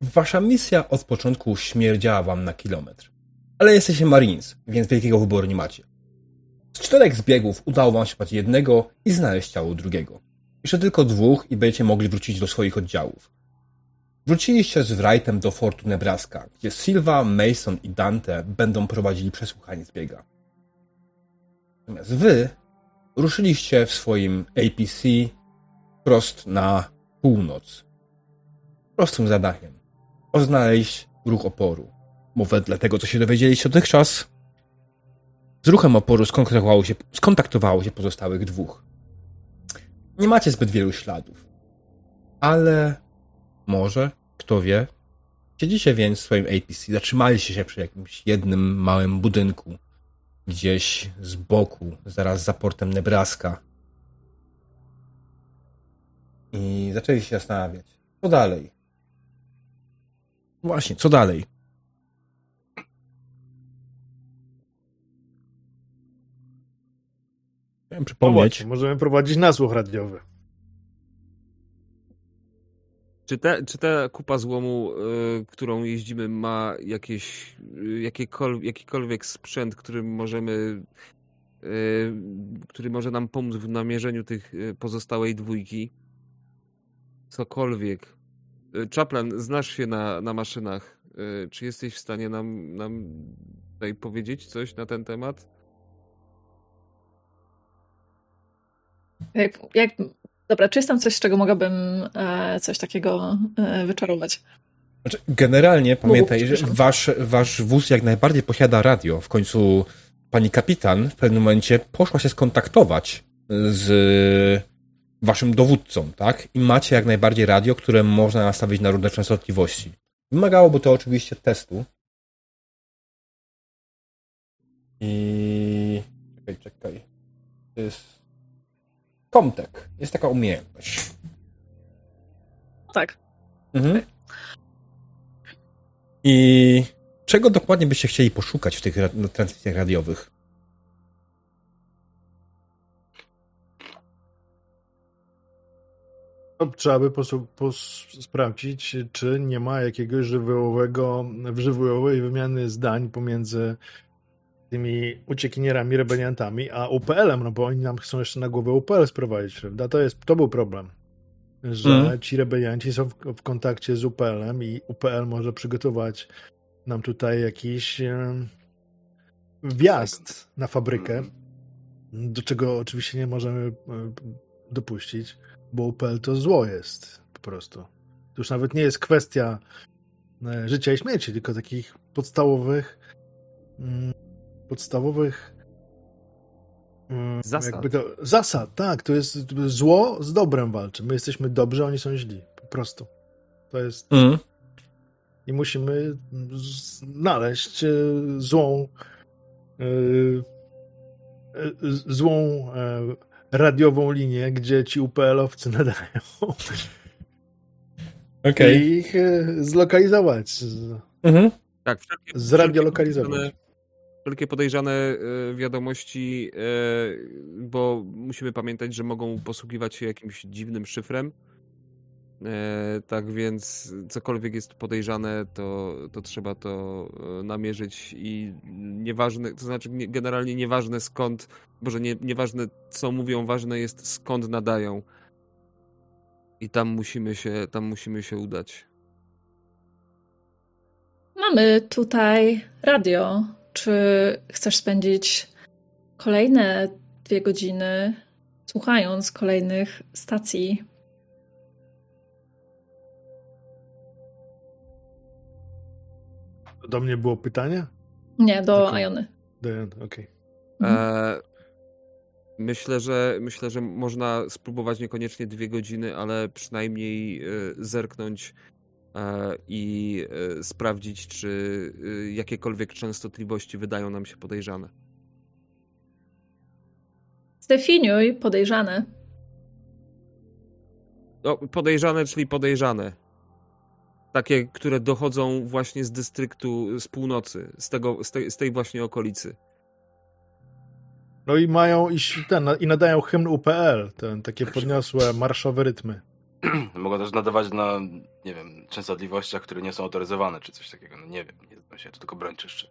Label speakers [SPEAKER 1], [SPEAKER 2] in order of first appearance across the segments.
[SPEAKER 1] Wasza misja od początku śmierdziała wam na kilometr. Ale jesteście Marines, więc wielkiego wyboru nie macie. Z czterech zbiegów udało wam się pać jednego i znaleźć ciało drugiego. Jeszcze tylko dwóch i będziecie mogli wrócić do swoich oddziałów. Wróciliście z Wrightem do Fortu Nebraska, gdzie Silva, Mason i Dante będą prowadzili przesłuchanie zbiega. Natomiast wy ruszyliście w swoim APC prost na północ. Prostym zadaniem. Oznaleźć ruch oporu. Bo wedle tego, co się dowiedzieliście dotychczas, z ruchem oporu skontaktowało się, skontaktowało się pozostałych dwóch. Nie macie zbyt wielu śladów. Ale może, kto wie, siedzicie więc w swoim APC, zatrzymaliście się przy jakimś jednym małym budynku, gdzieś z boku, zaraz za portem Nebraska. I zaczęli się zastanawiać, co dalej. Właśnie, co dalej? Chciałem
[SPEAKER 2] No
[SPEAKER 1] przypomnieć.
[SPEAKER 2] właśnie, możemy prowadzić nasłuch radiowy.
[SPEAKER 3] Czy, te, czy ta kupa złomu, y, którą jeździmy, ma jakieś, y, jakiekol, jakikolwiek sprzęt, którym możemy, y, który może nam pomóc w namierzeniu tych y, pozostałej dwójki? Cokolwiek. Y, Chaplin, znasz się na, na maszynach. Y, czy jesteś w stanie nam, nam tutaj powiedzieć coś na ten temat?
[SPEAKER 4] Jak, jak, dobra, czy jest tam coś, z czego mogłabym e, coś takiego e, wyczarować?
[SPEAKER 1] Znaczy, generalnie pamiętaj, że wasz, wasz wóz jak najbardziej posiada radio. W końcu pani kapitan w pewnym momencie poszła się skontaktować z waszym dowódcą, tak? I macie jak najbardziej radio, które można nastawić na różne częstotliwości. Wymagałoby to oczywiście testu. I... Czekaj, czekaj. To jest... Comtek. Jest taka umiejętność.
[SPEAKER 4] Tak.
[SPEAKER 1] Mhm. I czego dokładnie byście chcieli poszukać w tych ra- transmisjach radiowych?
[SPEAKER 2] Trzeba by sprawdzić, czy nie ma jakiegoś żywiołowego, żywiołowej wymiany zdań pomiędzy tymi uciekinierami, rebeliantami, a UPL-em, no bo oni nam chcą jeszcze na głowę UPL sprowadzić, prawda? To, jest, to był problem, że
[SPEAKER 1] Mhm.
[SPEAKER 2] ci rebelianci są w, w kontakcie z UPL-em i UPL może przygotować nam tutaj jakiś em, wjazd na fabrykę, do czego oczywiście nie możemy e, dopuścić, bo UPL to zło jest po prostu. To już nawet nie jest kwestia e, życia i śmierci, tylko takich podstawowych mm, podstawowych mm,
[SPEAKER 3] Zasad.
[SPEAKER 2] Jakby to, zasad, tak. To jest zło z dobrem walczy. My jesteśmy dobrzy, oni są źli. Po prostu. To jest
[SPEAKER 1] Mhm.
[SPEAKER 2] i musimy znaleźć e, złą e, złą radiową linię, gdzie ci UPL-owcy nadają
[SPEAKER 1] Okej.
[SPEAKER 2] i ich e, zlokalizować.
[SPEAKER 1] Mhm.
[SPEAKER 3] Tak, wszelkie,
[SPEAKER 2] Zradiolokalizować.
[SPEAKER 3] wszelkie podejrzane- Wszelkie podejrzane e, wiadomości, e, bo musimy pamiętać, że mogą posługiwać się jakimś dziwnym szyfrem. E, Tak więc cokolwiek jest podejrzane, to, to trzeba to e, namierzyć i nieważne, to znaczy nie- generalnie nieważne skąd, może nie, nieważne co mówią, ważne jest skąd nadają. I tam musimy się, tam musimy się udać.
[SPEAKER 4] Mamy tutaj radio. Czy chcesz spędzić kolejne dwie godziny słuchając kolejnych stacji?
[SPEAKER 2] Do mnie było pytanie?
[SPEAKER 4] Nie, do Iony.
[SPEAKER 2] Do- Okej.
[SPEAKER 3] E, myślę, że myślę, że można spróbować niekoniecznie dwie godziny, ale przynajmniej e, zerknąć e, i sprawdzić, czy jakiekolwiek częstotliwości wydają nam się podejrzane.
[SPEAKER 4] Zdefiniuj podejrzane.
[SPEAKER 3] No, podejrzane, czyli podejrzane. Takie, które dochodzą właśnie z dystryktu, z północy, z, tego, z, tej, z tej właśnie okolicy.
[SPEAKER 2] No i mają i, ten, i nadają hymn UPL, ten, takie podniosłe marszowe rytmy.
[SPEAKER 5] Mogą też nadawać na, nie wiem, częstotliwościach, które nie są autoryzowane, czy coś takiego. No nie wiem, nie znam się, to tylko broń czyszczy.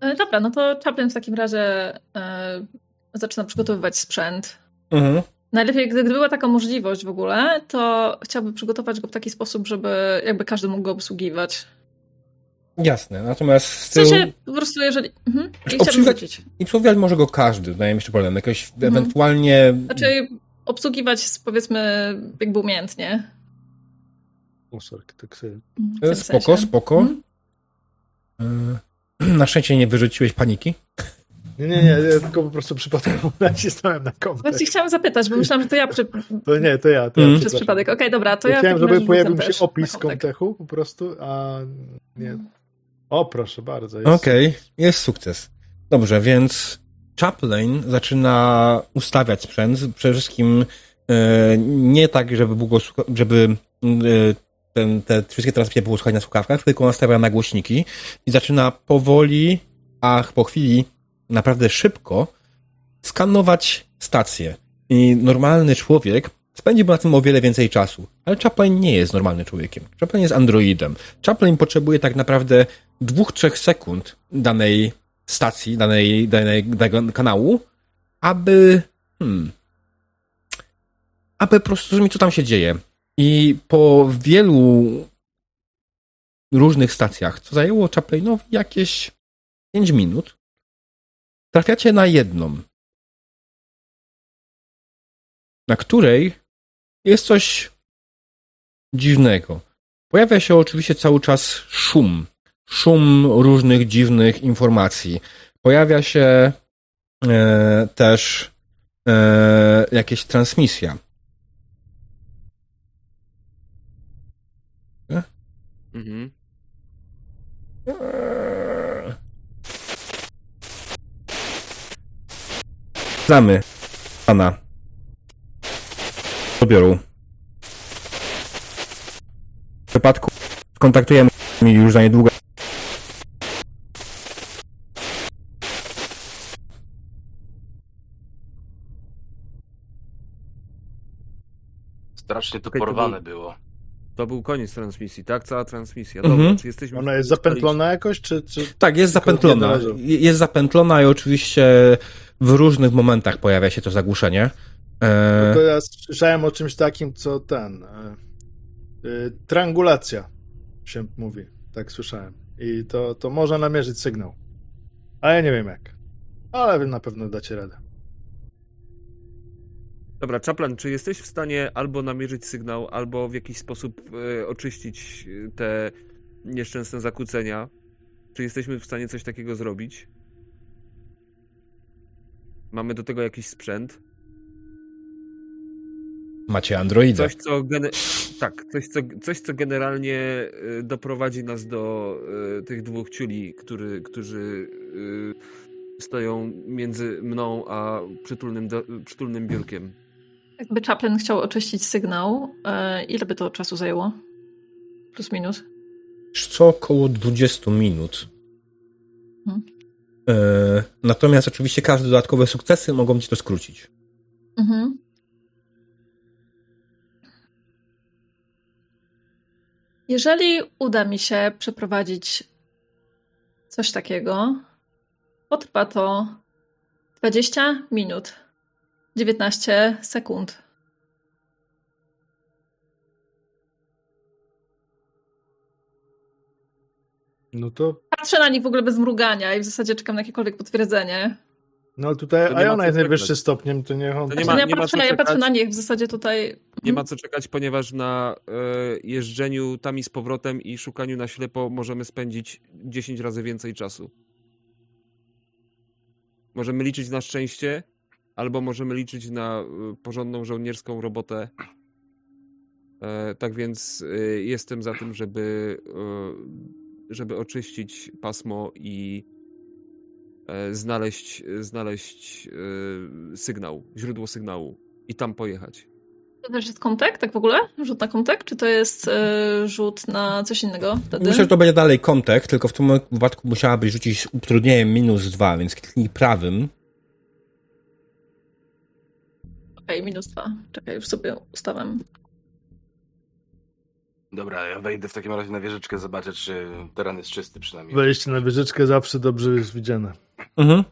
[SPEAKER 4] E, Dobra, no to Chaplin w takim razie e, zaczyna przygotowywać sprzęt.
[SPEAKER 1] Mhm.
[SPEAKER 4] Najlepiej, gdy, gdyby była taka możliwość w ogóle, to chciałby przygotować go w taki sposób, żeby jakby każdy mógł go obsługiwać.
[SPEAKER 1] Jasne, natomiast z
[SPEAKER 4] W
[SPEAKER 1] tyłu...
[SPEAKER 4] sensie po prostu, jeżeli. Mhm. I chciałbym
[SPEAKER 1] Obsługiwać- może go każdy, daje mi jeszcze problem. Jakoś
[SPEAKER 4] Mhm.
[SPEAKER 1] ewentualnie...
[SPEAKER 4] Znaczy, obsługiwać powiedzmy jakby umiejętnie.
[SPEAKER 2] O, sorry, tak sobie.
[SPEAKER 4] w tym
[SPEAKER 1] Spoko,
[SPEAKER 4] sensie.
[SPEAKER 1] spoko.
[SPEAKER 4] Mhm.
[SPEAKER 1] Y, Na szczęście nie wyrzuciłeś paniki.
[SPEAKER 2] Nie, nie, nie, ja tylko po prostu przypadkowo nacisnąłem na komputer.
[SPEAKER 4] Właśnie chciałam zapytać, bo myślałam, że to ja przy,
[SPEAKER 2] To nie, to ja. To ja
[SPEAKER 1] Mm.
[SPEAKER 4] przez przypadek. Okej, dobra, to
[SPEAKER 2] Ja
[SPEAKER 4] ja.
[SPEAKER 2] chciałem, żeby pojawił się opis
[SPEAKER 4] na kontek.
[SPEAKER 2] kontechu po prostu, a nie. O, proszę bardzo. Jest
[SPEAKER 1] Okej, jest sukces. Dobrze, więc Chaplain zaczyna ustawiać sprzęt. Przede wszystkim e, nie tak, żeby, było, żeby e, ten, te wszystkie transmisje było słuchać na słuchawkach, tylko nastawia na głośniki i zaczyna powoli, a po chwili naprawdę szybko skanować stację. I normalny człowiek spędziłby na tym o wiele więcej czasu. Ale Chaplain nie jest normalnym człowiekiem. Chaplain jest androidem. Chaplain potrzebuje tak naprawdę dwóch, trzech sekund danej stacji, danej, danej, danego kanału, aby hmm, aby po prostu zrozumieć, co tam się dzieje. I po wielu różnych stacjach, co zajęło Chaplainowi jakieś 5 minut, trafiacie na jedną, na której jest coś dziwnego. Pojawia się oczywiście cały czas szum. Szum różnych dziwnych informacji. Pojawia się e, też e, jakieś transmisja.
[SPEAKER 3] Mhm.
[SPEAKER 1] Znamy pana odbioru. W wypadku kontaktujemy już za niedługo.
[SPEAKER 5] Strasznie to porwane
[SPEAKER 3] był-
[SPEAKER 5] było.
[SPEAKER 3] To był koniec transmisji, tak? Cała transmisja.
[SPEAKER 1] Mhm.
[SPEAKER 3] Dobra, czy jesteśmy...
[SPEAKER 2] Ona jest zapętlona jakoś, czy, czy...
[SPEAKER 1] Tak, jest zapętlona. Jest zapętlona i oczywiście w różnych momentach pojawia się to zagłuszenie. E,
[SPEAKER 2] To ja słyszałem o czymś takim, co ten... E, y, triangulacja się mówi. Tak słyszałem. I to, to można namierzyć sygnał. A ja nie wiem jak. Ale na pewno dacie radę.
[SPEAKER 3] Dobra, Czaplan, czy jesteś w stanie albo namierzyć sygnał, albo w jakiś sposób e, oczyścić e, te nieszczęsne zakłócenia? Czy jesteśmy w stanie coś takiego zrobić? Mamy do tego jakiś sprzęt?
[SPEAKER 1] macie androida.
[SPEAKER 3] Coś, co tak, coś co, coś, co generalnie e, doprowadzi nas do e, tych dwóch ciuli, który, którzy stoją między mną a przytulnym, do, przytulnym biurkiem.
[SPEAKER 4] Jakby Chaplin chciał oczyścić sygnał, e, ile by to czasu zajęło? Plus minus.
[SPEAKER 1] co około 20 minut.
[SPEAKER 4] Mhm.
[SPEAKER 1] E, natomiast oczywiście każde dodatkowe sukcesy mogą ci to skrócić.
[SPEAKER 4] Mhm. Jeżeli uda mi się przeprowadzić coś takiego, potrwa to 20 minut, 19 sekund.
[SPEAKER 2] No to...
[SPEAKER 4] Patrzę na nich w ogóle bez mrugania i w zasadzie czekam na jakiekolwiek potwierdzenie.
[SPEAKER 2] No ale tutaj Iona
[SPEAKER 3] co
[SPEAKER 2] jest najwyższym stopniem, to niech on...
[SPEAKER 3] To nie
[SPEAKER 4] Znaczy,
[SPEAKER 3] ma-
[SPEAKER 4] ja,
[SPEAKER 3] nie ma
[SPEAKER 4] patrzę,
[SPEAKER 3] co
[SPEAKER 4] ja patrzę
[SPEAKER 3] czekać.
[SPEAKER 4] na nich w zasadzie tutaj.
[SPEAKER 3] Nie ma co czekać, ponieważ na e, jeżdżeniu tam i z powrotem i szukaniu na ślepo możemy spędzić 10 razy więcej czasu. Możemy liczyć na szczęście, albo możemy liczyć na e, porządną żołnierską robotę. E, tak więc e, jestem za tym, żeby, żeby oczyścić pasmo i znaleźć, znaleźć sygnał, źródło sygnału i tam pojechać.
[SPEAKER 4] To też jest kontakt, tak w ogóle? Rzut na kontakt? Czy to jest e, rzut na coś innego wtedy?
[SPEAKER 1] Myślę, że to będzie dalej kontekst, tylko w tym wypadku musiałabyś rzucić z utrudnieniem minus dwa, więc kliknij prawym.
[SPEAKER 4] Okej, minus dwa. Czekaj, już sobie ustawiam.
[SPEAKER 5] Dobra, ja wejdę w takim razie na wieżyczkę, zobaczę, czy teren jest czysty przynajmniej.
[SPEAKER 2] Wejście na wieżyczkę zawsze dobrze jest widziane.
[SPEAKER 1] Mhm.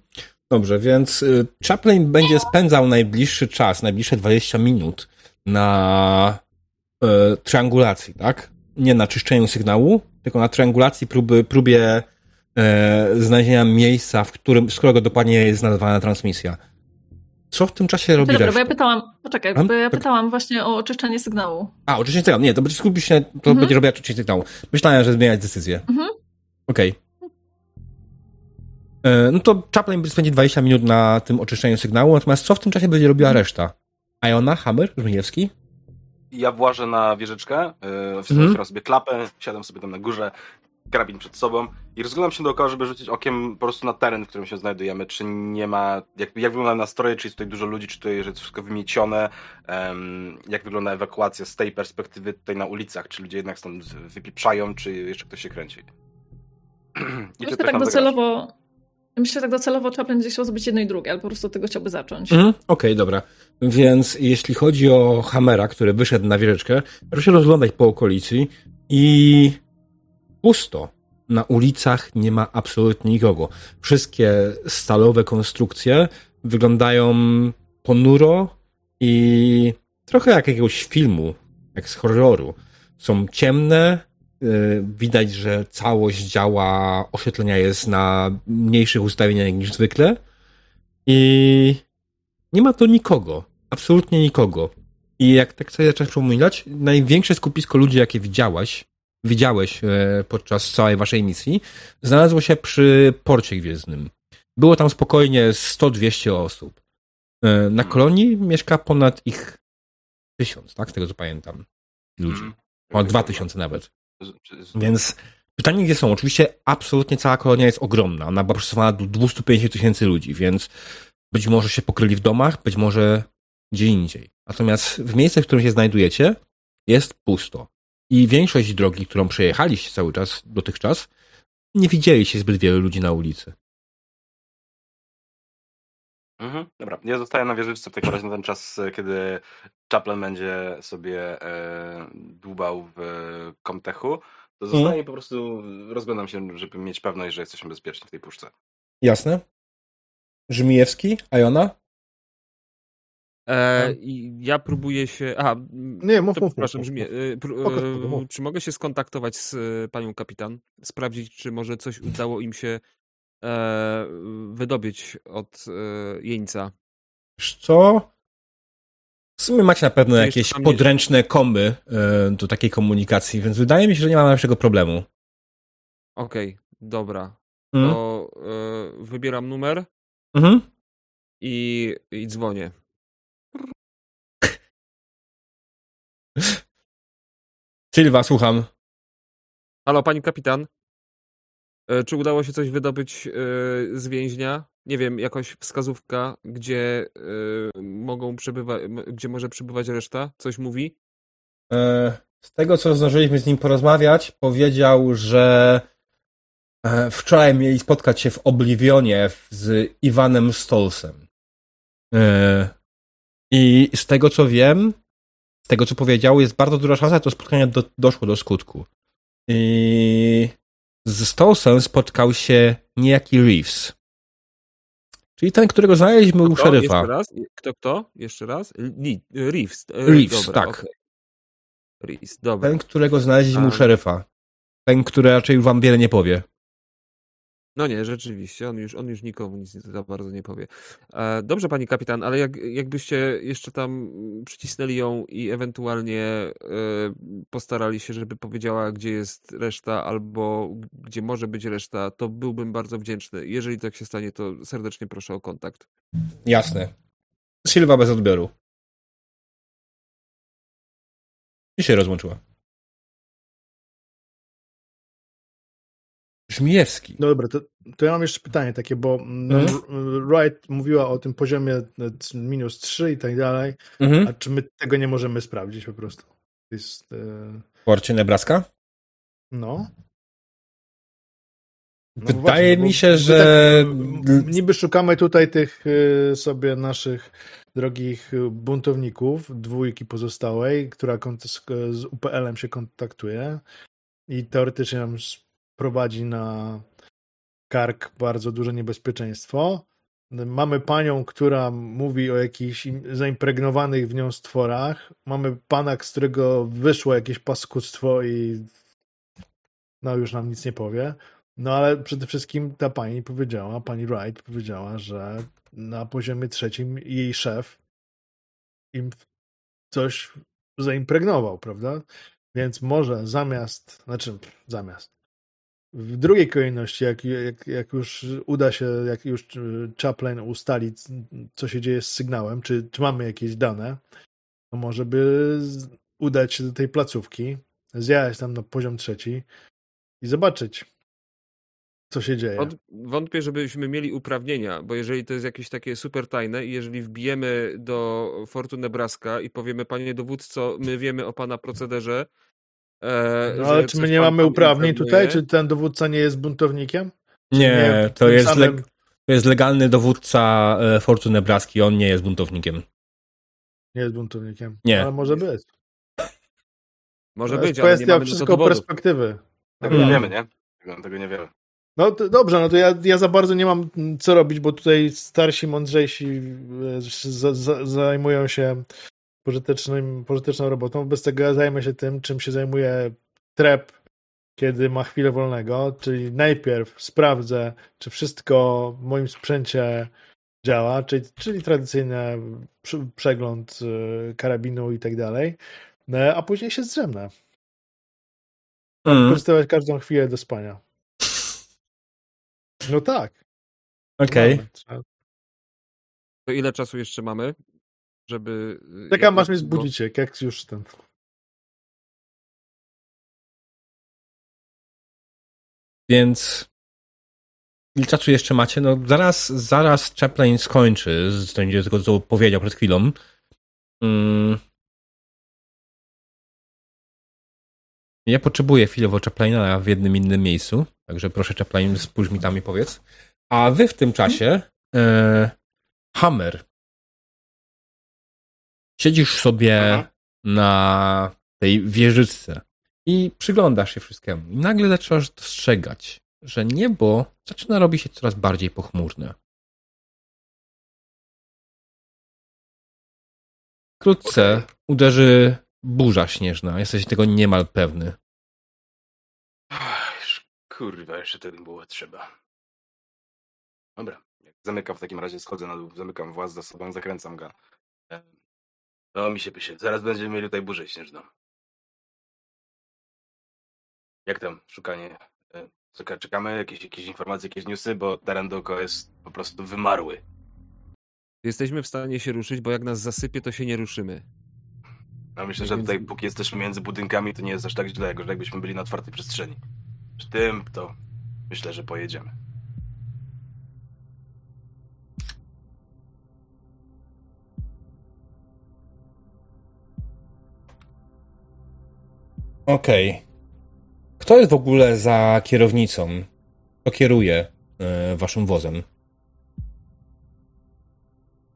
[SPEAKER 1] Dobrze, więc y, Chaplin będzie spędzał najbliższy czas, najbliższe 20 minut na y, triangulacji, tak? Nie na czyszczeniu sygnału, tylko na triangulacji próby, próbie y, znalezienia miejsca, w którym, z którego dokładnie jest nadawana transmisja. Co w tym czasie robi
[SPEAKER 4] Dobra, bo
[SPEAKER 1] reszta?
[SPEAKER 4] ja pytałam, poczekaj, bo ja
[SPEAKER 1] Tak.
[SPEAKER 4] pytałam właśnie o oczyszczanie sygnału.
[SPEAKER 1] A, oczyszczenie sygnału. Nie, to będzie skupić się, to
[SPEAKER 4] Mhm.
[SPEAKER 1] będzie robiła oczyszczenie sygnału. Myślałem, że zmieniać decyzję.
[SPEAKER 4] Mhm.
[SPEAKER 1] Okej. E, No to Chaplin będzie spędzić 20 minut na tym oczyszczeniu sygnału, natomiast co w tym czasie będzie robiła reszta? Iona, Hammer, Żmijewski?
[SPEAKER 5] Ja włażę na wieżyczkę, yy,
[SPEAKER 1] Mhm.
[SPEAKER 5] sobie klapę, siadam sobie tam na górze, karabin przed sobą i rozglądam się dookoła, żeby rzucić okiem po prostu na teren, w którym się znajdujemy, czy nie ma, jak, jak wygląda nastroje, czy jest tutaj dużo ludzi, czy tutaj jest wszystko wymiecione, em, jak wygląda ewakuacja z tej perspektywy tutaj na ulicach, czy ludzie jednak stąd wypieprzają, czy jeszcze ktoś się kręci. I
[SPEAKER 4] Myślę tak docelowo, myślę że tak docelowo Chaplin będzie chciał zrobić jedno i drugie, ale po prostu od tego chciałby zacząć.
[SPEAKER 1] Mhm. Okej, dobra. Więc jeśli chodzi o Hammera, który wyszedł na wieżyczkę, proszę się rozglądać po okolicy i pusto. Na ulicach nie ma absolutnie nikogo. Wszystkie stalowe konstrukcje wyglądają ponuro i trochę jak jakiegoś filmu, jak z horroru. Są ciemne, yy, widać, że całość działa oświetlenia jest na mniejszych ustawieniach niż zwykle i nie ma tu nikogo. Absolutnie nikogo. I jak tak sobie zaczęłaś przypominać, największe skupisko ludzi, jakie widziałaś, widziałeś e, podczas całej waszej misji, znalazło się przy porcie gwiezdnym. Było tam spokojnie 100-200 osób. E, na kolonii mieszka ponad ich tysiąc, tak? Z tego co pamiętam. Ludzi.
[SPEAKER 5] Mhm.
[SPEAKER 1] O, dwa tysiące nawet. Więc pytanie, gdzie są? Oczywiście absolutnie cała kolonia jest ogromna. Ona była przystosowana do 250 tysięcy ludzi, więc być może się pokryli w domach, być może gdzie indziej. Natomiast w miejscu, w którym się znajdujecie, jest pusto. I większość drogi, którą przejechaliście cały czas dotychczas, nie widzieliście zbyt wielu ludzi na ulicy.
[SPEAKER 5] Mhm, dobra, ja zostaję na wieżyczce w takim razie na ten czas, e, kiedy Chaplin będzie sobie e, dłubał w e, Comtechu, to zostaję i po prostu rozglądam się, żeby mieć pewność, że jesteśmy bezpieczni w tej puszce.
[SPEAKER 1] Jasne? Żmijewski? Iona?
[SPEAKER 3] E, i ja próbuję się. Aha,
[SPEAKER 2] Nie, mów,
[SPEAKER 3] to
[SPEAKER 2] mów,
[SPEAKER 3] przepraszam,
[SPEAKER 2] mów, mów.
[SPEAKER 3] e, e,
[SPEAKER 2] mów.
[SPEAKER 3] Czy mogę się skontaktować z e, panią kapitan? Sprawdzić, czy może coś udało im się e, wydobyć od e, jeńca.
[SPEAKER 1] Co? W sumie macie na pewno jakieś podręczne komy e, do takiej komunikacji, więc wydaje mi się, że nie ma najmniejszego problemu.
[SPEAKER 3] Okej, dobra.
[SPEAKER 1] Mm.
[SPEAKER 3] To e, wybieram numer
[SPEAKER 1] Mhm.
[SPEAKER 3] i, i dzwonię.
[SPEAKER 1] Sylwa, słucham.
[SPEAKER 3] Halo, pani kapitan. E, Czy udało się coś wydobyć e, z więźnia? Nie wiem, jakaś wskazówka, gdzie e, mogą przebywać, gdzie może przebywać reszta? Coś mówi?
[SPEAKER 1] Z tego, co zdążyliśmy z nim porozmawiać, powiedział, że wczoraj mieli spotkać się w Oblivionie z Iwanem Stolsem. I z tego, co wiem, tego, co powiedział, jest bardzo duża szansa, że to spotkanie do, doszło do skutku. Z Stolsem spotkał się niejaki Reeves. Czyli ten, którego znaleźliśmy u
[SPEAKER 3] Kto?
[SPEAKER 1] szeryfa.
[SPEAKER 3] Jeszcze raz? Kto, kto? Jeszcze raz? Li, Reeves. e,
[SPEAKER 1] Reeves,
[SPEAKER 3] dobra,
[SPEAKER 1] tak.
[SPEAKER 3] okej. Reeves, dobra.
[SPEAKER 1] Ten, którego znaleźliśmy u
[SPEAKER 3] A.
[SPEAKER 1] szeryfa. Ten, który raczej wam wiele nie powie.
[SPEAKER 3] No nie, rzeczywiście, on już, on już nikomu nic za bardzo nie powie. E, dobrze, pani kapitan, ale jak, jakbyście jeszcze tam przycisnęli ją i ewentualnie e, postarali się, żeby powiedziała, gdzie jest reszta, albo gdzie może być reszta, to byłbym bardzo wdzięczny. Jeżeli tak się stanie, to serdecznie proszę o kontakt.
[SPEAKER 1] Jasne. Sylwa bez odbioru. I się rozłączyła. Żmijewski.
[SPEAKER 2] No dobra, to, to ja mam jeszcze pytanie takie, bo mm,
[SPEAKER 1] Mhm.
[SPEAKER 2] Wright mówiła o tym poziomie e, minus 3 i tak dalej,
[SPEAKER 1] Mhm.
[SPEAKER 2] a czy my tego nie możemy sprawdzić po prostu? Jest, e,
[SPEAKER 1] W porcie Nebraska?
[SPEAKER 2] no, No
[SPEAKER 1] Wydaje
[SPEAKER 2] właśnie, bo
[SPEAKER 1] mi się, że-
[SPEAKER 2] Tak, m, niby szukamy tutaj tych y, sobie naszych drogich buntowników, dwójki pozostałej, która z UPL-em się kontaktuje i teoretycznie nam prowadzi na kark bardzo duże niebezpieczeństwo. Mamy panią, która mówi o jakichś im- zaimpregnowanych w nią stworach. Mamy pana, z którego wyszło jakieś paskudztwo i no już nam nic nie powie. No ale przede wszystkim ta pani powiedziała, pani Wright powiedziała, że na poziomie trzecim jej szef im coś zaimpregnował, prawda? Więc może zamiast, znaczy zamiast, w drugiej kolejności, jak, jak, jak już uda się, jak już Chaplin ustali, co się dzieje z sygnałem, czy, czy mamy jakieś dane, to może by udać się do tej placówki, zjechać tam na poziom trzeci i zobaczyć, co się dzieje.
[SPEAKER 3] Wąt- Wątpię, żebyśmy mieli uprawnienia, bo jeżeli to jest jakieś takie super tajne i jeżeli wbijemy do Fortu Nebraska i powiemy, panie dowódco, my wiemy o pana procederze. E,
[SPEAKER 2] No, ale czy my nie mamy uprawnień tutaj? Czy ten dowódca nie jest buntownikiem? Czy
[SPEAKER 1] Nie, to jest,
[SPEAKER 2] samym-
[SPEAKER 1] leg- to jest legalny dowódca e, Fortu Nebraski, on nie jest buntownikiem.
[SPEAKER 2] Nie jest buntownikiem.
[SPEAKER 1] Nie.
[SPEAKER 2] Ale może być.
[SPEAKER 3] Może
[SPEAKER 2] to
[SPEAKER 3] być,
[SPEAKER 2] jest
[SPEAKER 3] ale nie
[SPEAKER 2] kwestia wszystko perspektywy.
[SPEAKER 5] Tego nie
[SPEAKER 1] Mhm.
[SPEAKER 5] wiemy, nie? Tego, tego nie wiemy.
[SPEAKER 2] No to dobrze, no to ja, ja za bardzo nie mam co robić, bo tutaj starsi, mądrzejsi e, za, za, zajmują się pożytecznym, pożyteczną robotą. Bez tego ja zajmę się tym, czym się zajmuje trep, kiedy ma chwilę wolnego, czyli najpierw sprawdzę, czy wszystko w moim sprzęcie działa, czyli, czyli tradycyjny przegląd e, karabinu i tak dalej, e, a później się zdrzemnę.
[SPEAKER 1] Mm.
[SPEAKER 2] Wykorzystywać każdą chwilę do spania. No tak.
[SPEAKER 1] Okej.
[SPEAKER 2] Trzeba-
[SPEAKER 3] To ile czasu jeszcze mamy, żeby... y,
[SPEAKER 2] Czekam, aż mnie
[SPEAKER 3] długo-
[SPEAKER 2] zbudzicie, jak już ten.
[SPEAKER 1] Więc ile czasu jeszcze macie? No zaraz, zaraz Chaplin skończy, z będzie tego, co powiedział przed chwilą. Mm. Ja potrzebuję chwilowo Chaplina w jednym innym miejscu, także proszę Chaplin, spójrz mi tam i powiedz. A wy w tym czasie e, Hammer. Siedzisz sobie
[SPEAKER 5] Aha.
[SPEAKER 1] na tej wieżyczce i przyglądasz się wszystkiemu. I nagle zaczynasz dostrzegać, że niebo zaczyna robić się coraz bardziej pochmurne. Wkrótce uderzy burza śnieżna. Jesteś tego niemal pewny.
[SPEAKER 5] Kurwa, jeszcze tego było trzeba. Dobra. Zamykam w takim razie, schodzę na dół, zamykam właz za sobą, zakręcam go. To mi się pysie. Zaraz będziemy mieli tutaj burzę śnieżną. Jak tam szukanie? E, czeka- Czekamy jakieś, jakieś informacje, jakieś newsy, bo teren dookoła jest po prostu wymarły.
[SPEAKER 3] Jesteśmy w stanie się ruszyć, bo jak nas zasypie, to się nie ruszymy.
[SPEAKER 5] No myślę, że tutaj póki jesteśmy między budynkami, to nie jest aż tak źle, jak jakbyśmy byli na otwartej przestrzeni. Przy tym to myślę, że pojedziemy.
[SPEAKER 1] Okej. Kto jest w ogóle za kierownicą? Kto kieruje e, waszym wozem?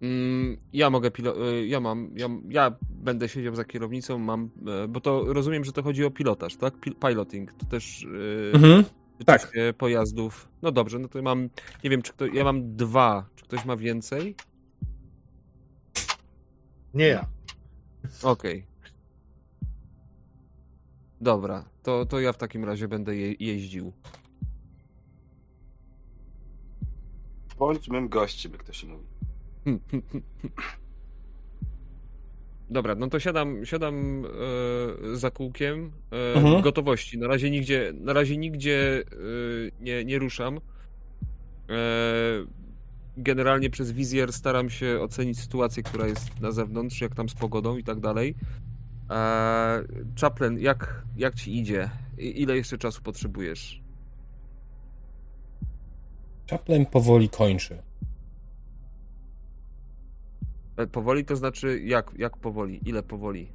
[SPEAKER 3] Mm, Ja mogę pilo- y, ja mam, ja, ja będę siedział za kierownicą, mam, e, bo to rozumiem, że to chodzi o pilotaż, tak? Pil- Piloting, to też y,
[SPEAKER 1] Mhm. tak.
[SPEAKER 3] pojazdów. No dobrze, no to mam, nie wiem, czy kto, ja mam dwa, czy ktoś ma więcej?
[SPEAKER 2] Nie ja.
[SPEAKER 3] Okej. Dobra, to, to ja w takim razie będę je, jeździł.
[SPEAKER 5] Bądź mym gościem, jak to się mówi.
[SPEAKER 3] Dobra, no to siadam, siadam e, za kółkiem e,
[SPEAKER 1] Mhm.
[SPEAKER 3] w gotowości. Na razie nigdzie, na razie nigdzie e, nie, nie ruszam. E, generalnie przez wizjer staram się ocenić sytuację, która jest na zewnątrz, jak tam z pogodą i tak dalej. E, Chaplin, jak, jak ci idzie? I, ile jeszcze czasu potrzebujesz?
[SPEAKER 1] Chaplin powoli kończy.
[SPEAKER 3] E, powoli to znaczy jak, jak powoli? Ile powoli?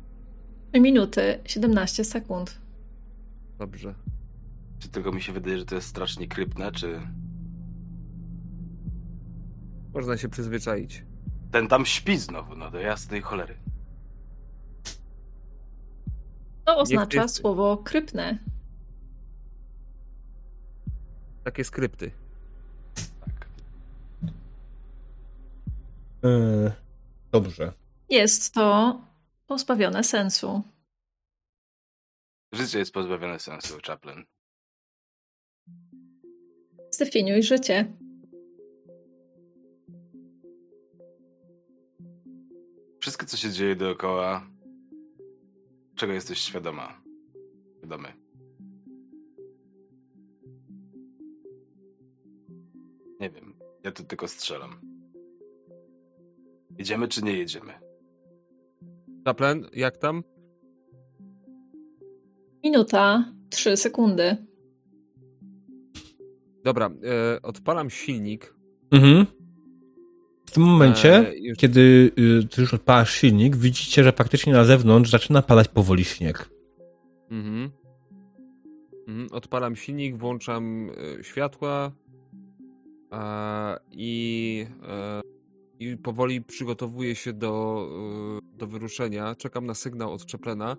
[SPEAKER 4] Minuty, 17 sekund.
[SPEAKER 3] Dobrze.
[SPEAKER 5] Czy tylko mi się wydaje, że to jest strasznie krypne, czy
[SPEAKER 3] Można się przyzwyczaić.
[SPEAKER 5] ten tam śpi znowu, no do jasnej cholery.
[SPEAKER 4] Oznacza
[SPEAKER 3] jest-
[SPEAKER 4] słowo krypne.
[SPEAKER 3] Takie skrypty.
[SPEAKER 5] Tak.
[SPEAKER 1] Yy, dobrze.
[SPEAKER 4] Jest to pozbawione sensu.
[SPEAKER 5] Życie jest pozbawione sensu, Chaplin.
[SPEAKER 4] Zdefiniuj życie.
[SPEAKER 5] Wszystko, co się dzieje dookoła, czego jesteś świadoma? Świadomy. Nie wiem. Ja tu tylko strzelam. Jedziemy czy nie jedziemy?
[SPEAKER 3] Chaplin, jak tam?
[SPEAKER 4] Minuta, trzy sekundy.
[SPEAKER 3] Dobra, e, odpalam silnik.
[SPEAKER 1] Mhm. W tym momencie,
[SPEAKER 3] E, już-
[SPEAKER 1] kiedy y, ty już odpalasz silnik, widzicie, że faktycznie na zewnątrz zaczyna padać powoli śnieg.
[SPEAKER 3] Mhm. Mhm. Odpalam silnik, włączam e, światła a, i, e, i powoli przygotowuję się do, e, do wyruszenia. Czekam na sygnał od Czeplena.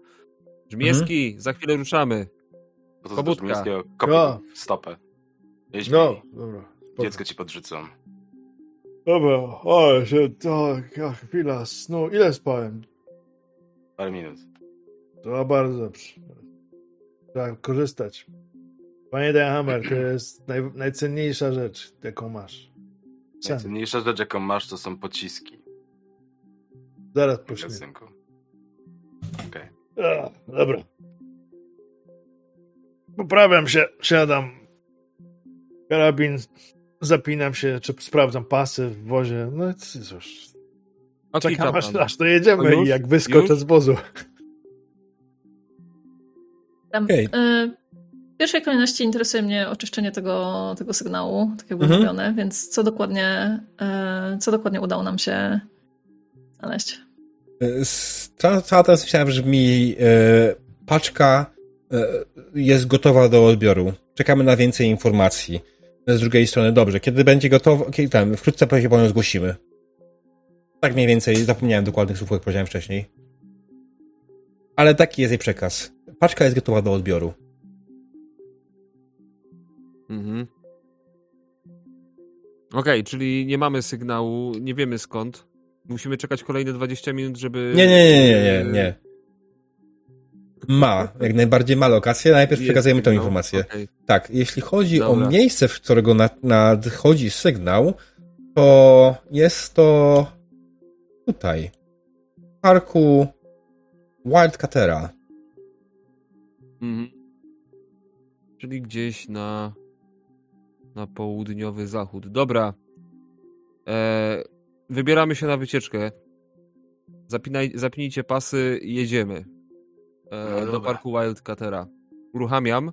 [SPEAKER 3] Brzmieski, za chwilę ruszamy.
[SPEAKER 5] To
[SPEAKER 3] Pobudka.
[SPEAKER 5] kopię w stopę. Jeźdź
[SPEAKER 2] No, dobra.
[SPEAKER 5] Dziecko ci podrzucą.
[SPEAKER 2] Dobra, ale się tak, chwila snu. Ile spałem?
[SPEAKER 5] Parę minut.
[SPEAKER 2] To bardzo dobrze. Trzeba korzystać. Pamiętaj, Hammer, to jest naj, najcenniejsza rzecz, jaką masz. Sen.
[SPEAKER 5] Najcenniejsza rzecz, jaką masz, to są pociski
[SPEAKER 2] Zaraz
[SPEAKER 5] magazynku. Okej.
[SPEAKER 2] A, Dobra. Poprawiam się, siadam. Karabin, zapinam się, czy sprawdzam pasy w wozie. No i cóż,
[SPEAKER 3] Okej,
[SPEAKER 2] czekam aż, aż to jedziemy
[SPEAKER 3] To już?
[SPEAKER 2] i jak wyskoczę
[SPEAKER 3] Już?
[SPEAKER 2] z wozu.
[SPEAKER 4] Tam,
[SPEAKER 1] Okej.
[SPEAKER 4] y, w pierwszej kolejności interesuje mnie oczyszczenie tego, tego sygnału, tak jak było
[SPEAKER 1] Mhm.
[SPEAKER 4] mówione, więc co dokładnie, y, co dokładnie udało nam się znaleźć?
[SPEAKER 1] Y, Cała, cała ta myślałem brzmi y, paczka y, jest gotowa do odbioru. Czekamy na więcej informacji. Z drugiej strony, dobrze, kiedy będzie gotowa, kiedy tam, wkrótce po nią zgłosimy. Tak mniej więcej, zapomniałem dokładnych słów, jak powiedziałem wcześniej. Ale taki jest jej przekaz. Paczka jest gotowa do odbioru.
[SPEAKER 3] Mhm. Okej, czyli nie mamy sygnału, nie wiemy skąd. Musimy czekać kolejne 20 minut, żeby...
[SPEAKER 1] Nie, nie, nie, nie, nie, nie. Ma, jak najbardziej ma lokację, najpierw
[SPEAKER 3] Jest
[SPEAKER 1] przekazujemy tą
[SPEAKER 3] sygnał.
[SPEAKER 1] informację.
[SPEAKER 3] Okej.
[SPEAKER 1] Tak, jeśli chodzi
[SPEAKER 3] Dobra.
[SPEAKER 1] o miejsce, w którego nad, nadchodzi sygnał, to jest to tutaj, w parku Wildcatera.
[SPEAKER 3] Mhm. Czyli gdzieś na, na południowy zachód. Dobra. E, wybieramy się na wycieczkę. Zapinaj, zapnijcie pasy i jedziemy. E,
[SPEAKER 5] No
[SPEAKER 3] do parku Wildcatera. Uruchamiam.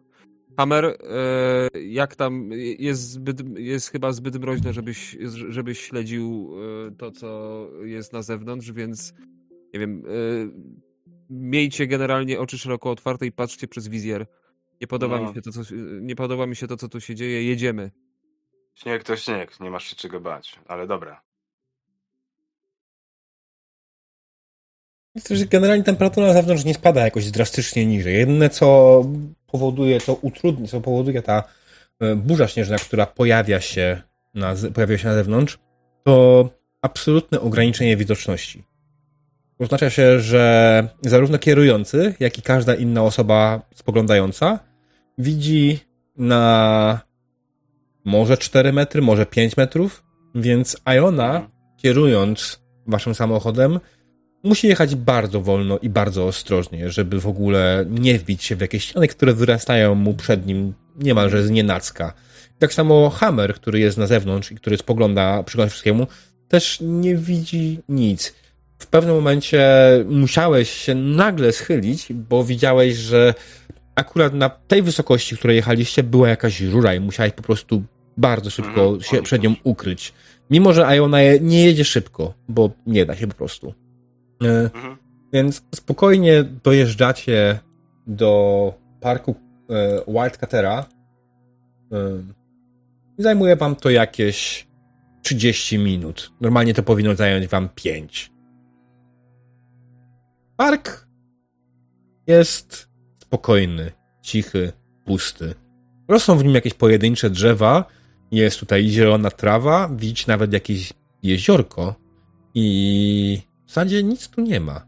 [SPEAKER 3] Hammer, e, jak tam? Jest, zbyt, jest chyba zbyt mroźne, żebyś, żebyś śledził e, to, co jest na zewnątrz, więc nie wiem. E, miejcie generalnie oczy szeroko otwarte i patrzcie przez wizjer. Nie podoba,
[SPEAKER 5] No.
[SPEAKER 3] mi się to, co, nie podoba mi się to, co tu się dzieje. Jedziemy.
[SPEAKER 5] Śnieg to śnieg, nie masz się czego bać, ale dobra.
[SPEAKER 1] Generalnie temperatura na zewnątrz nie spada jakoś drastycznie niżej. Jedyne, co powoduje, co utrudni, co powoduje ta e, burza śnieżna, która pojawia się na, pojawia się na zewnątrz, to absolutne ograniczenie widoczności. Oznacza się, że zarówno kierujący, jak i każda inna osoba spoglądająca widzi na może 4 metry, może 5 metrów, więc Iona, kierując waszym samochodem, musi jechać bardzo wolno i bardzo ostrożnie, żeby w ogóle nie wbić się w jakieś ściany, które wyrastają mu przed nim niemalże z nienacka. Tak samo Hammer, który jest na zewnątrz i który spogląda, przygląda wszystkiemu, też nie widzi nic. W pewnym momencie musiałeś się nagle schylić, bo widziałeś, że akurat na tej wysokości, której jechaliście, była jakaś rura i musiałeś po prostu bardzo szybko
[SPEAKER 5] Mhm,
[SPEAKER 1] się przed nią ukryć. Mimo, że Iona nie jedzie szybko, bo nie da się po prostu. E,
[SPEAKER 5] Mhm.
[SPEAKER 1] Więc spokojnie dojeżdżacie do parku e, Wildcatera Ym, Zajmuje wam to jakieś 30 minut. Normalnie to powinno zająć wam 5. Park jest spokojny, cichy, pusty. Rosną w nim jakieś pojedyncze drzewa, jest tutaj zielona trawa, widzicie nawet jakieś jeziorko i zasadzie nic tu nie ma.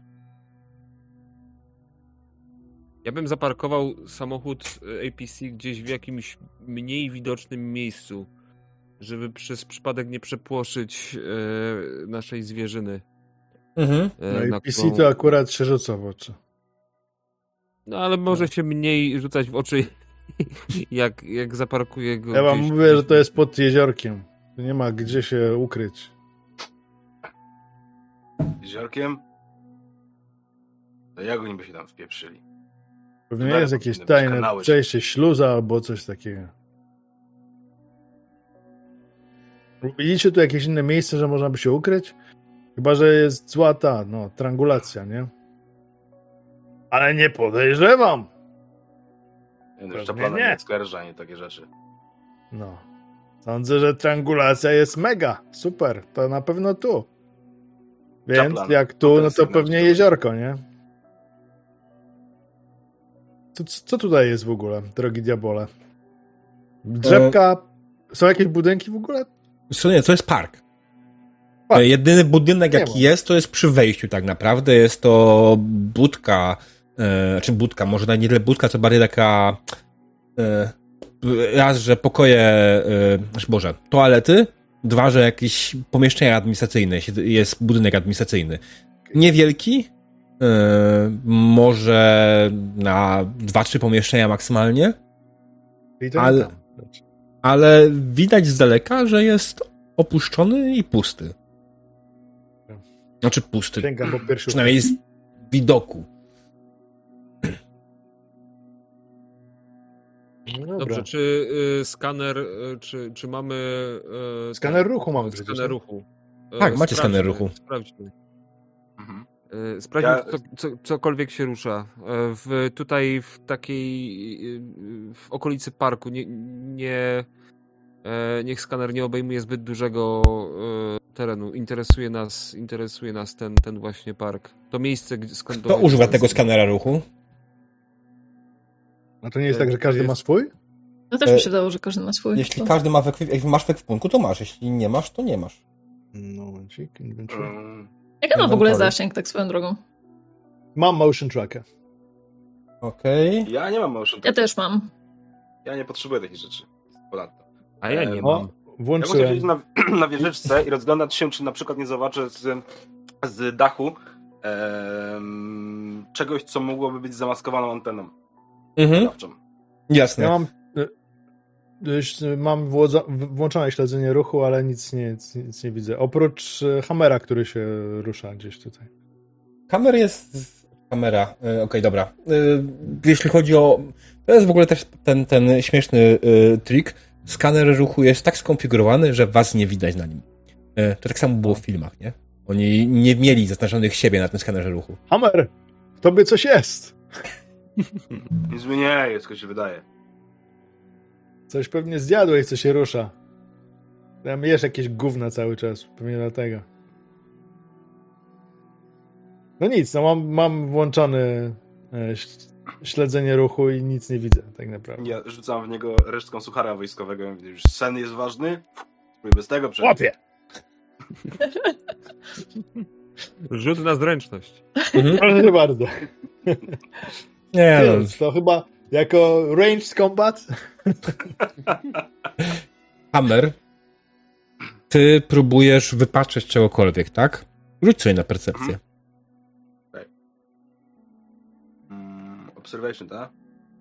[SPEAKER 3] Ja bym zaparkował samochód APC gdzieś w jakimś mniej widocznym miejscu, żeby przez przypadek nie przepłoszyć e, naszej zwierzyny.
[SPEAKER 1] Mhm.
[SPEAKER 3] e,
[SPEAKER 2] No i
[SPEAKER 3] na
[SPEAKER 2] PC
[SPEAKER 3] którą-
[SPEAKER 2] to akurat się rzuca w oczy.
[SPEAKER 3] No ale może się mniej rzucać w oczy, jak, jak zaparkuję go
[SPEAKER 2] Ja wam
[SPEAKER 3] gdzieś-
[SPEAKER 2] mówię, że to jest pod jeziorkiem. Nie ma gdzie się ukryć.
[SPEAKER 5] Jeziorkiem? To jak oni by się tam wpieprzyli?
[SPEAKER 2] Pewnie jest jakieś tajne
[SPEAKER 5] kanały.
[SPEAKER 2] przejście śluza albo coś takiego. Widzicie tu jakieś inne miejsce, że można by się ukryć? Chyba, że jest zła ta, no, triangulacja, nie? Ale nie podejrzewam.
[SPEAKER 5] Nie, no,
[SPEAKER 2] Pewnie
[SPEAKER 5] Szczeplana
[SPEAKER 2] nie.
[SPEAKER 5] nie skarża, nie takie rzeczy.
[SPEAKER 2] No. Sądzę, że triangulacja jest mega. Super. To na pewno tu. Więc jak tu, no to
[SPEAKER 5] Ofensywny
[SPEAKER 2] pewnie jeziorko, nie? Co, co tutaj jest w ogóle, drogi diabole? Drzewka. Są jakieś budynki w ogóle?
[SPEAKER 1] Co nie, to jest park.
[SPEAKER 2] Park.
[SPEAKER 1] E, Jedyny budynek,
[SPEAKER 2] Nie
[SPEAKER 1] jaki
[SPEAKER 2] ma.
[SPEAKER 1] jest, to jest przy wejściu tak naprawdę. Jest to budka, e, znaczy budka, może nawet nie tyle budka, co bardziej taka e, raz, że pokoje, e, znaczy Boże, toalety, dwa, że jakieś pomieszczenia administracyjne, jest budynek administracyjny. Niewielki, e, może na dwa, trzy pomieszczenia maksymalnie, Ale- ale widać z daleka, że jest opuszczony i pusty. Znaczy pusty,
[SPEAKER 2] Sięgam po pierwszy.
[SPEAKER 1] przynajmniej z widoku.
[SPEAKER 2] Dobra.
[SPEAKER 3] Dobrze, czy y, skaner, y, czy, czy mamy... Y,
[SPEAKER 2] Skaner
[SPEAKER 3] ten-
[SPEAKER 2] ruchu mamy przecież.
[SPEAKER 3] Skaner ruchu. Y,
[SPEAKER 1] Tak, macie skaner ruchu.
[SPEAKER 3] Sprawdźmy.
[SPEAKER 5] Mhm.
[SPEAKER 3] Y, Sprawdźmy,
[SPEAKER 5] Ja-
[SPEAKER 3] co, co, cokolwiek się rusza. Y, W, tutaj w takiej, w okolicy parku nie, nie, niech skaner nie obejmuje zbyt dużego terenu. Interesuje nas, interesuje nas ten, ten właśnie park. To miejsce, gdzie- skąd...
[SPEAKER 1] Kto używa tego skanera ruchu?
[SPEAKER 2] A to nie jest
[SPEAKER 3] E,
[SPEAKER 2] tak, że każdy
[SPEAKER 3] jest-
[SPEAKER 2] ma swój?
[SPEAKER 4] To też
[SPEAKER 1] E,
[SPEAKER 4] mi się dało, że każdy ma swój.
[SPEAKER 1] Jeśli
[SPEAKER 4] To-
[SPEAKER 1] każdy ma w ekwi- jak masz w ekwipunku, to masz. Jeśli nie masz, to nie masz.
[SPEAKER 2] No, momencik, inventory.
[SPEAKER 5] Mm,
[SPEAKER 4] Jak ma w ogóle zasięg, tak swoją drogą?
[SPEAKER 2] Mam motion tracker.
[SPEAKER 1] Okej.
[SPEAKER 5] Ja nie mam motion
[SPEAKER 4] Ja
[SPEAKER 5] tracker.
[SPEAKER 4] też mam.
[SPEAKER 5] Ja nie potrzebuję takich rzeczy. Ponadto.
[SPEAKER 3] A ja nie
[SPEAKER 5] E,
[SPEAKER 3] mam.
[SPEAKER 2] O,
[SPEAKER 5] Ja muszę
[SPEAKER 2] włączyłem.
[SPEAKER 5] na, na wieżyczce i rozglądać się, czy na przykład nie zobaczę z, z dachu em, czegoś, co mogłoby być zamaskowaną anteną
[SPEAKER 1] Mhm, jasne.
[SPEAKER 2] Ja mam, już, y, mam włodza- włączone śledzenie ruchu, ale nic nie, nic, nic nie widzę. Oprócz y, Hammera, który się rusza gdzieś tutaj.
[SPEAKER 1] Kamer jest. Kamera, e, okej, dobra. E, Jeśli chodzi o. To jest w ogóle też ten, ten śmieszny e, trik. Skaner ruchu jest tak skonfigurowany, że was nie widać na nim. E, To tak samo było w filmach, nie? Oni nie mieli zaznaczonych siebie na tym skanerze ruchu.
[SPEAKER 2] Hammer! W tobie coś jest!
[SPEAKER 5] Nic mi nie jest, tylko się wydaje.
[SPEAKER 2] Coś pewnie zjadłeś, co się rusza. Tam jesz jakieś gówna cały czas, pewnie dlatego. No nic, no mam, mam włączony e, śledzenie ruchu i nic nie widzę, tak naprawdę.
[SPEAKER 5] Ja rzucam w niego resztką suchara wojskowego już sen jest ważny, bez tego przejść.
[SPEAKER 2] Łapie!
[SPEAKER 3] Rzut na zręczność.
[SPEAKER 2] Proszę bardzo.
[SPEAKER 1] Nie, no,
[SPEAKER 2] Ty, to chyba jako ranged combat?
[SPEAKER 1] Hammer, ty próbujesz wypatrzeć czegokolwiek, tak? Rzuć sobie na percepcję.
[SPEAKER 5] Mm, observation, tak?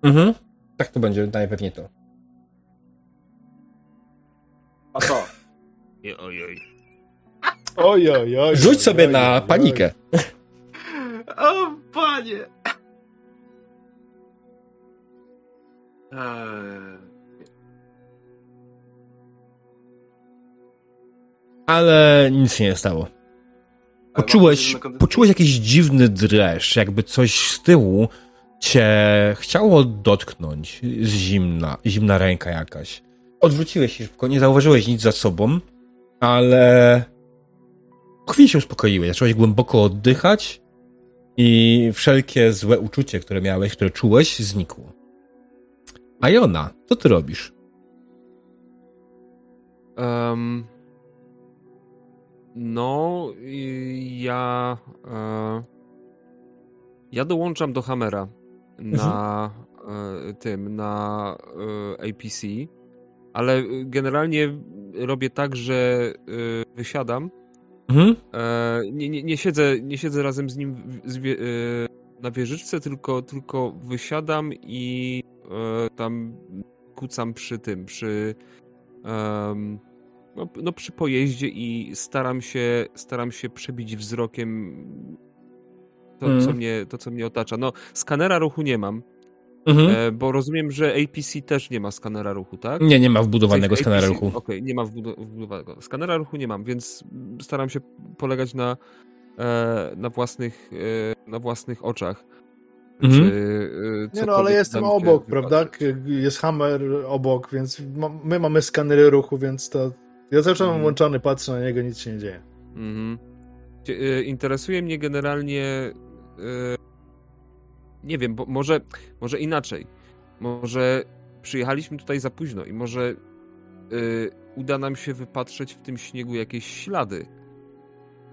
[SPEAKER 1] Mhm. Tak to będzie najpewniej to.
[SPEAKER 5] A co?
[SPEAKER 3] Ojoj.
[SPEAKER 2] Oj, oj, oj.
[SPEAKER 1] Rzuć
[SPEAKER 2] oj,
[SPEAKER 1] sobie
[SPEAKER 2] oj,
[SPEAKER 1] na
[SPEAKER 2] oj,
[SPEAKER 1] panikę.
[SPEAKER 5] O, panie!
[SPEAKER 1] Ale nic się nie stało. Poczułeś, poczułeś jakiś dziwny dreszcz, jakby coś z tyłu cię chciało dotknąć z zimna, zimna ręka jakaś. odwróciłeś się szybko, nie zauważyłeś nic za sobą, ale po chwili się uspokoiłeś, zacząłeś głęboko oddychać i wszelkie złe uczucie, które miałeś, które czułeś, znikło. A Jona, co ty robisz?
[SPEAKER 3] Um, no, ja. E, ja dołączam do Hammera na e, tym, na e, APC, ale generalnie robię tak, że e, wysiadam.
[SPEAKER 1] Mhm.
[SPEAKER 3] E, nie, nie, nie, siedzę, nie siedzę razem z nim w, z, e, na wieżyczce, tylko, tylko wysiadam i e, tam kucam przy tym, przy. em, no, no przy pojeździe i staram się, staram się przebić wzrokiem to, co mnie, to, co mnie otacza. No, skanera ruchu nie mam,
[SPEAKER 1] Mhm.
[SPEAKER 3] e, bo rozumiem, że APC też nie ma skanera ruchu, tak?
[SPEAKER 1] Nie, nie ma wbudowanego
[SPEAKER 3] W sensie
[SPEAKER 1] skanera
[SPEAKER 3] APC
[SPEAKER 1] ruchu.
[SPEAKER 3] Okej, nie ma wbudo- wbudowanego. Skanera ruchu nie mam, więc staram się polegać na, e, na, własnych, e, na własnych oczach.
[SPEAKER 1] Mhm.
[SPEAKER 3] Czy, e,
[SPEAKER 2] Nie no, ale jestem obok, prawda? Jest Hammer obok, więc ma, my mamy skanery ruchu, więc to... Ja zawsze mam
[SPEAKER 3] Mhm.
[SPEAKER 2] włączony, patrzę na niego, nic się nie dzieje.
[SPEAKER 3] Mhm. E, Interesuje mnie generalnie. e, Nie wiem, bo może, może inaczej. Może przyjechaliśmy tutaj za późno i może uda nam się wypatrzeć w tym śniegu jakieś ślady.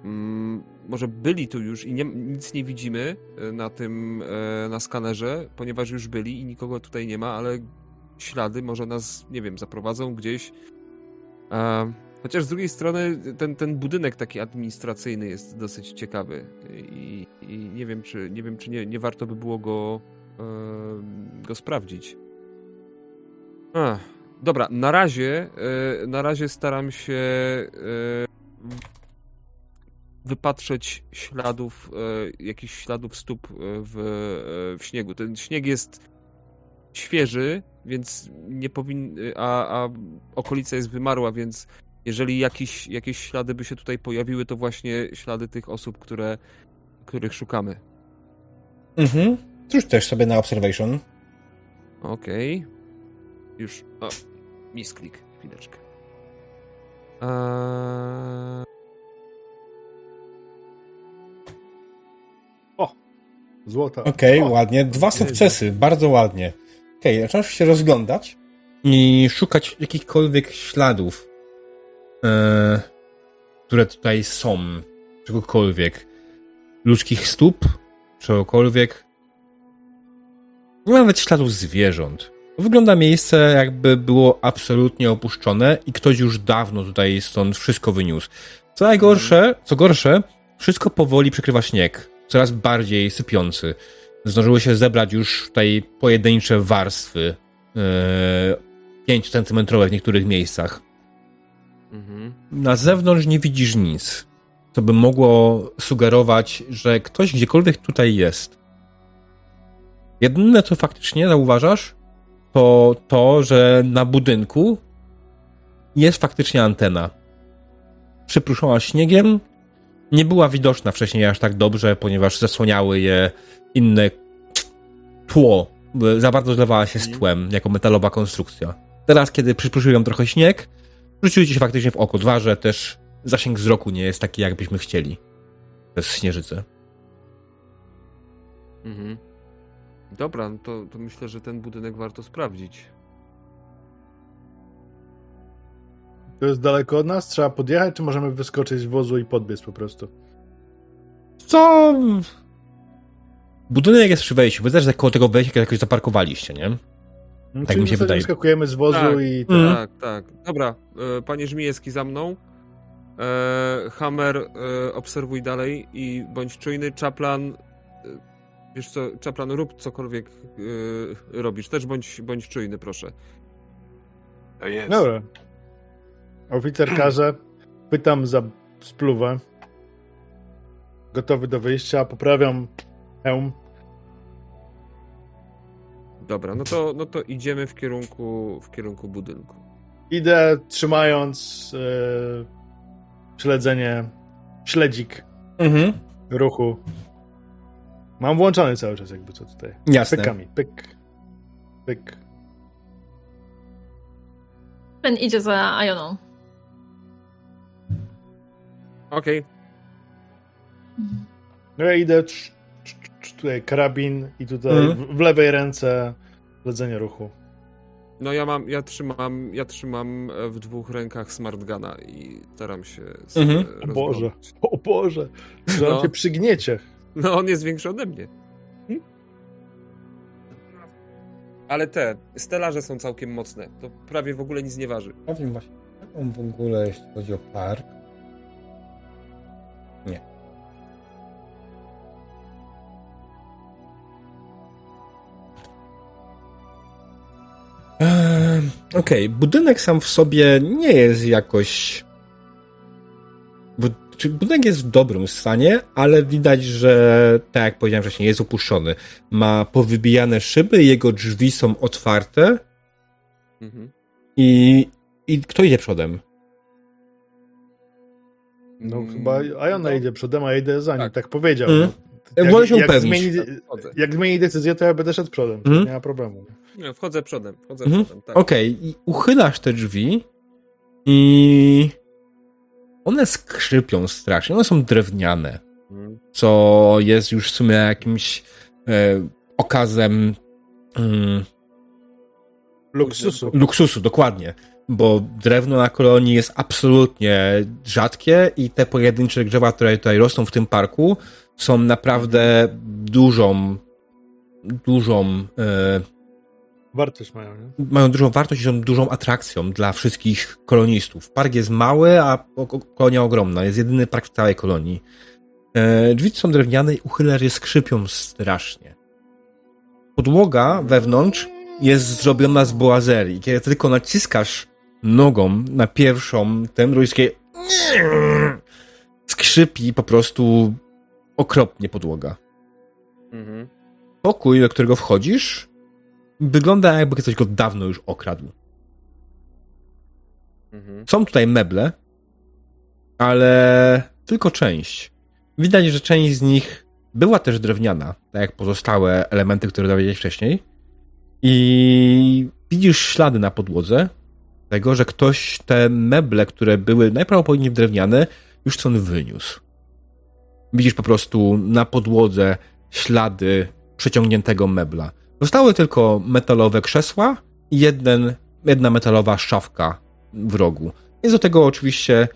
[SPEAKER 3] Mm, Może byli tu już i nie, nic nie widzimy e, na tym, e, na skanerze, ponieważ już byli i nikogo tutaj nie ma, ale ślady może nas, nie wiem, zaprowadzą gdzieś. E, Chociaż z drugiej strony ten, ten budynek taki administracyjny jest dosyć ciekawy i, i nie wiem, czy, nie, wiem, czy nie, nie warto by było go, go sprawdzić. Ach, dobra, na razie, na razie staram się wypatrzeć śladów, e, jakichś śladów stóp e, w, e, w śniegu. Ten śnieg jest świeży, więc nie powin... a, a okolica jest wymarła, więc jeżeli jakiś, jakieś ślady by się tutaj pojawiły, to właśnie ślady tych osób, które, których szukamy.
[SPEAKER 1] Mhm. Rzuć też sobie na observation.
[SPEAKER 3] Okej. Już. O, misklik. Chwileczkę. Eee,
[SPEAKER 2] Złota.
[SPEAKER 1] Okej,
[SPEAKER 2] O,
[SPEAKER 1] ładnie. Dwa sukcesy, bardzo ładnie. Okej, zaczynasz się rozglądać i szukać jakichkolwiek śladów, e, które tutaj są. Czegokolwiek. Ludzkich stóp, czegokolwiek. Nawet śladów zwierząt. Wygląda miejsce, jakby było absolutnie opuszczone i ktoś już dawno tutaj stąd wszystko wyniósł. Co najgorsze, co gorsze, wszystko powoli przykrywa śnieg. Coraz bardziej sypiący. Zdążyły się zebrać już tutaj pojedyncze warstwy. Yy, 5 centymetrowe w niektórych miejscach.
[SPEAKER 3] mhm.
[SPEAKER 1] Na zewnątrz nie widzisz nic, co by mogło sugerować, że ktoś gdziekolwiek tutaj jest. Jedyne, co faktycznie zauważasz, to to, że na budynku jest faktycznie antena. Przypruszona śniegiem, nie była widoczna wcześniej aż tak dobrze, ponieważ zasłaniały je inne tło. Za bardzo zlewała się z tłem, jako metalowa konstrukcja. Teraz, kiedy przypruszył ją trochę śnieg, rzuciły ci się faktycznie w oko. Dwa, że też zasięg wzroku nie jest taki, jakbyśmy chcieli. Przez śnieżycę.
[SPEAKER 3] Mhm. Dobra, no to, to myślę, że ten budynek warto sprawdzić.
[SPEAKER 2] To jest daleko od nas? Trzeba podjechać, czy możemy wyskoczyć z wozu i podbiec po prostu?
[SPEAKER 1] Co? Budynek jest przy wejściu. Wy też koło tego wejścia jakoś zaparkowaliście, nie?
[SPEAKER 2] No,
[SPEAKER 1] Tak mi się wydaje.
[SPEAKER 2] Wyskakujemy z wozu
[SPEAKER 3] Tak.
[SPEAKER 2] i...
[SPEAKER 1] Mm.
[SPEAKER 3] Tak, tak. Dobra, e, panie Żmijewski za mną. E, Hammer, e, obserwuj dalej i bądź czujny. Czaplan, e, wiesz co, Czaplan, rób cokolwiek robisz. Też bądź, bądź czujny, proszę.
[SPEAKER 5] To jest.
[SPEAKER 2] Dobra. Oficer każe, pytam za spluwę. Gotowy do wyjścia, poprawiam hełm.
[SPEAKER 3] Dobra, no to, no to idziemy w kierunku, w kierunku budynku.
[SPEAKER 2] Idę trzymając e, śledzenie, śledzik
[SPEAKER 1] Mhm.
[SPEAKER 2] ruchu. Mam włączony cały czas jakby co tutaj.
[SPEAKER 1] Jasne.
[SPEAKER 2] Pykami, pyk, pyk.
[SPEAKER 4] Ten idzie za Ioną.
[SPEAKER 3] Okej.
[SPEAKER 2] No ja idę trz, trz, trz, tutaj karabin i tutaj
[SPEAKER 1] Mhm.
[SPEAKER 2] w, w lewej ręce śledzenie ruchu.
[SPEAKER 3] No ja mam, ja trzymam, ja trzymam e, w dwóch rękach smartgana i staram się z,
[SPEAKER 1] Mhm.
[SPEAKER 2] O Boże. O Boże, że on
[SPEAKER 3] No.
[SPEAKER 2] cię przygniecie.
[SPEAKER 3] No on jest większy ode mnie. Hm? Ale te stelaże są całkiem mocne. To prawie w ogóle nic nie waży.
[SPEAKER 1] Powiem właśnie, jak on w ogóle, jeśli chodzi o park. Okej, budynek sam w sobie nie jest jakoś. Budynek jest w dobrym stanie, ale widać, że tak jak powiedziałem wcześniej, jest opuszczony. Ma powybijane szyby, jego drzwi są otwarte
[SPEAKER 3] Mhm.
[SPEAKER 1] i, i kto idzie przodem?
[SPEAKER 2] No
[SPEAKER 3] Mm,
[SPEAKER 2] chyba Iona
[SPEAKER 3] no,
[SPEAKER 2] idzie przodem, a ja idę za nim,
[SPEAKER 3] Tak.
[SPEAKER 2] tak, powiedział.
[SPEAKER 1] Mhm.
[SPEAKER 2] No.
[SPEAKER 1] Wolę się upewnić.
[SPEAKER 2] zmieni, jak zmieni decyzję, to ja będę szedł przodem.
[SPEAKER 1] Mhm.
[SPEAKER 2] Nie ma problemu.
[SPEAKER 3] Nie, wchodzę przodem, wchodzę
[SPEAKER 1] Mhm.
[SPEAKER 3] przodem, tak.
[SPEAKER 1] Okej, i uchylasz te drzwi i one skrzypią strasznie. One są drewniane,
[SPEAKER 3] Mhm.
[SPEAKER 1] co jest już w sumie jakimś e, okazem mm,
[SPEAKER 2] Luksusu.
[SPEAKER 1] luksusu, dokładnie. Bo drewno na kolonii jest absolutnie rzadkie i te pojedyncze drzewa, które tutaj rosną w tym parku, są naprawdę dużą, dużą e,
[SPEAKER 2] Wartość mają, nie?
[SPEAKER 1] mają dużą wartość i są dużą atrakcją dla wszystkich kolonistów. Park jest mały, a kolonia ogromna. Jest jedyny park w całej kolonii. E, drzwi są drewniane i uchylerzy skrzypią strasznie. Podłoga wewnątrz jest zrobiona z boazerii. Kiedy tylko naciskasz nogą na pierwszą, ten drugie skrzypi po prostu okropnie podłoga.
[SPEAKER 3] Mhm.
[SPEAKER 1] Pokój, do którego wchodzisz, wygląda jakby ktoś go dawno już okradł.
[SPEAKER 3] Mhm.
[SPEAKER 1] Są tutaj meble, ale tylko część. Widać, że część z nich była też drewniana, tak jak pozostałe elementy, które dowiedziałeś wcześniej. I widzisz ślady na podłodze tego, że ktoś te meble, które były najprawdopodobniej drewniane, już stąd wyniósł. Widzisz po prostu na podłodze ślady przeciągniętego mebla. Zostały tylko metalowe krzesła i jeden, jedna metalowa szafka w rogu. Jest do tego oczywiście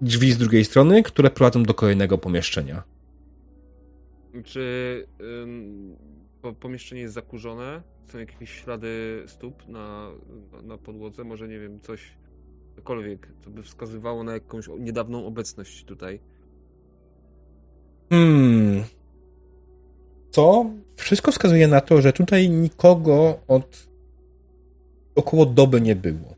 [SPEAKER 1] drzwi z drugiej strony, które prowadzą do kolejnego pomieszczenia.
[SPEAKER 3] Czy ym, po, pomieszczenie jest zakurzone? Są jakieś ślady stóp na, na, podłodze? Może nie wiem, coś, cokolwiek, co by wskazywało na jakąś niedawną obecność tutaj.
[SPEAKER 1] Hmm. To wszystko wskazuje na to, że tutaj nikogo od około doby nie było.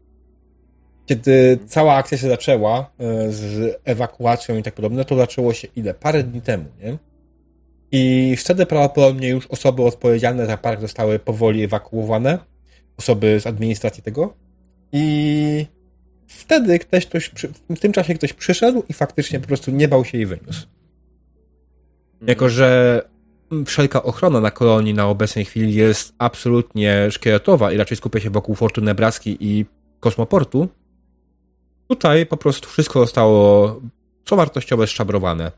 [SPEAKER 1] Kiedy cała akcja się zaczęła e, z ewakuacją i tak podobne, to zaczęło się ile? Parę dni temu, nie? I wtedy prawdopodobnie już osoby odpowiedzialne za park zostały powoli ewakuowane. Osoby z administracji tego. I wtedy ktoś, ktoś w tym czasie ktoś przyszedł i faktycznie po prostu nie bał się i wyniósł. Jako, że wszelka ochrona na kolonii na obecnej chwili jest absolutnie szkieletowa i raczej skupia się wokół Fortu Nebraski i kosmoportu, tutaj po prostu wszystko zostało co wartościowe szabrowane.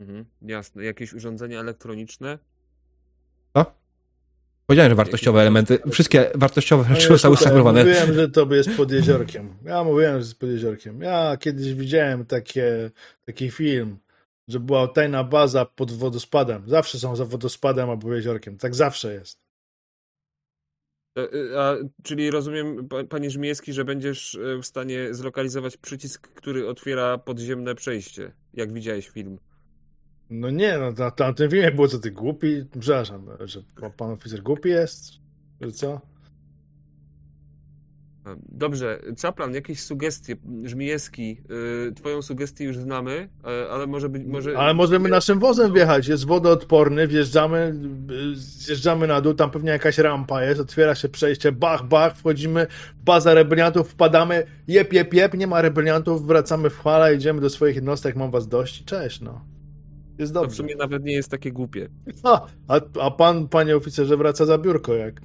[SPEAKER 3] Mhm, jasne. Jakieś urządzenia elektroniczne?
[SPEAKER 1] Powiedziałem, że wartościowe elementy, wszystkie wartościowe
[SPEAKER 2] No
[SPEAKER 1] rzeczy
[SPEAKER 2] ja
[SPEAKER 1] zostały szabrowane.
[SPEAKER 2] Mówiłem, że to jest pod jeziorkiem. Ja mówiłem, że jest pod jeziorkiem. Ja kiedyś widziałem takie, taki film, że była tajna baza pod wodospadem. Zawsze są za wodospadem albo jeziorkiem. Tak zawsze jest.
[SPEAKER 3] E, e, A, czyli rozumiem, pa- panie Żmijewski, że będziesz e, w stanie zlokalizować przycisk, który otwiera podziemne przejście, jak widziałeś film.
[SPEAKER 2] No nie, no na tamtym filmie było co ty głupi. Przepraszam, że pan oficer głupi jest? Że co?
[SPEAKER 3] A, Dobrze, Czaplan, jakieś sugestie, Żmijewski, y, twoją sugestię już znamy, e, ale może być, może...
[SPEAKER 2] Ale możemy naszym wozem wjechać. Jest wodoodporny, wjeżdżamy, zjeżdżamy na dół, tam pewnie jakaś rampa jest, otwiera się przejście, bach, bach, wchodzimy, baza rebeliantów, wpadamy, jep, jep, jep, nie ma rebeliantów, wracamy w chwale, idziemy do swoich jednostek, mam was dość, cześć, no. Jest
[SPEAKER 3] To w
[SPEAKER 2] dobrze.
[SPEAKER 3] sumie nawet nie jest takie głupie.
[SPEAKER 2] A, a, a pan, panie oficerze, wraca za biurko, jak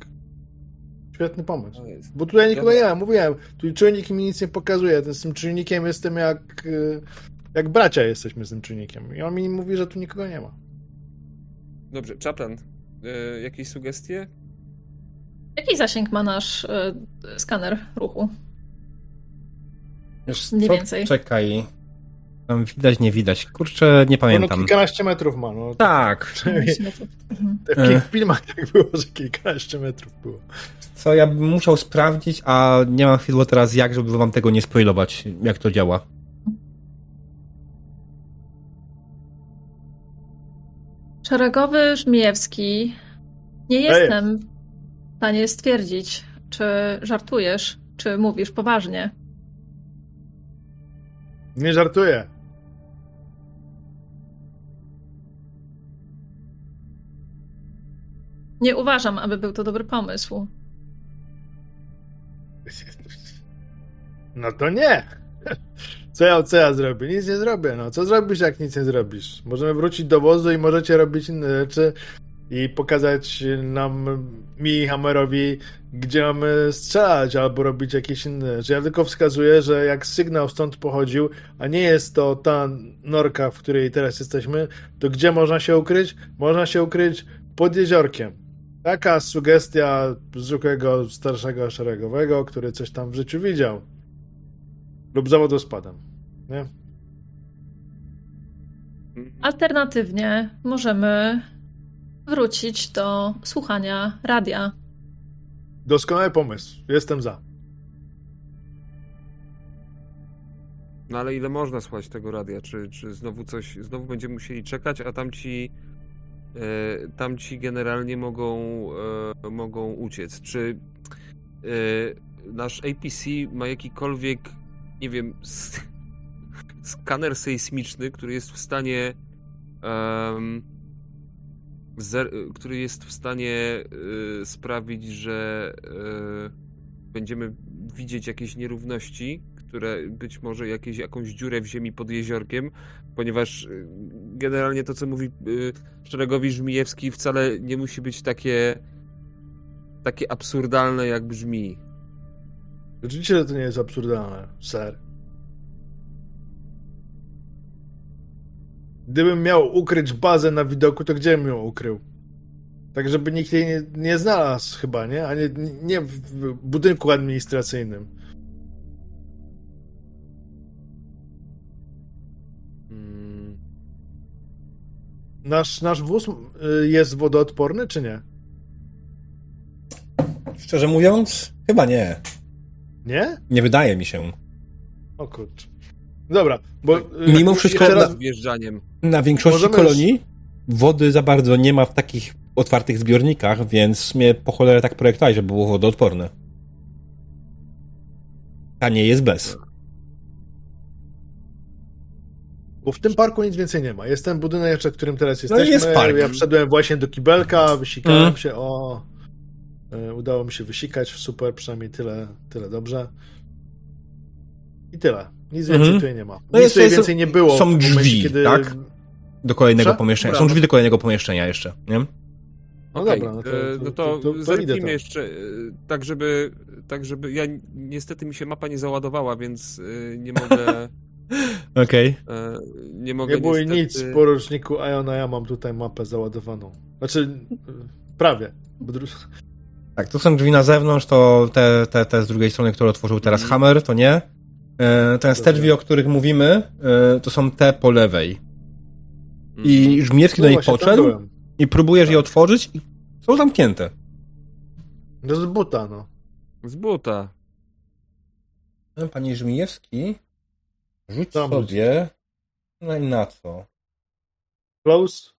[SPEAKER 2] Świetny pomysł. Bo tutaj nikogo
[SPEAKER 3] Ja-
[SPEAKER 2] nie ma, mówiłem. Tu czujnik mi nic nie pokazuje. Z tym czujnikiem jestem jak. y, Jak bracia jesteśmy z tym czujnikiem. I on mi mówi, że tu nikogo nie ma.
[SPEAKER 3] Dobrze, Czaplan, y, jakieś sugestie?
[SPEAKER 4] Jaki zasięg ma nasz y, skaner ruchu?
[SPEAKER 1] Wiesz
[SPEAKER 4] Mniej
[SPEAKER 1] co?
[SPEAKER 4] więcej.
[SPEAKER 1] Czekaj. Tam widać, nie widać. Kurczę, nie
[SPEAKER 2] Bo no
[SPEAKER 1] pamiętam.
[SPEAKER 2] kilkanaście metrów ma. No.
[SPEAKER 1] Tak.
[SPEAKER 4] Mhm.
[SPEAKER 2] w
[SPEAKER 1] E.
[SPEAKER 2] filmach tak było, że kilkanaście metrów było.
[SPEAKER 1] Co ja bym musiał sprawdzić, a nie mam chwilę teraz jak, żeby wam tego nie spoilować, jak to działa.
[SPEAKER 4] Szeregowy Żmijewski. Nie jestem w stanie stwierdzić, czy żartujesz, czy mówisz poważnie.
[SPEAKER 2] Nie żartuję.
[SPEAKER 4] Nie uważam, aby był to dobry pomysł.
[SPEAKER 2] No to nie. Co ja, co ja zrobię? Nic nie zrobię. No, co zrobisz, jak nic nie zrobisz? Możemy wrócić do wozu i możecie robić inne rzeczy i pokazać nam, mi Hammerowi, gdzie mamy strzelać albo robić jakieś inne rzeczy. Ja tylko wskazuję, że jak sygnał stąd pochodził, a nie jest to ta norka, w której teraz jesteśmy, to gdzie można się ukryć? Można się ukryć pod jeziorkiem. Taka sugestia zwykłego starszego szeregowego, który coś tam w życiu widział. Lub zawodospadem. Nie?
[SPEAKER 4] Alternatywnie możemy wrócić do słuchania radia.
[SPEAKER 2] Doskonały pomysł. Jestem za.
[SPEAKER 3] No ale ile można słuchać tego radia? Czy, czy znowu coś, znowu będziemy musieli czekać, a tamci, tamci generalnie mogą, e, mogą uciec? Czy e, nasz APC ma jakikolwiek, nie wiem, skaner sejsmiczny, który jest w stanie em, zer, który jest w stanie e, sprawić, że e, będziemy widzieć jakieś nierówności, które być może jakieś, jakąś dziurę w ziemi pod jeziorkiem, ponieważ y, generalnie to, co mówi y, szeregowi Żmijewski, wcale nie musi być takie takie absurdalne, jak brzmi.
[SPEAKER 2] Oczywiście, że to nie jest absurdalne, ser. Gdybym miał ukryć bazę na widoku, to gdzie bym ją ukrył? Tak, żeby nikt jej nie, nie znalazł chyba, nie? A nie, nie w w budynku administracyjnym. Nasz, nasz wóz y, jest wodoodporny, czy nie?
[SPEAKER 1] Szczerze mówiąc, chyba nie.
[SPEAKER 2] Nie?
[SPEAKER 1] Nie wydaje mi się.
[SPEAKER 2] O kurczę. Dobra, bo... y,
[SPEAKER 1] Mimo wszystko-
[SPEAKER 3] wjeżdżaniem.
[SPEAKER 1] Na większości
[SPEAKER 2] Możemy
[SPEAKER 1] kolonii wody za bardzo nie ma w takich otwartych zbiornikach, więc mnie po cholerę tak projektowali, żeby było wodoodporne. A nie jest bez.
[SPEAKER 2] Bo w tym parku nic więcej nie ma. Jest ten budynek jeszcze, w którym teraz
[SPEAKER 1] No i
[SPEAKER 2] jesteśmy.
[SPEAKER 1] jest park.
[SPEAKER 2] Ja wszedłem właśnie do kibelka, wysikałem
[SPEAKER 1] Mhm.
[SPEAKER 2] się, o... e, Udało mi się wysikać, super, przynajmniej tyle, tyle dobrze. I tyle. Nic więcej
[SPEAKER 1] Mhm.
[SPEAKER 2] tutaj nie ma.
[SPEAKER 1] No
[SPEAKER 2] Nic
[SPEAKER 1] jest-
[SPEAKER 2] tutaj
[SPEAKER 1] jest-
[SPEAKER 2] więcej nie było.
[SPEAKER 1] są
[SPEAKER 2] w momencie,
[SPEAKER 1] drzwi,
[SPEAKER 2] kiedy...
[SPEAKER 1] tak? Do kolejnego
[SPEAKER 2] Proszę?
[SPEAKER 1] pomieszczenia.
[SPEAKER 3] Dobra,
[SPEAKER 1] Są
[SPEAKER 3] no-
[SPEAKER 1] drzwi do kolejnego pomieszczenia jeszcze, nie?
[SPEAKER 2] No
[SPEAKER 3] Okej,
[SPEAKER 2] dobra, no to,
[SPEAKER 3] e,
[SPEAKER 2] to,
[SPEAKER 3] no
[SPEAKER 2] to,
[SPEAKER 3] to,
[SPEAKER 2] to, to, idę
[SPEAKER 3] zerknijmy jeszcze, e, tak żeby, tak żeby, ja ni- niestety mi się mapa nie załadowała, więc nie mogę,
[SPEAKER 1] Okej.
[SPEAKER 3] e, nie mogę
[SPEAKER 2] Nie było
[SPEAKER 3] niestety...
[SPEAKER 2] nic, poruczniku Iona, ja mam tutaj mapę załadowaną. Znaczy, e, prawie.
[SPEAKER 1] Tak, tu są drzwi na zewnątrz, to te, te, te z drugiej strony, które otworzył teraz
[SPEAKER 3] Mhm.
[SPEAKER 1] Hammer, to nie. E, Teraz te drzwi, o których mówimy, e, to są te po lewej.
[SPEAKER 3] Mhm.
[SPEAKER 1] I Żmijewski do
[SPEAKER 2] No
[SPEAKER 1] nich podszedł i próbujesz je otworzyć i są zamknięte.
[SPEAKER 2] No z buta, no.
[SPEAKER 3] Z buta.
[SPEAKER 1] Panie Żmijewski, rzuć
[SPEAKER 2] Tam
[SPEAKER 1] sobie no i na co?
[SPEAKER 2] Close?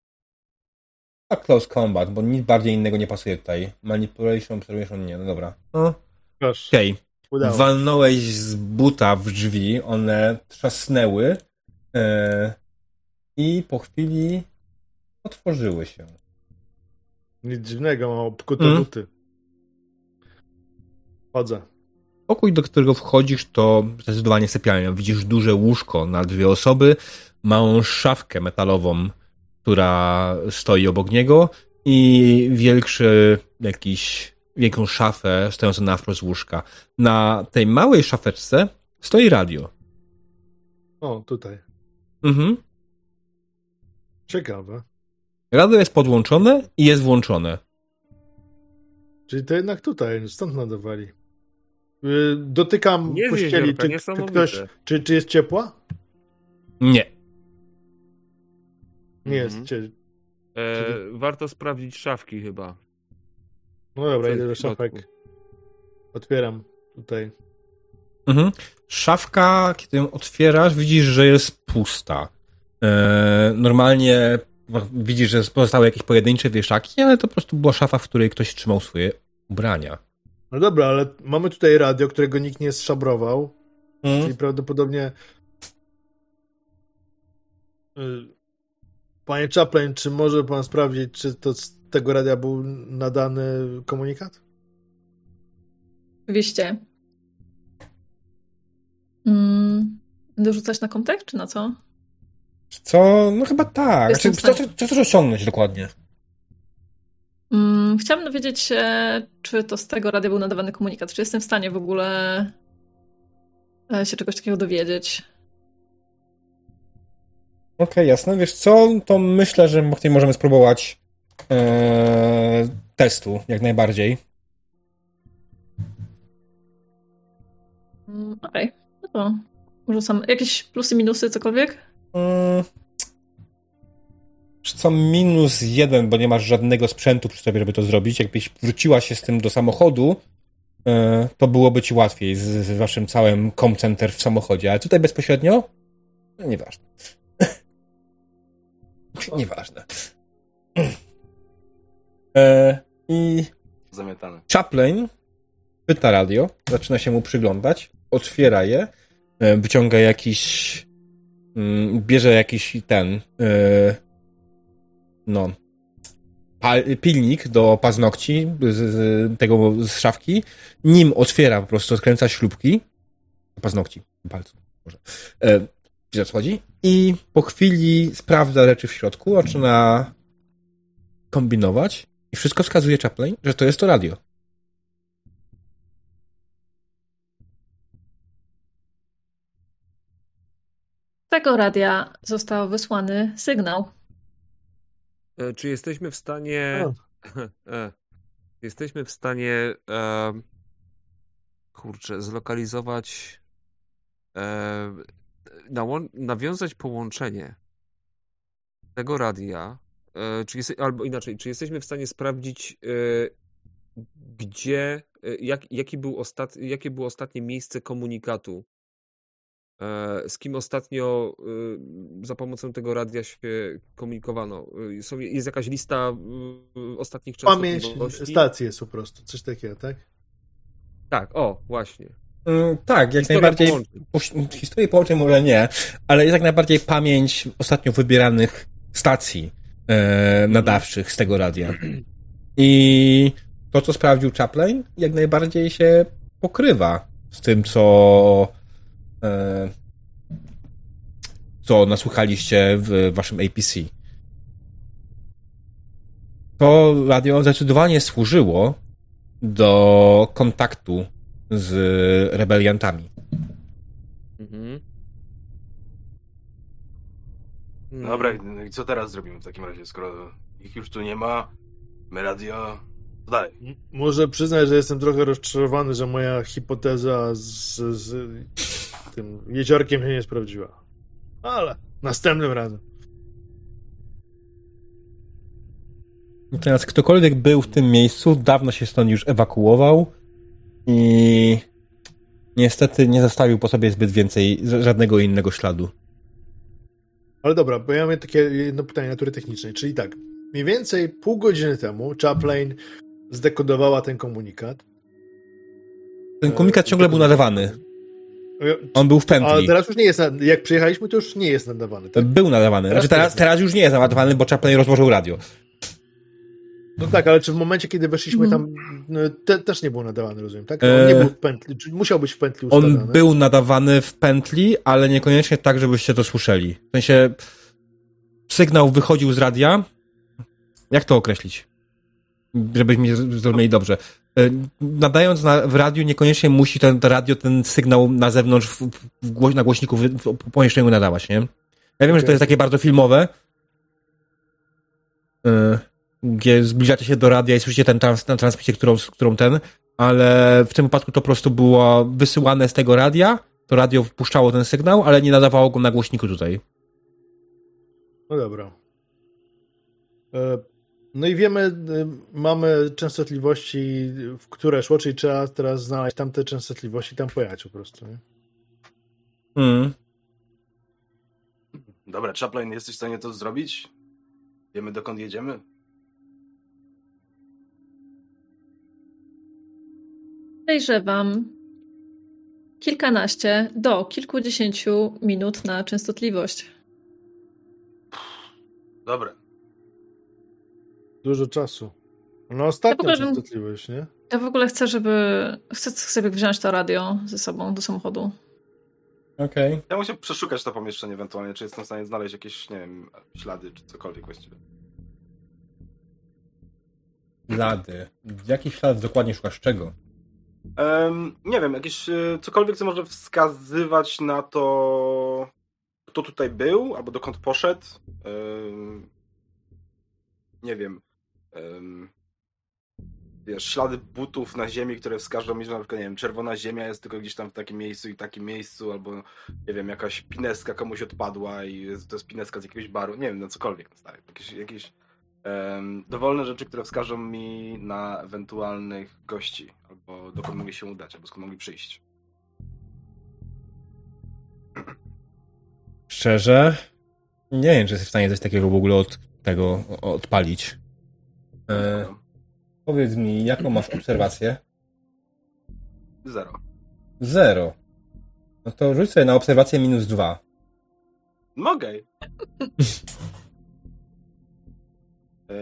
[SPEAKER 1] A close combat, bo nic bardziej innego nie pasuje tutaj. Manipulation, observation, nie, no dobra. No, Okej,
[SPEAKER 2] udało.
[SPEAKER 1] walnąłeś z buta w drzwi, one trzasnęły e, i po chwili otworzyły się.
[SPEAKER 2] Nic dziwnego, mam obkute
[SPEAKER 1] Mm.
[SPEAKER 2] buty. Chodzę.
[SPEAKER 1] Pokój, do którego wchodzisz, to zdecydowanie sypialnia. Widzisz duże łóżko na dwie osoby, małą szafkę metalową, która stoi obok niego i większy jakiś wielką szafę stojącą na wprost z łóżka. Na tej małej szafeczce stoi radio.
[SPEAKER 2] O, tutaj.
[SPEAKER 1] Mhm.
[SPEAKER 2] Ciekawe.
[SPEAKER 1] Radio jest podłączone i jest włączone.
[SPEAKER 2] Czyli to jednak tutaj, stąd nadawali. Y, Dotykam
[SPEAKER 3] Nie
[SPEAKER 2] pościeli.
[SPEAKER 3] jeziorka,
[SPEAKER 2] Czy, czy, ktoś, czy, czy jest ciepła?
[SPEAKER 1] Nie.
[SPEAKER 2] Nie
[SPEAKER 3] Mhm.
[SPEAKER 2] jest. Cie...
[SPEAKER 3] E, warto sprawdzić szafki chyba.
[SPEAKER 2] No dobra, idę do szafek. Otwieram tutaj.
[SPEAKER 1] Mhm. Szafka, kiedy ją otwierasz, widzisz, że jest pusta. E, normalnie widzisz, że pozostały jakieś pojedyncze wieszaki, ale to po prostu była szafa, w której ktoś trzymał swoje ubrania.
[SPEAKER 2] No dobra, ale mamy tutaj radio, którego nikt nie szabrował.
[SPEAKER 1] Mhm.
[SPEAKER 2] Czyli prawdopodobnie. Y, Panie Chaplin, czy może pan sprawdzić, czy to z tego radia był nadany komunikat?
[SPEAKER 4] Oczywiście. Mm, będę rzucać na kontakt, czy na co?
[SPEAKER 1] Co? No chyba tak.
[SPEAKER 4] Jestem
[SPEAKER 1] Znaczy, co, co, co chcesz osiągnąć dokładnie?
[SPEAKER 4] Chciałabym dowiedzieć się, czy to z tego radia był nadawany komunikat. Czy jestem w stanie w ogóle e, się czegoś takiego dowiedzieć?
[SPEAKER 1] Okej, jasne. Wiesz co? To myślę, że możemy spróbować e, testu, jak najbardziej.
[SPEAKER 4] Mm, Okej, no to rzucam. Jakieś plusy, minusy, cokolwiek?
[SPEAKER 1] Mm. Co minus jeden, bo nie masz żadnego sprzętu przy sobie, żeby to zrobić. Jakbyś wróciła się z tym do samochodu, e, to byłoby ci łatwiej z, z waszym całym com center w samochodzie. Ale tutaj bezpośrednio? No, nieważne. nieważne. E, I
[SPEAKER 5] Zamiatany.
[SPEAKER 1] Chaplin pyta radio, zaczyna się mu przyglądać, otwiera je, e, wyciąga jakiś. mm, bierze jakiś ten. e, no. pilnik do paznokci z, z tego z szafki. Nim otwiera, po prostu odkręca śrubki. Paznokci, palców, może. E, wiesz o co chodzi? I po chwili sprawdza rzeczy w środku, zaczyna kombinować. I wszystko wskazuje Chaplin, że to jest to radio.
[SPEAKER 4] Z tego radia został wysłany sygnał.
[SPEAKER 3] E, czy jesteśmy w stanie. E, jesteśmy w stanie. E, kurczę, zlokalizować. E, nawiązać połączenie tego radia. E, czy jest, albo inaczej, czy jesteśmy w stanie sprawdzić, e, gdzie. Jak, jaki był ostat, jakie było ostatnie miejsce komunikatu? E, z kim ostatnio y, za pomocą tego radia się komunikowano. Są, jest jakaś lista ostatnich
[SPEAKER 2] Pamięć
[SPEAKER 3] częstotliwości?
[SPEAKER 2] stacji jest po prostu, coś takiego, tak?
[SPEAKER 3] Tak, o, właśnie.
[SPEAKER 1] Mm, tak, jak
[SPEAKER 3] Historia
[SPEAKER 1] najbardziej.
[SPEAKER 3] połączeń.
[SPEAKER 1] Historii połączeń może nie, ale jest jak najbardziej pamięć ostatnio wybieranych stacji e, nadawczych z tego radia. I to, co sprawdził Chaplin, jak najbardziej się pokrywa z tym, co e, co nasłuchaliście w waszym APC. To radio zdecydowanie służyło do kontaktu z rebeliantami.
[SPEAKER 3] Mhm.
[SPEAKER 5] No Dobra, i co teraz zrobimy w takim razie, skoro ich już tu nie ma, my radio, dalej?
[SPEAKER 2] M- Muszę przyznać, że jestem trochę rozczarowany, że moja hipoteza z, z tym jeziorkiem się nie sprawdziła. Ale następnym razem.
[SPEAKER 1] I Teraz ktokolwiek był w tym miejscu, dawno się stąd już ewakuował i niestety nie zostawił po sobie zbyt więcej, ża- żadnego innego śladu.
[SPEAKER 2] Ale dobra, bo ja mam takie jedno pytanie natury technicznej. Czyli tak, mniej więcej pół godziny temu Chaplin zdekodowała ten komunikat.
[SPEAKER 1] Ten komunikat
[SPEAKER 2] E,
[SPEAKER 1] ciągle był nadawany. On był w
[SPEAKER 2] A
[SPEAKER 1] pętli.
[SPEAKER 2] teraz już nie jest, jak przyjechaliśmy, to już nie jest nadawany, tak?
[SPEAKER 1] Był nadawany.
[SPEAKER 2] Teraz
[SPEAKER 1] Znaczy teraz, teraz już nie jest nadawany, bo Chaplin rozłożył radio.
[SPEAKER 2] No tak, ale czy w momencie, kiedy weszliśmy
[SPEAKER 4] Mhm.
[SPEAKER 2] tam, no, te, też nie był nadawany, rozumiem, tak? On
[SPEAKER 1] E,
[SPEAKER 2] nie był w pętli, czy musiał być w pętli ustawiony.
[SPEAKER 1] On był nadawany w pętli, ale niekoniecznie tak, żebyście to słyszeli. W sensie sygnał wychodził z radia. Jak to określić? żebyśmy zrozumieli dobrze. E, nadając na, w radiu, niekoniecznie musi ten to radio, ten sygnał na zewnątrz w, w, głoś, na głośniku w, w pomieszczeniu nadawać, nie? Ja wiem, okay. że to jest takie bardzo filmowe, e, gdzie zbliżacie się do radia i słyszycie ten trans, tę transmisję, którą, którą ten, ale w tym wypadku to po prostu było wysyłane z tego radia, to radio wpuszczało ten sygnał, ale nie nadawało go na głośniku tutaj.
[SPEAKER 2] No dobra. E, no i wiemy, e, mamy częstotliwości, w które szło, czyli trzeba teraz znaleźć tamte częstotliwości i tam pojechać po prostu, nie?
[SPEAKER 1] Mm.
[SPEAKER 5] Dobra, Chaplin, jesteś w stanie to zrobić? Wiemy, dokąd jedziemy?
[SPEAKER 4] Podejrzewam kilkanaście do kilkudziesięciu minut na częstotliwość.
[SPEAKER 5] Dobra.
[SPEAKER 2] Dużo czasu. No ostatnia
[SPEAKER 4] Ja
[SPEAKER 2] częstotliwość, nie?
[SPEAKER 4] Ja w ogóle chcę, żeby. Chcę sobie wziąć to radio ze sobą do samochodu.
[SPEAKER 1] Okej.
[SPEAKER 5] Ja musiał przeszukać to pomieszczenie ewentualnie, czy jestem w stanie znaleźć jakieś, nie wiem, ślady, czy cokolwiek właściwie.
[SPEAKER 1] Ślady. Jaki ślad dokładnie szukasz czego?
[SPEAKER 5] Em, nie wiem, jakieś e, cokolwiek, co może wskazywać na to, kto tutaj był, albo dokąd poszedł. Em, nie wiem. Wiesz, ślady butów na ziemi, które wskażą mi, że na przykład, nie wiem, czerwona ziemia jest tylko gdzieś tam w takim miejscu i takim miejscu, albo, nie wiem, jakaś pineska komuś odpadła i jest, to jest pineska z jakiegoś baru. Nie wiem, no cokolwiek. No, stary. Jakieś, jakieś em, dowolne rzeczy, które wskażą mi na ewentualnych gości, albo dokąd mogli się udać, albo skąd mogli przyjść.
[SPEAKER 1] Szczerze, nie wiem, czy jesteś w stanie coś takiego w ogóle od tego odpalić. E, powiedz mi, jaką masz obserwację?
[SPEAKER 5] Zero.
[SPEAKER 1] Zero. No to rzuć sobie na obserwację minus dwa.
[SPEAKER 5] Mogę.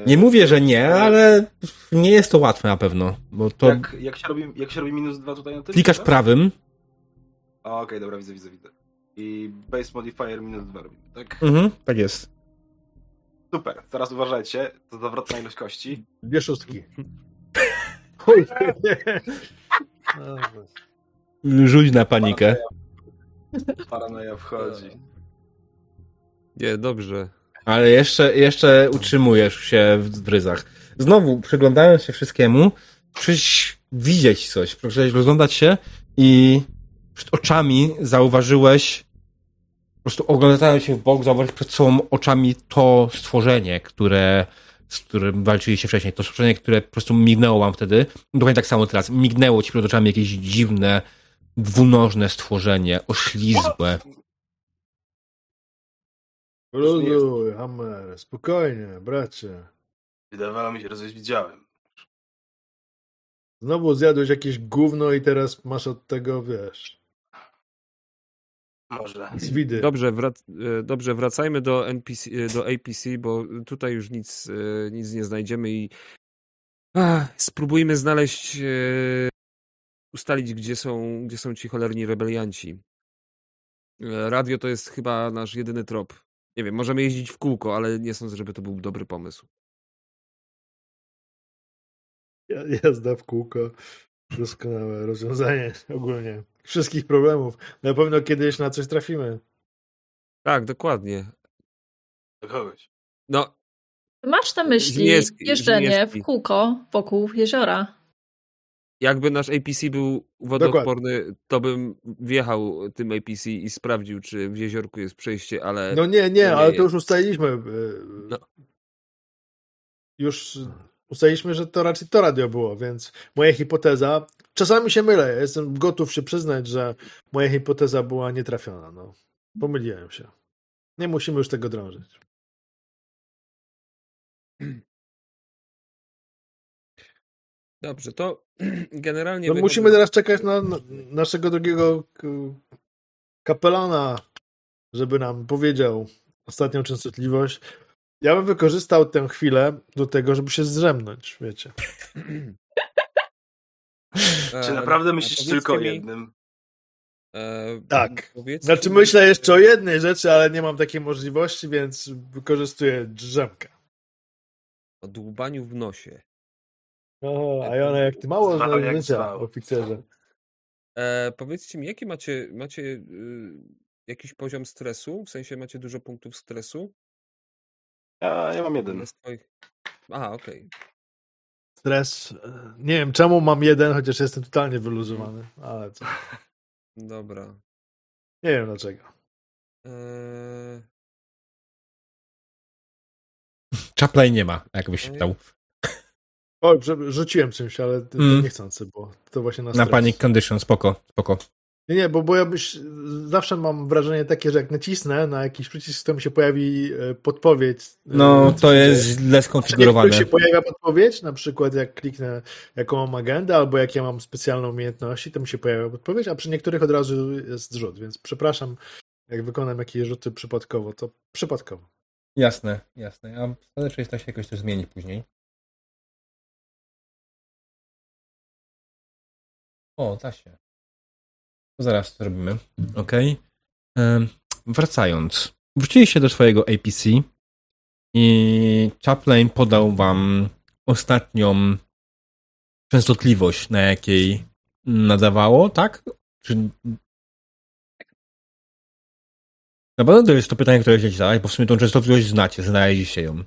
[SPEAKER 1] Nie mówię, że nie, ale nie jest to łatwe na pewno, bo to
[SPEAKER 5] Jak, jak, się robi, jak się robi minus dwa tutaj na tym?
[SPEAKER 1] klikasz
[SPEAKER 5] tak?
[SPEAKER 1] prawym,
[SPEAKER 5] Okej, dobra, widzę, widzę, widzę. I base modifier minus dwa robimy, tak?
[SPEAKER 1] mhm, tak jest.
[SPEAKER 5] Super, teraz uważajcie, to zawrotna ilość kości.
[SPEAKER 2] Dwie szóstki.
[SPEAKER 1] Rzuć na panikę.
[SPEAKER 5] Paranoja wchodzi.
[SPEAKER 3] Nie, dobrze.
[SPEAKER 1] Ale jeszcze, jeszcze utrzymujesz się w ryzach. Znowu, przyglądając się wszystkiemu, przyś widzieć coś, przyszedłeś rozglądać się i przed oczami zauważyłeś, po prostu oglądając się w bok, zauważyłeś przed sobą oczami to stworzenie, które, z którym walczyliście wcześniej. To stworzenie, które po prostu mignęło wam wtedy. Dokładnie tak samo teraz. Mignęło ci przed oczami jakieś dziwne, dwunożne stworzenie, oślizgłe.
[SPEAKER 2] Luduj, Hammer, spokojnie, bracie.
[SPEAKER 5] Wydawało mi się, że coś widziałem.
[SPEAKER 2] Znowu zjadłeś jakieś gówno i teraz masz od tego, wiesz,
[SPEAKER 5] Może.
[SPEAKER 2] zwidy.
[SPEAKER 3] Dobrze, wrac e, dobrze, wracajmy do NPC, e, do APC, bo tutaj już nic, e, nic nie znajdziemy i Ach, spróbujmy znaleźć, e, ustalić, gdzie są, gdzie są ci cholerni rebelianci. E, Radio to jest chyba nasz jedyny trop. Nie wiem, możemy jeździć w kółko, ale nie sądzę, żeby to był dobry pomysł.
[SPEAKER 2] Ja- Jazda w kółko. Doskonałe rozwiązanie ogólnie wszystkich problemów. Na pewno kiedyś na coś trafimy.
[SPEAKER 3] Tak, dokładnie.
[SPEAKER 5] Do kogoś.
[SPEAKER 3] No,
[SPEAKER 4] Masz na myśli
[SPEAKER 3] Żmijewski,
[SPEAKER 4] jeżdżenie w kółko wokół jeziora.
[SPEAKER 3] jakby nasz APC był wodoodporny, to bym wjechał tym APC i sprawdził, czy w jeziorku jest przejście, ale
[SPEAKER 2] No nie, nie,
[SPEAKER 3] to
[SPEAKER 2] ale to już ustaliliśmy. e,
[SPEAKER 3] No.
[SPEAKER 2] Już ustaliliśmy, że to raczej to radio było, więc moja hipoteza. Czasami się mylę. ja Jestem gotów się przyznać, że moja hipoteza była nietrafiona. No. Pomyliłem się. Nie musimy już tego drążyć.
[SPEAKER 3] Dobrze, to generalnie.
[SPEAKER 2] No musimy teraz czekać na, na naszego drugiego kapelana, żeby nam powiedział ostatnią częstotliwość. Ja bym wykorzystał tę chwilę do tego, żeby się zdrzemnąć, wiecie.
[SPEAKER 5] Czy
[SPEAKER 3] E,
[SPEAKER 5] naprawdę
[SPEAKER 3] a
[SPEAKER 5] myślisz tylko o
[SPEAKER 3] mi,
[SPEAKER 5] jednym?
[SPEAKER 3] e,
[SPEAKER 2] Tak. Znaczy
[SPEAKER 3] mi-
[SPEAKER 2] myślę jeszcze o jednej rzeczy, ale nie mam takiej możliwości, więc wykorzystuję drzemkę.
[SPEAKER 3] O dłubaniu w nosie.
[SPEAKER 2] O, a ona jak ty mało znasz oficerze.
[SPEAKER 3] E, powiedzcie mi, jaki macie, macie y, jakiś poziom stresu? W sensie macie dużo punktów stresu?
[SPEAKER 5] Ja, ja mam jeden.
[SPEAKER 3] Swoich... Aha, okej.
[SPEAKER 2] Stres. Nie wiem czemu mam jeden, chociaż jestem totalnie wyluzowany, ale co.
[SPEAKER 3] Dobra.
[SPEAKER 2] Nie wiem dlaczego.
[SPEAKER 3] E,
[SPEAKER 1] Chaplay nie ma, jakbyś
[SPEAKER 3] i-
[SPEAKER 1] pytał.
[SPEAKER 2] O, że- rzuciłem czymś, ale
[SPEAKER 1] Mm.
[SPEAKER 2] niechcący, bo to właśnie na
[SPEAKER 1] Na
[SPEAKER 2] stres.
[SPEAKER 1] panic condition, spoko, spoko.
[SPEAKER 2] Nie, nie, bo, bo ja byś, zawsze mam wrażenie takie, że jak nacisnę na jakiś przycisk, to mi się pojawi e, podpowiedź. e,
[SPEAKER 1] No, to jest źle skonfigurowane.
[SPEAKER 2] się pojawia podpowiedź, na przykład jak kliknę jaką mam agendę, albo jak ja mam specjalne umiejętności, to mi się pojawia podpowiedź, a przy niektórych od razu jest rzut, więc przepraszam, jak wykonam jakieś rzuty przypadkowo, to przypadkowo.
[SPEAKER 1] Jasne, jasne. Ja zależy, czy to się jakoś to zmieni później. O, da się. To zaraz to zrobimy. Ok. Wracając. Wróciliście do swojego APC i Chaplain podał wam ostatnią częstotliwość, na jakiej nadawało, tak? Czy... Na pewno to jest to pytanie, które chcieliście zadać, bo w sumie tą częstotliwość znacie, znaleźliście ją.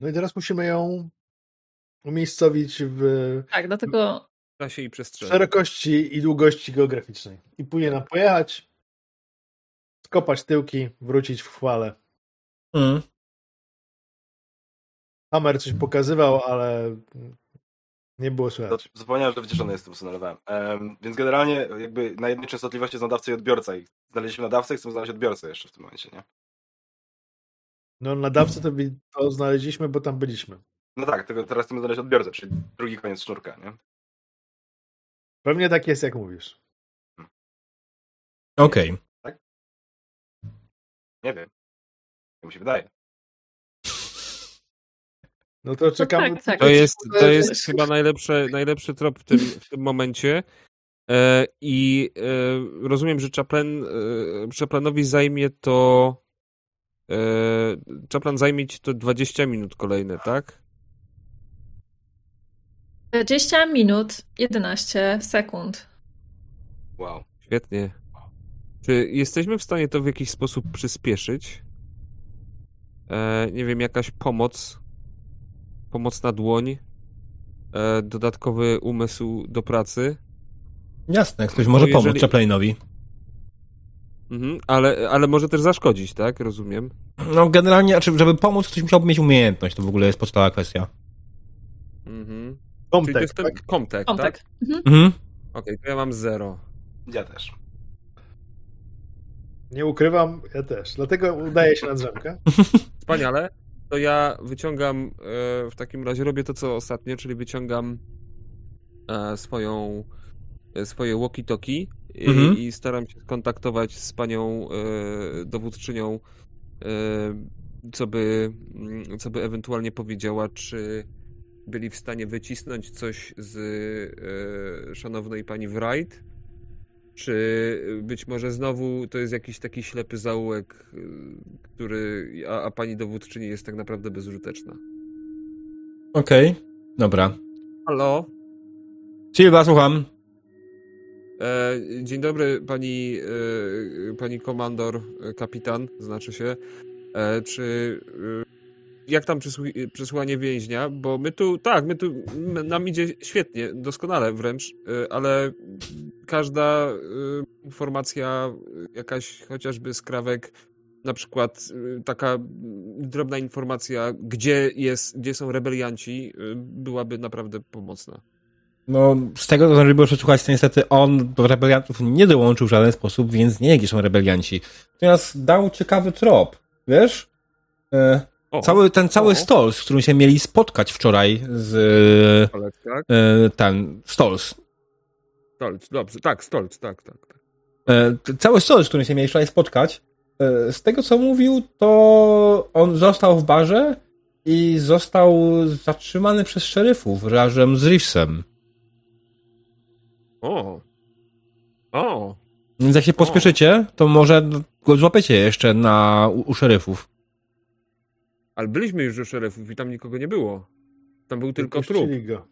[SPEAKER 2] No i teraz musimy ją umiejscowić w
[SPEAKER 4] Tak, dlatego
[SPEAKER 3] czasie i przestrzeni.
[SPEAKER 2] szerokości i długości geograficznej. I później nam pojechać, skopać tyłki, wrócić w chwale.
[SPEAKER 1] Mm.
[SPEAKER 2] Hammer coś pokazywał, ale nie było słychać.
[SPEAKER 5] Zapomniałem, że wycieszony jestem, usunąłem. Um, więc generalnie jakby na jednej częstotliwości jest nadawca i odbiorca i znaleźliśmy nadawcę i chcemy znaleźć odbiorcę jeszcze w tym momencie, nie?
[SPEAKER 2] No nadawcę to, to znaleźliśmy, bo tam byliśmy.
[SPEAKER 5] No tak, tylko teraz chcemy znaleźć odbiorcę, czyli drugi koniec sznurka, nie?
[SPEAKER 2] Pewnie tak jest, jak mówisz.
[SPEAKER 1] Okej.
[SPEAKER 5] Nie wiem. Jak mi się wydaje.
[SPEAKER 2] No to czekamy.
[SPEAKER 4] tak, tak.
[SPEAKER 3] To jest, to jest
[SPEAKER 4] jest-
[SPEAKER 3] chyba najlepszy, najlepszy trop w tym, w tym momencie. E, I e, rozumiem, że Chaplin, e, Chaplinowi zajmie to. E, Chaplin zajmie ci to 20 minut kolejne, tak?
[SPEAKER 4] 20 minut 11 sekund.
[SPEAKER 5] Wow.
[SPEAKER 3] Świetnie. Czy jesteśmy w stanie to w jakiś sposób przyspieszyć? E, nie wiem, jakaś pomoc, pomoc na dłoń, e, dodatkowy umysł do pracy.
[SPEAKER 1] Jasne, ktoś może
[SPEAKER 3] Bo
[SPEAKER 1] pomóc
[SPEAKER 3] jeżeli-
[SPEAKER 1] Chaplainowi.
[SPEAKER 3] Mhm, ale, ale może też zaszkodzić, tak? Rozumiem.
[SPEAKER 1] No generalnie, znaczy, żeby pomóc, ktoś musiałby mieć umiejętność. To w ogóle jest podstawowa kwestia.
[SPEAKER 3] Mhm. Czyli to
[SPEAKER 2] Komtek,
[SPEAKER 3] jest ten
[SPEAKER 2] tak?
[SPEAKER 3] Comtek, tak?
[SPEAKER 4] Mhm.
[SPEAKER 1] Mhm.
[SPEAKER 3] Okej, to ja mam zero.
[SPEAKER 5] Ja też.
[SPEAKER 2] Nie ukrywam, ja też. Dlatego udaje się na drzemkę.
[SPEAKER 3] Wspaniale. To ja wyciągam, e, w takim razie robię to, co ostatnio, czyli wyciągam e, swoją, e, swoje walkie-talkie i,
[SPEAKER 1] Mhm.
[SPEAKER 3] i staram się skontaktować z panią dowódczynią, co by, mm, co by ewentualnie powiedziała, czy byli w stanie wycisnąć coś z e, szanownej pani Wright, czy być może znowu to jest jakiś taki ślepy zaułek, y, który, a, a pani dowódczyni jest tak naprawdę bezużyteczna.
[SPEAKER 1] Okej, dobra.
[SPEAKER 3] Halo?
[SPEAKER 1] Silva, słucham.
[SPEAKER 3] E, dzień dobry, pani, e, pani komandor, e, kapitan, znaczy się. E, czy e, jak tam przysłu- przesłanie więźnia? Bo my tu, tak, my tu, nam idzie świetnie, doskonale wręcz, e, ale każda e, informacja, e, jakaś chociażby skrawek, na przykład taka drobna informacja, gdzie jest, gdzie są rebelianci, byłaby naprawdę pomocna.
[SPEAKER 1] No, z tego, co zdążyłem przesłuchać, to niestety on do rebeliantów nie dołączył w żaden sposób, więc nie gdzie są rebelianci. Natomiast dał ciekawy trop, wiesz? E,
[SPEAKER 3] O,
[SPEAKER 1] cały, ten cały
[SPEAKER 3] o.
[SPEAKER 1] Stolz, z którym się mieli spotkać wczoraj z
[SPEAKER 3] Stolc, tak?
[SPEAKER 1] e, ten Stolz.
[SPEAKER 3] Stolc, dobrze, tak, Stolc, tak, tak. tak.
[SPEAKER 1] E, cały Stolz, z którym się mieli wczoraj spotkać, e, z tego, co mówił, to on został w barze i został zatrzymany przez szeryfów razem z Reevesem.
[SPEAKER 3] O! O!
[SPEAKER 1] Więc jak się pospieszycie, to może go złapiecie jeszcze na, u, u szeryfów.
[SPEAKER 3] Ale byliśmy już u szeryfów i tam nikogo nie było. Tam był tylko trup.
[SPEAKER 2] Go.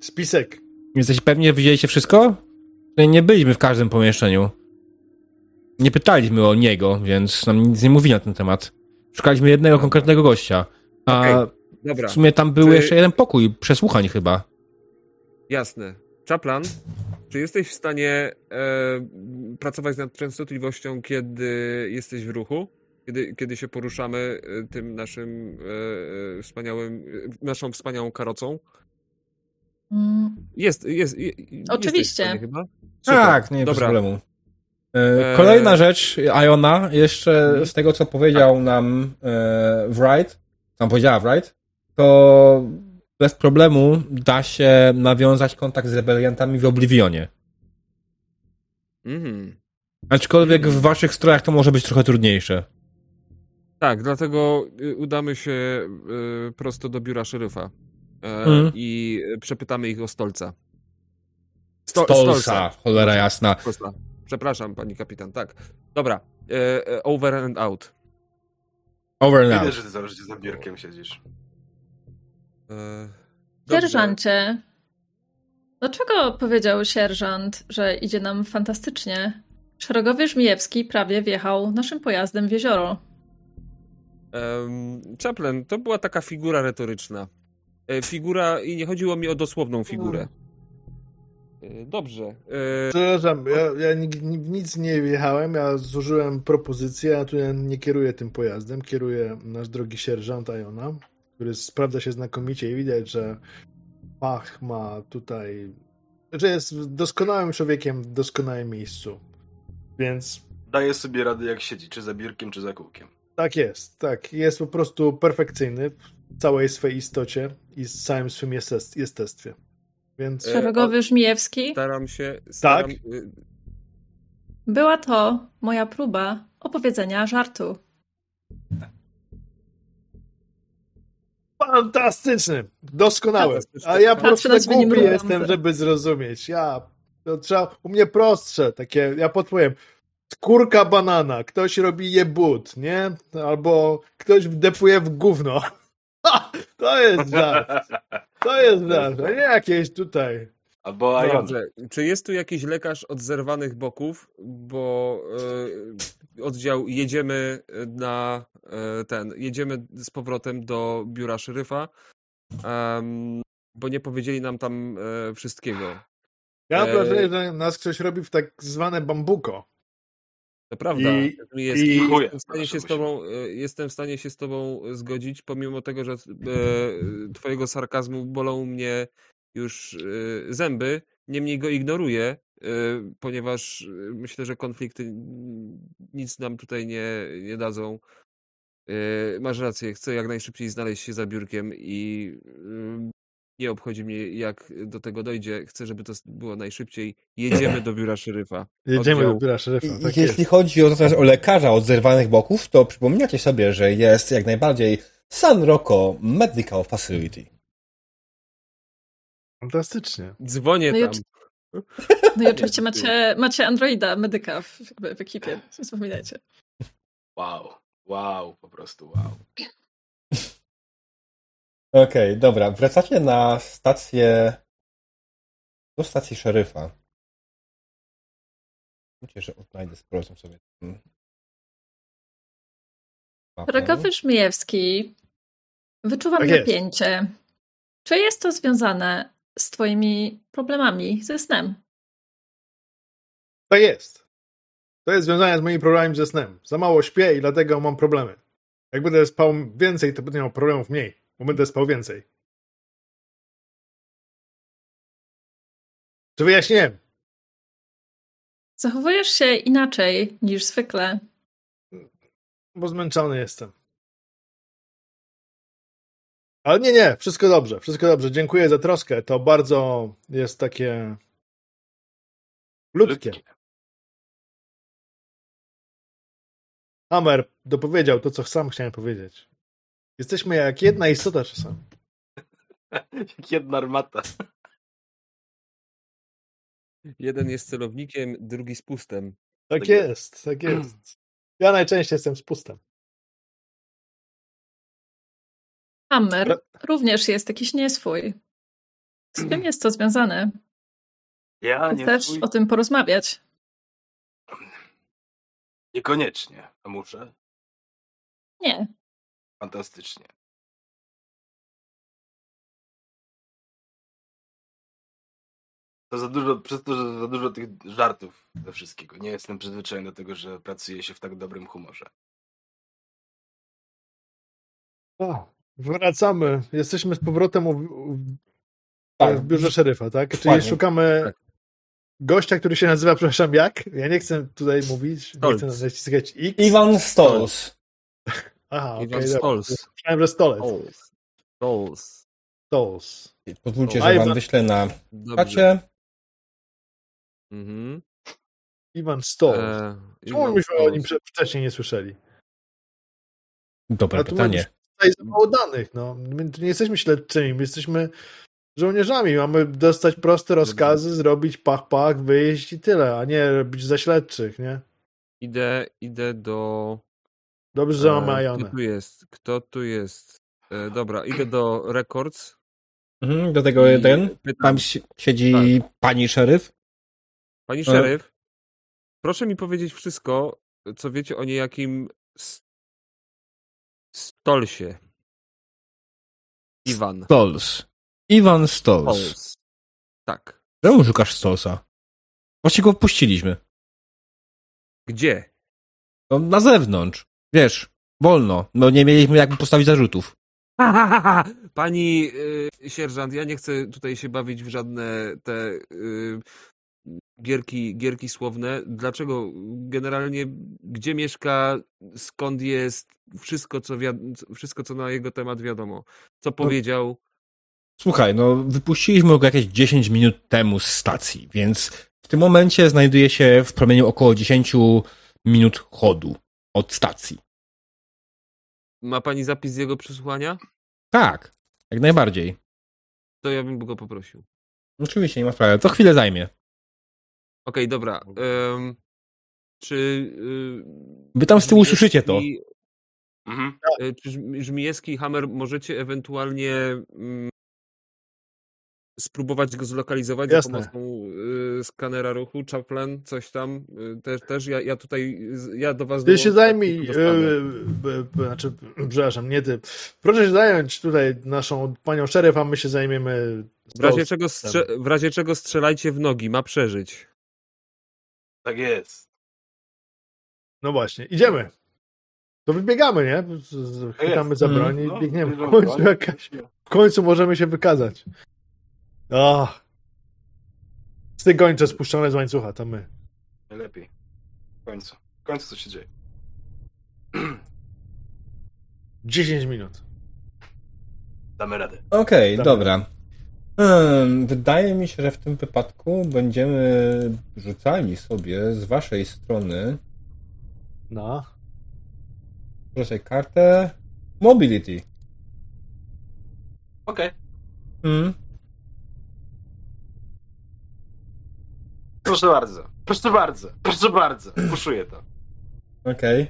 [SPEAKER 2] Spisek.
[SPEAKER 1] Jesteś pewnie, widzieliście wszystko? Nie byliśmy w każdym pomieszczeniu. Nie pytaliśmy o niego, więc nam nic nie mówi na ten temat. Szukaliśmy jednego konkretnego gościa. A
[SPEAKER 3] Okej, Dobra,
[SPEAKER 1] w sumie tam był
[SPEAKER 3] Czy-
[SPEAKER 1] jeszcze jeden pokój przesłuchań chyba.
[SPEAKER 3] jasne. Czaplan, czy jesteś w stanie e, pracować nad częstotliwością, kiedy jesteś w ruchu? Kiedy, kiedy się poruszamy e, tym naszym e, e, wspaniałym, e, naszą wspaniałą karocą?
[SPEAKER 4] Mm,
[SPEAKER 3] Jest, jest. je- jesteś w
[SPEAKER 4] Oczywiście.
[SPEAKER 3] stanie chyba? Super.
[SPEAKER 1] Tak, nie bez
[SPEAKER 3] Dobra.
[SPEAKER 1] problemu. E,
[SPEAKER 3] E,
[SPEAKER 1] Kolejna rzecz, Iona, jeszcze
[SPEAKER 3] Mhm.
[SPEAKER 1] z tego, co powiedział nam e, Wright, tam powiedziała Wright, to bez problemu da się nawiązać kontakt z rebeliantami w Oblivionie.
[SPEAKER 3] Mhm.
[SPEAKER 1] Aczkolwiek w waszych strojach to może być trochę trudniejsze.
[SPEAKER 3] Tak, dlatego y, udamy się y, prosto do biura szeryfa e,
[SPEAKER 1] Mhm.
[SPEAKER 3] i przepytamy ich o stolca. Sto-
[SPEAKER 1] Stolsa, cholera jasna.
[SPEAKER 3] Stolca. Przepraszam, pani kapitan, tak. Dobra, e, e, over and out.
[SPEAKER 1] Over and
[SPEAKER 5] Widać,
[SPEAKER 1] out.
[SPEAKER 5] że ty za biurkiem siedzisz.
[SPEAKER 3] Dobrze.
[SPEAKER 4] Sierżancie, dlaczego powiedział sierżant, że idzie nam fantastycznie? Szeregowy Żmijewski prawie wjechał naszym pojazdem w jezioro.
[SPEAKER 3] Chaplin, to była taka figura retoryczna. E, Figura, i nie chodziło mi o dosłowną figurę. E, Dobrze. e,
[SPEAKER 2] Przepraszam, ja, ja nic nie wjechałem, ja zużyłem propozycję, a tu ja nie kieruję tym pojazdem, kieruje nasz drogi sierżant Iona, który sprawdza się znakomicie i widać, że Pach ma tutaj, że jest doskonałym człowiekiem w doskonałym miejscu. Więc
[SPEAKER 5] Daje sobie radę jak siedzi, czy za biurkiem, czy za kółkiem.
[SPEAKER 2] Tak jest, tak, jest po prostu perfekcyjny w całej swej istocie i z całym swym jestest- jestestwie. Więc
[SPEAKER 3] E,
[SPEAKER 4] Szeregowy Żmijewski?
[SPEAKER 3] Staram się. Staram,
[SPEAKER 2] Tak?
[SPEAKER 4] Była to moja próba opowiedzenia żartu.
[SPEAKER 2] Fantastyczny! Doskonały. A ja po prostu tak głupi jestem, żeby zrozumieć. Ja, to trzeba, u mnie prostsze, takie, ja podpowiem, skórka banana, ktoś robi jebut, nie? Albo ktoś wdepuje w gówno. Ha! To jest żart, to jest żart, a nie jakieś tutaj.
[SPEAKER 5] Albo Ion.
[SPEAKER 3] Dobrze. Czy jest tu jakiś lekarz od zerwanych boków? Bo e, oddział jedziemy na e, ten, jedziemy z powrotem do biura szeryfa, em, bo nie powiedzieli nam tam e, wszystkiego.
[SPEAKER 2] Ja mam
[SPEAKER 3] E,
[SPEAKER 2] wrażenie, że nas ktoś robi w tak zwane bambuko.
[SPEAKER 3] To prawda.
[SPEAKER 2] I-
[SPEAKER 3] jest,
[SPEAKER 2] i-
[SPEAKER 3] jestem, w stanie się z tobą, e, jestem w stanie się z tobą zgodzić, pomimo tego, że e, twojego sarkazmu bolą mnie już e, zęby. Niemniej go ignoruję, e, ponieważ e, myślę, że konflikty nic nam tutaj nie, nie dadzą. E, masz rację, chcę jak najszybciej znaleźć się za biurkiem i nie obchodzi mnie, jak do tego dojdzie. Chcę, żeby to było najszybciej. Jedziemy do biura szeryfa.
[SPEAKER 2] Jedziemy
[SPEAKER 3] Oddział.
[SPEAKER 2] do biura szeryfa. Tak
[SPEAKER 1] jeśli
[SPEAKER 2] jest.
[SPEAKER 1] chodzi o, o lekarza od zerwanych boków, to przypominacie sobie, że jest jak najbardziej San Rocco Medical Facility.
[SPEAKER 2] Fantastycznie.
[SPEAKER 3] Dzwonię
[SPEAKER 4] No
[SPEAKER 3] tam.
[SPEAKER 4] No i oczywiście macie, macie androida, medyka w, w ekipie, nie zapominajcie.
[SPEAKER 5] Wow, wow, po prostu wow.
[SPEAKER 1] Okej, dobra. Wracacie na stację. Do stacji szeryfa. Myślę, że odnajdę z powrotem sobie.
[SPEAKER 4] Szeregowy Żmijewski, wyczuwam
[SPEAKER 2] Tak jest.
[SPEAKER 4] napięcie. Czy jest to związane z twoimi problemami ze snem?
[SPEAKER 2] Tak jest. To jest związane z moimi problemami ze snem. Za mało śpię i dlatego mam problemy. Jak będę spał więcej, to będę miał problemów mniej, bo będę spał więcej. Czy wyjaśniłem?
[SPEAKER 4] Zachowujesz się inaczej niż zwykle.
[SPEAKER 2] Bo zmęczony jestem. Ale nie, nie, wszystko dobrze, wszystko dobrze. Dziękuję za troskę. To bardzo jest takie ludzkie. Hammer dopowiedział to, co sam chciałem powiedzieć. Jesteśmy jak jedna istota czasami.
[SPEAKER 5] Jak jedna armata.
[SPEAKER 3] Jeden jest celownikiem, drugi z pustem.
[SPEAKER 2] Tak
[SPEAKER 5] Tak
[SPEAKER 2] jest, tak jest. Ja najczęściej jestem z pustem.
[SPEAKER 4] Hammer również jest jakiś nieswój. Z czym jest to związane?
[SPEAKER 5] Ja nie
[SPEAKER 4] Chcesz
[SPEAKER 5] twój...
[SPEAKER 4] o tym porozmawiać?
[SPEAKER 5] Niekoniecznie. A muszę?
[SPEAKER 4] Nie.
[SPEAKER 5] Fantastycznie. To za dużo, przez to, że za dużo tych żartów ze wszystkiego. Nie jestem przyzwyczajony do tego, że pracuje się w tak dobrym humorze.
[SPEAKER 2] O, wracamy. Jesteśmy z powrotem u, u,
[SPEAKER 1] Tak.
[SPEAKER 2] w biurze szeryfa, tak? Czyli szukamy
[SPEAKER 3] Tak.
[SPEAKER 2] gościa, który się nazywa, przepraszam, jak? Ja nie chcę tutaj mówić, nie
[SPEAKER 3] Stolz.
[SPEAKER 2] chcę naciskać X.
[SPEAKER 1] Iwan Stols.
[SPEAKER 2] Aha,
[SPEAKER 3] Iwan
[SPEAKER 2] dobra.
[SPEAKER 3] Stols.
[SPEAKER 2] Myślałem, że stolec.
[SPEAKER 3] Stols. Stols.
[SPEAKER 2] Stols.
[SPEAKER 1] Pozwólcie,
[SPEAKER 2] O,
[SPEAKER 1] że wam wyślę na czacie.
[SPEAKER 3] Mhm.
[SPEAKER 2] Iwan Stols.
[SPEAKER 3] E,
[SPEAKER 2] Czemu myśmy o nim wcześniej nie słyszeli?
[SPEAKER 1] Dobre
[SPEAKER 2] A
[SPEAKER 1] pytanie.
[SPEAKER 2] tutaj zapało danych, no. My nie jesteśmy śledczymi, my jesteśmy żołnierzami. Mamy dostać proste rozkazy, zrobić pach, pach, wyjść i tyle, a nie robić za śledczych, nie?
[SPEAKER 3] Idę, idę do...
[SPEAKER 2] Dobrze, że
[SPEAKER 3] e. Kto tu jest? Kto tu jest? E, dobra, idę do Records.
[SPEAKER 1] Mhm, do tego
[SPEAKER 3] i
[SPEAKER 1] jeden.
[SPEAKER 3] pytam.
[SPEAKER 1] Tam si- siedzi pani szeryf.
[SPEAKER 3] Pani
[SPEAKER 1] E.
[SPEAKER 3] szeryf, proszę mi powiedzieć wszystko, co wiecie o niejakim Stolsie. Iwan.
[SPEAKER 1] Stols. Iwan Stols.
[SPEAKER 3] Stols. Tak.
[SPEAKER 1] Czemu szukasz Stolsa? Właśnie go wpuściliśmy.
[SPEAKER 3] Gdzie?
[SPEAKER 1] No, na zewnątrz. Wiesz, wolno. No nie mieliśmy jakby postawić zarzutów.
[SPEAKER 3] Pani y, sierżant, ja nie chcę tutaj się bawić w żadne te y, gierki, gierki słowne. Dlaczego generalnie, gdzie mieszka, skąd jest, wszystko co, wiad- wszystko, co na jego temat wiadomo. Co powiedział.
[SPEAKER 1] Słuchaj, no wypuściliśmy go jakieś 10 minut temu z stacji, więc w tym momencie znajduje się w promieniu około 10 minut chodu od stacji.
[SPEAKER 3] Ma pani zapis z jego przesłuchania?
[SPEAKER 1] Tak, jak najbardziej.
[SPEAKER 3] To ja bym go poprosił.
[SPEAKER 1] Oczywiście, nie ma sprawy. To chwilę zajmie.
[SPEAKER 3] Okej, dobra. em, czy. y,
[SPEAKER 1] Wy tam z tyłu
[SPEAKER 3] Żmijewski-
[SPEAKER 1] słyszycie to.
[SPEAKER 5] Mhm.
[SPEAKER 3] y, Czy Żm- Żmijewski i Hammer możecie ewentualnie mm, spróbować go zlokalizować
[SPEAKER 2] Jasne.
[SPEAKER 3] za pomocą y, skanera ruchu, Chaplin, coś tam. Y, też, też ja, ja tutaj, ja do was
[SPEAKER 2] Ty się
[SPEAKER 3] dołączę,
[SPEAKER 2] zajmij, b- znaczy, przepraszam, nie ty. Proszę się zająć tutaj naszą panią szeryf, a my się zajmiemy
[SPEAKER 3] w, razie czego strze- w razie czego strzelajcie w nogi, ma przeżyć.
[SPEAKER 5] Tak jest.
[SPEAKER 2] No właśnie, idziemy. To wybiegamy, nie? Z- Chwytamy za broń i
[SPEAKER 5] No,
[SPEAKER 2] biegniemy. W
[SPEAKER 5] bierzemy
[SPEAKER 2] końcu, w końcu możemy się wykazać. O. Z tej gończe spuszczone z łańcucha, to my.
[SPEAKER 5] Najlepiej. W końcu. W końcu co się dzieje.
[SPEAKER 2] 10 minut.
[SPEAKER 5] Damy radę.
[SPEAKER 1] Okej,
[SPEAKER 2] Dobra.
[SPEAKER 1] dobra. Hmm, wydaje mi się, że w tym wypadku będziemy rzucali sobie z waszej strony
[SPEAKER 2] No.
[SPEAKER 1] proszę kartę Mobility.
[SPEAKER 5] Okej.
[SPEAKER 1] Hmm.
[SPEAKER 5] Proszę bardzo. Proszę bardzo. Proszę bardzo. Puszuję to.
[SPEAKER 1] Okej.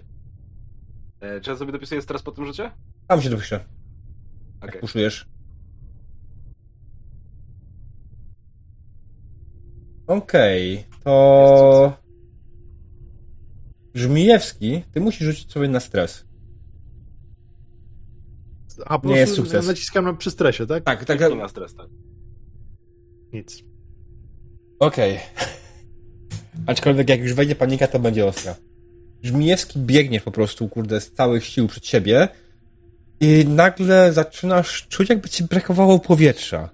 [SPEAKER 5] E, czy ja sobie dopisuję teraz po tym rzucie?
[SPEAKER 1] Tam się dopiszę.
[SPEAKER 5] Okej.
[SPEAKER 1] Jak puszujesz. Okej, to... Żmijewski, ty musisz rzucić sobie na stres.
[SPEAKER 2] A po
[SPEAKER 1] Nie jest
[SPEAKER 2] prostu
[SPEAKER 1] sukces.
[SPEAKER 2] naciskam na przy stresie, tak?
[SPEAKER 1] Tak, tak.
[SPEAKER 5] Tak, na stres, tak.
[SPEAKER 2] Nic.
[SPEAKER 1] Okej. Aczkolwiek jak już wejdzie panika, to będzie ostra. Żmijewski biegniesz po prostu, kurde, z całych sił przed siebie i nagle zaczynasz czuć, jakby ci brakowało powietrza.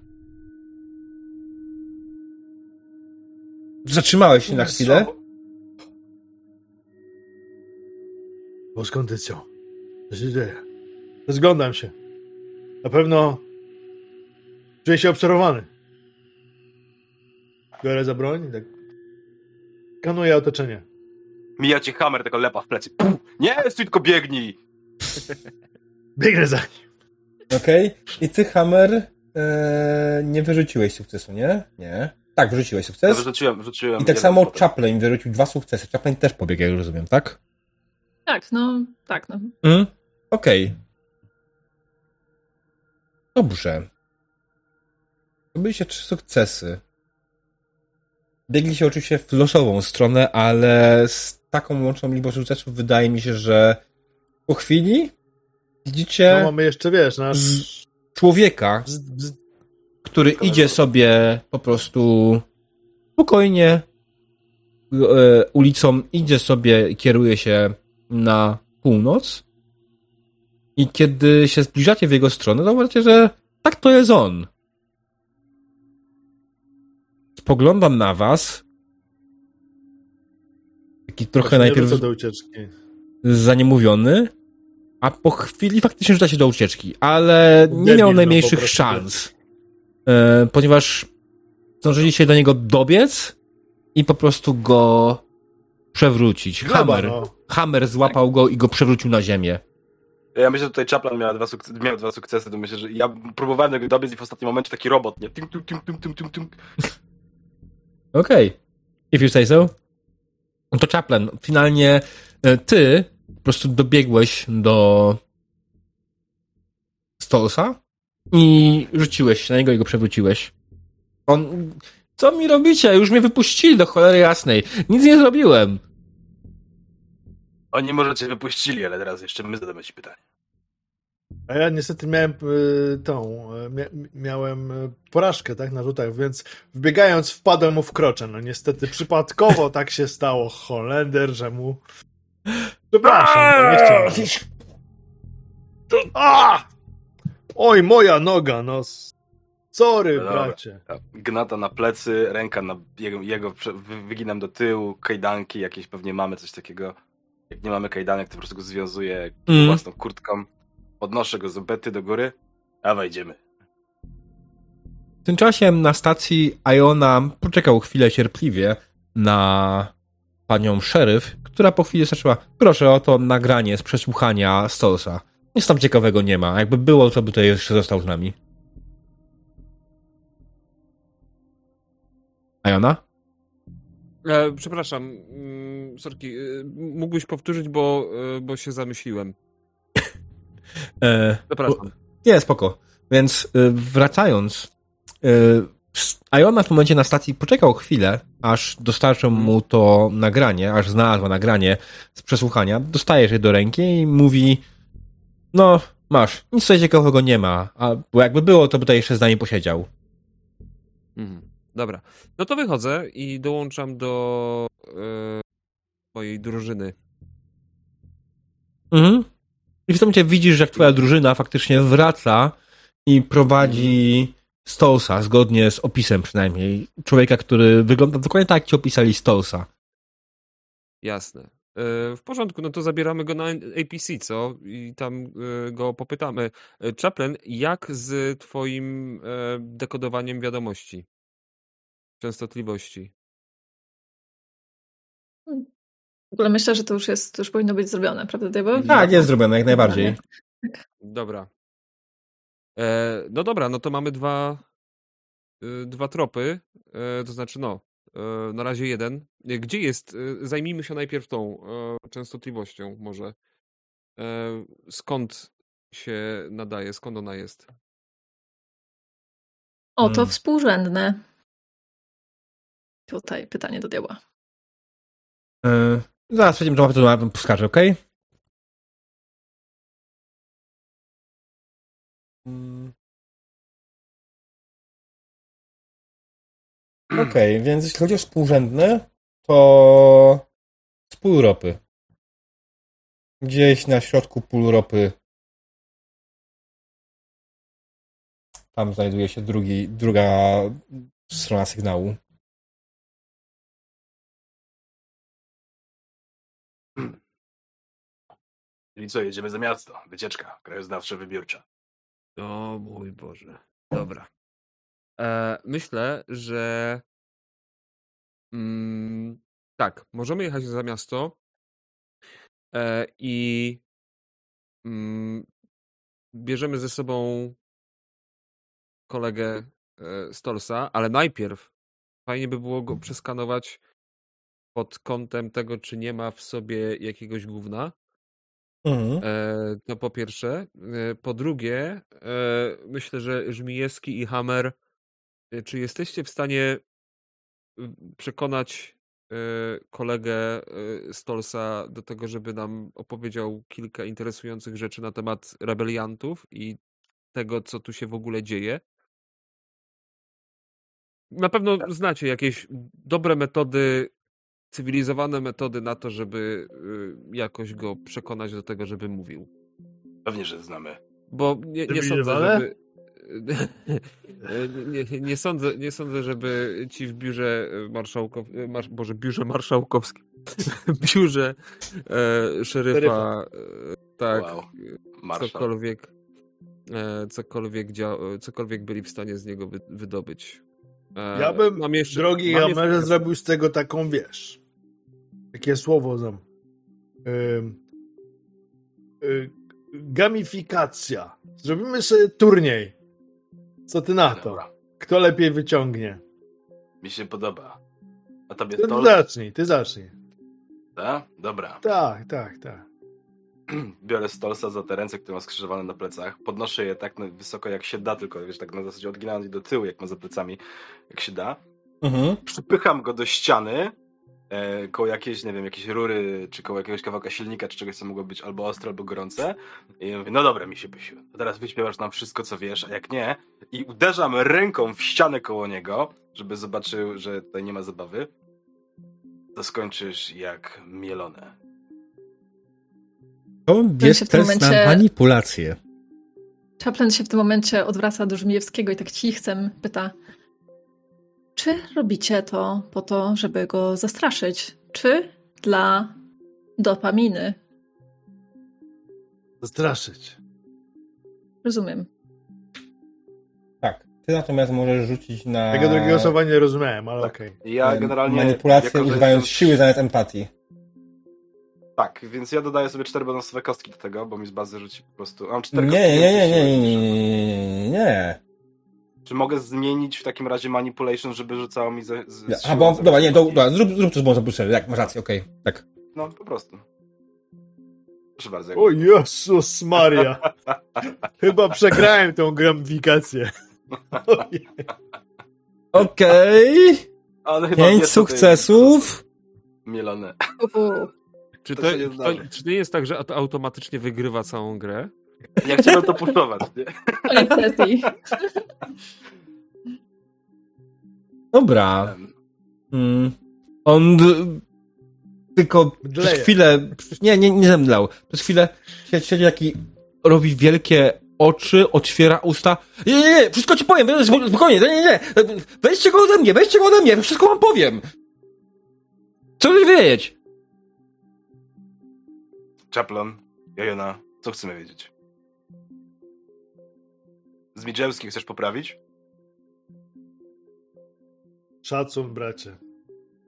[SPEAKER 1] Zatrzymałeś się na chwilę.
[SPEAKER 2] Bo skąd ty co? Co się dzieje? Rozglądam się. Na pewno czuję się obserwowany. Biorę za broń tak kanuję otoczenie.
[SPEAKER 5] Mija cię hammer, tego lepa w plecy. Pum! Nie, stój, tylko biegnij!
[SPEAKER 2] Biegnę za nim.
[SPEAKER 1] Okej. I ty, Hammer, e, nie wyrzuciłeś sukcesu, nie? Nie. Tak, wyrzuciłeś
[SPEAKER 5] Ja
[SPEAKER 1] sukces.
[SPEAKER 5] wyrzuciłem, wyrzuciłem.
[SPEAKER 1] I tak samo
[SPEAKER 5] potem.
[SPEAKER 1] Chaplin wyrzucił dwa sukcesy. Chaplin też pobiegł, jak rozumiem, tak?
[SPEAKER 4] Tak, no, tak, no.
[SPEAKER 1] Mhm. Okej. Dobrze. Zdobyliście trzy sukcesy. Biegliście oczywiście w losową stronę, ale z taką łączną liczbą sukcesów wydaje mi się, że po chwili widzicie
[SPEAKER 2] No mamy jeszcze, wiesz, nasz...
[SPEAKER 1] człowieka, który idzie sobie po prostu spokojnie e, ulicą, idzie sobie kieruje się na północ. I kiedy się zbliżacie w jego stronę, zauważycie, że tak to jest on. Spoglądam na was. Taki trochę
[SPEAKER 2] Właśnie
[SPEAKER 1] najpierw
[SPEAKER 2] do ucieczki.
[SPEAKER 1] zaniemówiony, a po chwili faktycznie rzuca się do ucieczki, ale nie
[SPEAKER 2] Debil,
[SPEAKER 1] miał
[SPEAKER 2] no,
[SPEAKER 1] najmniejszych
[SPEAKER 2] prostu
[SPEAKER 1] szans, e, ponieważ zdążyliście do niego dobiec i po prostu go przewrócić.
[SPEAKER 2] Gleba,
[SPEAKER 1] Hammer,
[SPEAKER 2] no.
[SPEAKER 1] Hammer złapał go i go przewrócił na ziemię.
[SPEAKER 5] Ja myślę, że tutaj Chaplan miał dwa, sukcesy, miał dwa sukcesy, to myślę, że ja próbowałem go dobiec i w ostatnim momencie taki robot, nie? Tum, tum, tum, tum, tum, tum, tum.
[SPEAKER 1] Okej. If you say so. No to Chaplin, finalnie e, ty po prostu dobiegłeś do Stolsa i rzuciłeś się na niego i go przewróciłeś. On... Co mi robicie? Już mnie wypuścili do cholery jasnej. Nic nie zrobiłem.
[SPEAKER 5] Oni może cię wypuścili, ale teraz jeszcze my zadamy ci pytanie.
[SPEAKER 2] A ja niestety miałem y, tą, y, mia, miałem y, porażkę, tak, na rzutach, więc wbiegając wpadłem mu w krocze. No niestety przypadkowo tak się stało, Holender, że mu... Przepraszam, to nie chciałem. A! Oj, moja noga, no. Sorry,
[SPEAKER 5] No dobra.
[SPEAKER 2] bracie.
[SPEAKER 5] Gnata na plecy, ręka na jego, jego wyginam do tyłu, kajdanki jakieś pewnie mamy, coś takiego. Jak nie mamy kajdanek, to po prostu go związuję
[SPEAKER 1] Mm.
[SPEAKER 5] własną kurtką. Podnoszę go z bety do góry, a wejdziemy.
[SPEAKER 1] W tym czasie na stacji Iona poczekał chwilę cierpliwie na panią szeryf, która po chwili zaczęła proszę o to nagranie z przesłuchania Stolsa. Nic tam ciekawego nie ma. Jakby było, to by tutaj jeszcze został z nami. Iona?
[SPEAKER 3] E, przepraszam, mm, sorki, e, mógłbyś powtórzyć, bo, e, bo się zamyśliłem.
[SPEAKER 1] E,
[SPEAKER 3] Zapraszam.
[SPEAKER 1] Nie, spoko. Więc y, wracając, y, Iona w tym momencie na stacji poczekał chwilę, aż dostarczą mu to nagranie, aż znalazła nagranie z przesłuchania. Dostajesz je do ręki i mówi no, masz, nic tutaj ciekawego nie ma, a, bo jakby było, to by tutaj jeszcze z nami posiedział.
[SPEAKER 3] Mhm. Dobra. No to wychodzę i dołączam do e, mojej drużyny.
[SPEAKER 1] Mhm. I w tym momencie widzisz, że jak twoja drużyna faktycznie wraca i prowadzi Stolsa, zgodnie z opisem przynajmniej. Człowieka, który wygląda dokładnie tak, jak ci opisali Stolsa.
[SPEAKER 3] Jasne. E, W porządku, no to zabieramy go na APC, co? I tam e, go popytamy. E, Chaplin, jak z twoim dekodowaniem wiadomości? Częstotliwości.
[SPEAKER 4] W ogóle myślę, że to już jest, to już powinno być zrobione, prawda, Diabeł?
[SPEAKER 1] Tak, jest zrobione, jak najbardziej.
[SPEAKER 3] Dobra. E, no dobra, no to mamy dwa, y, dwa tropy. E, to znaczy, no, e, na razie jeden. Gdzie jest? E, zajmijmy się najpierw tą e, częstotliwością, może. E, skąd się nadaje? Skąd ona jest?
[SPEAKER 4] O, to
[SPEAKER 1] Hmm.
[SPEAKER 4] współrzędne. Tutaj pytanie do diabła.
[SPEAKER 1] Zaraz przejdziemy do wam wskażę, okej? Mm. Okej, więc jeśli chodzi o współrzędne, to z pół ropy. Gdzieś na środku pół ropy tam znajduje się drugi, druga strona sygnału.
[SPEAKER 5] Czyli co, jedziemy za miasto. Wycieczka, krajoznawcza, wybiórcza.
[SPEAKER 3] O mój Boże. Dobra. E, myślę, że mm, tak, możemy jechać za miasto e, i mm, bierzemy ze sobą kolegę e, Stolsa, ale najpierw fajnie by było go przeskanować pod kątem tego, czy nie ma w sobie jakiegoś gówna.
[SPEAKER 1] Mhm.
[SPEAKER 3] E, to po pierwsze. E, po drugie, e, myślę, że Żmijewski i Hammer, czy jesteście w stanie przekonać kolegę Stolsa do tego, żeby nam opowiedział kilka interesujących rzeczy na temat rebeliantów i tego, co tu się w ogóle dzieje? Na pewno znacie jakieś dobre metody, cywilizowane metody na to, żeby y, jakoś go przekonać do tego, żeby mówił.
[SPEAKER 5] Pewnie, że znamy.
[SPEAKER 3] Bo nie, nie sądzę, żeby. Nie, nie, nie, sądzę, nie sądzę, żeby ci w biurze marszałkow... Marsz... Boże, biurze marszałkowskim. biurze e, szeryfa. E, tak.
[SPEAKER 5] Wow. Marszał.
[SPEAKER 3] cokolwiek. E, cokolwiek, dzia... cokolwiek byli w stanie z niego wy... wydobyć. E,
[SPEAKER 2] Ja bym,
[SPEAKER 3] mam jeszcze,
[SPEAKER 2] drogi
[SPEAKER 3] jeszcze-
[SPEAKER 2] zrobił z tego taką, wiesz, takie słowo znam. Y, gamifikacja. Zrobimy sobie turniej. Co ty na to?
[SPEAKER 5] Dobra.
[SPEAKER 2] Kto lepiej wyciągnie?
[SPEAKER 5] Mi się podoba. A tobie
[SPEAKER 2] Ty
[SPEAKER 5] to?
[SPEAKER 2] zacznij, ty zacznij.
[SPEAKER 5] Tak? Dobra.
[SPEAKER 2] Tak, tak, tak.
[SPEAKER 5] Biorę Stolsa za te ręce, które ma skrzyżowane na plecach. Podnoszę je tak wysoko jak się da, tylko wiesz, tak na zasadzie odginając je do tyłu, jak ma za plecami, jak się da.
[SPEAKER 1] Mhm.
[SPEAKER 5] Przypycham go do ściany, e, koło jakiejś, nie wiem, jakiejś rury, czy koło jakiegoś kawałka silnika, czy czegoś, co mogło być albo ostre, albo gorące. I mówię, no dobra, mi się pysiu. To teraz wyśpiewasz nam wszystko, co wiesz, a jak nie, i uderzam ręką w ścianę koło niego, żeby zobaczył, że tutaj nie ma zabawy, to skończysz jak mielone.
[SPEAKER 1] To jest
[SPEAKER 4] się w tym
[SPEAKER 1] test na
[SPEAKER 4] momencie-
[SPEAKER 1] manipulację.
[SPEAKER 4] Chaplin się w tym momencie odwraca do Żmijewskiego i tak cichcem pyta czy robicie to po to, żeby go zastraszyć? Czy dla dopaminy?
[SPEAKER 2] Zastraszyć.
[SPEAKER 4] Rozumiem.
[SPEAKER 1] Tak. Ty natomiast możesz rzucić na
[SPEAKER 2] Tego drugiego słowa nie rozumiałem, ale
[SPEAKER 5] Tak.
[SPEAKER 2] okej.
[SPEAKER 5] Ja
[SPEAKER 1] em,
[SPEAKER 5] generalnie...
[SPEAKER 1] manipulację
[SPEAKER 5] jako,
[SPEAKER 1] używając
[SPEAKER 5] jestem-
[SPEAKER 1] siły zamiast empatii.
[SPEAKER 5] Tak, więc ja dodaję sobie cztery bonusowe kostki do tego, bo mi z bazy rzuci po prostu... Mam
[SPEAKER 1] Nie,
[SPEAKER 5] cztery
[SPEAKER 1] nie,
[SPEAKER 5] kostki
[SPEAKER 1] nie, nie,
[SPEAKER 5] siły
[SPEAKER 1] nie,
[SPEAKER 5] niż-
[SPEAKER 1] nie, nie, nie.
[SPEAKER 5] Czy mogę zmienić w takim razie manipulation, żeby rzucało mi ze, z, z
[SPEAKER 1] A bo, dobra, nie, do, dobra, zrób, zrób to z bonusem tak, masz rację, okej, tak.
[SPEAKER 5] No, po prostu. Proszę bardzo. jak-
[SPEAKER 2] O Jezus Maria. Chyba przegrałem tą gamifikację. Ojej.
[SPEAKER 1] Okej,
[SPEAKER 5] wie,
[SPEAKER 1] pięć sukcesów.
[SPEAKER 5] Mielone.
[SPEAKER 3] Czy
[SPEAKER 5] To
[SPEAKER 3] to, to, czy to nie jest tak, że to automatycznie wygrywa całą grę?
[SPEAKER 5] Ja chciałem to puszczować, nie?
[SPEAKER 4] Koniec sesji.
[SPEAKER 1] Dobra. Mm. On d- tylko
[SPEAKER 2] Mdleje.
[SPEAKER 1] przez chwilę, nie, nie, nie zemdlał. Przez chwilę siedzi siedzi taki, robi wielkie oczy, otwiera usta. Nie, nie, nie, wszystko ci powiem, sp- spokojnie, nie, nie, nie. Weźcie go ode mnie, weźcie go ode mnie, wszystko wam powiem. Co chcesz wiedzieć?
[SPEAKER 5] Chaplon, Jojona, co chcemy wiedzieć? Zmidżelski chcesz poprawić?
[SPEAKER 2] Szacun, bracie.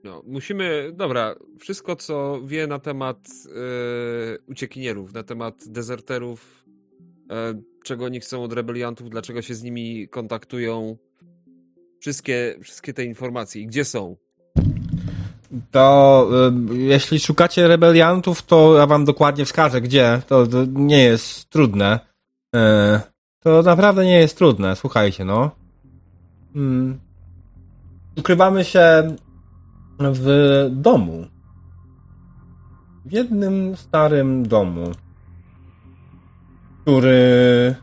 [SPEAKER 3] No, musimy, dobra, wszystko co wie na temat e, uciekinierów, na temat dezerterów, e, czego oni chcą od rebeliantów, dlaczego się z nimi kontaktują, wszystkie, wszystkie te informacje i gdzie są.
[SPEAKER 1] To y, jeśli szukacie rebeliantów, to ja wam dokładnie wskażę, gdzie. To, to nie jest trudne. Y, to naprawdę nie jest trudne, słuchajcie, no. Mm. Ukrywamy się w domu. W jednym starym domu, który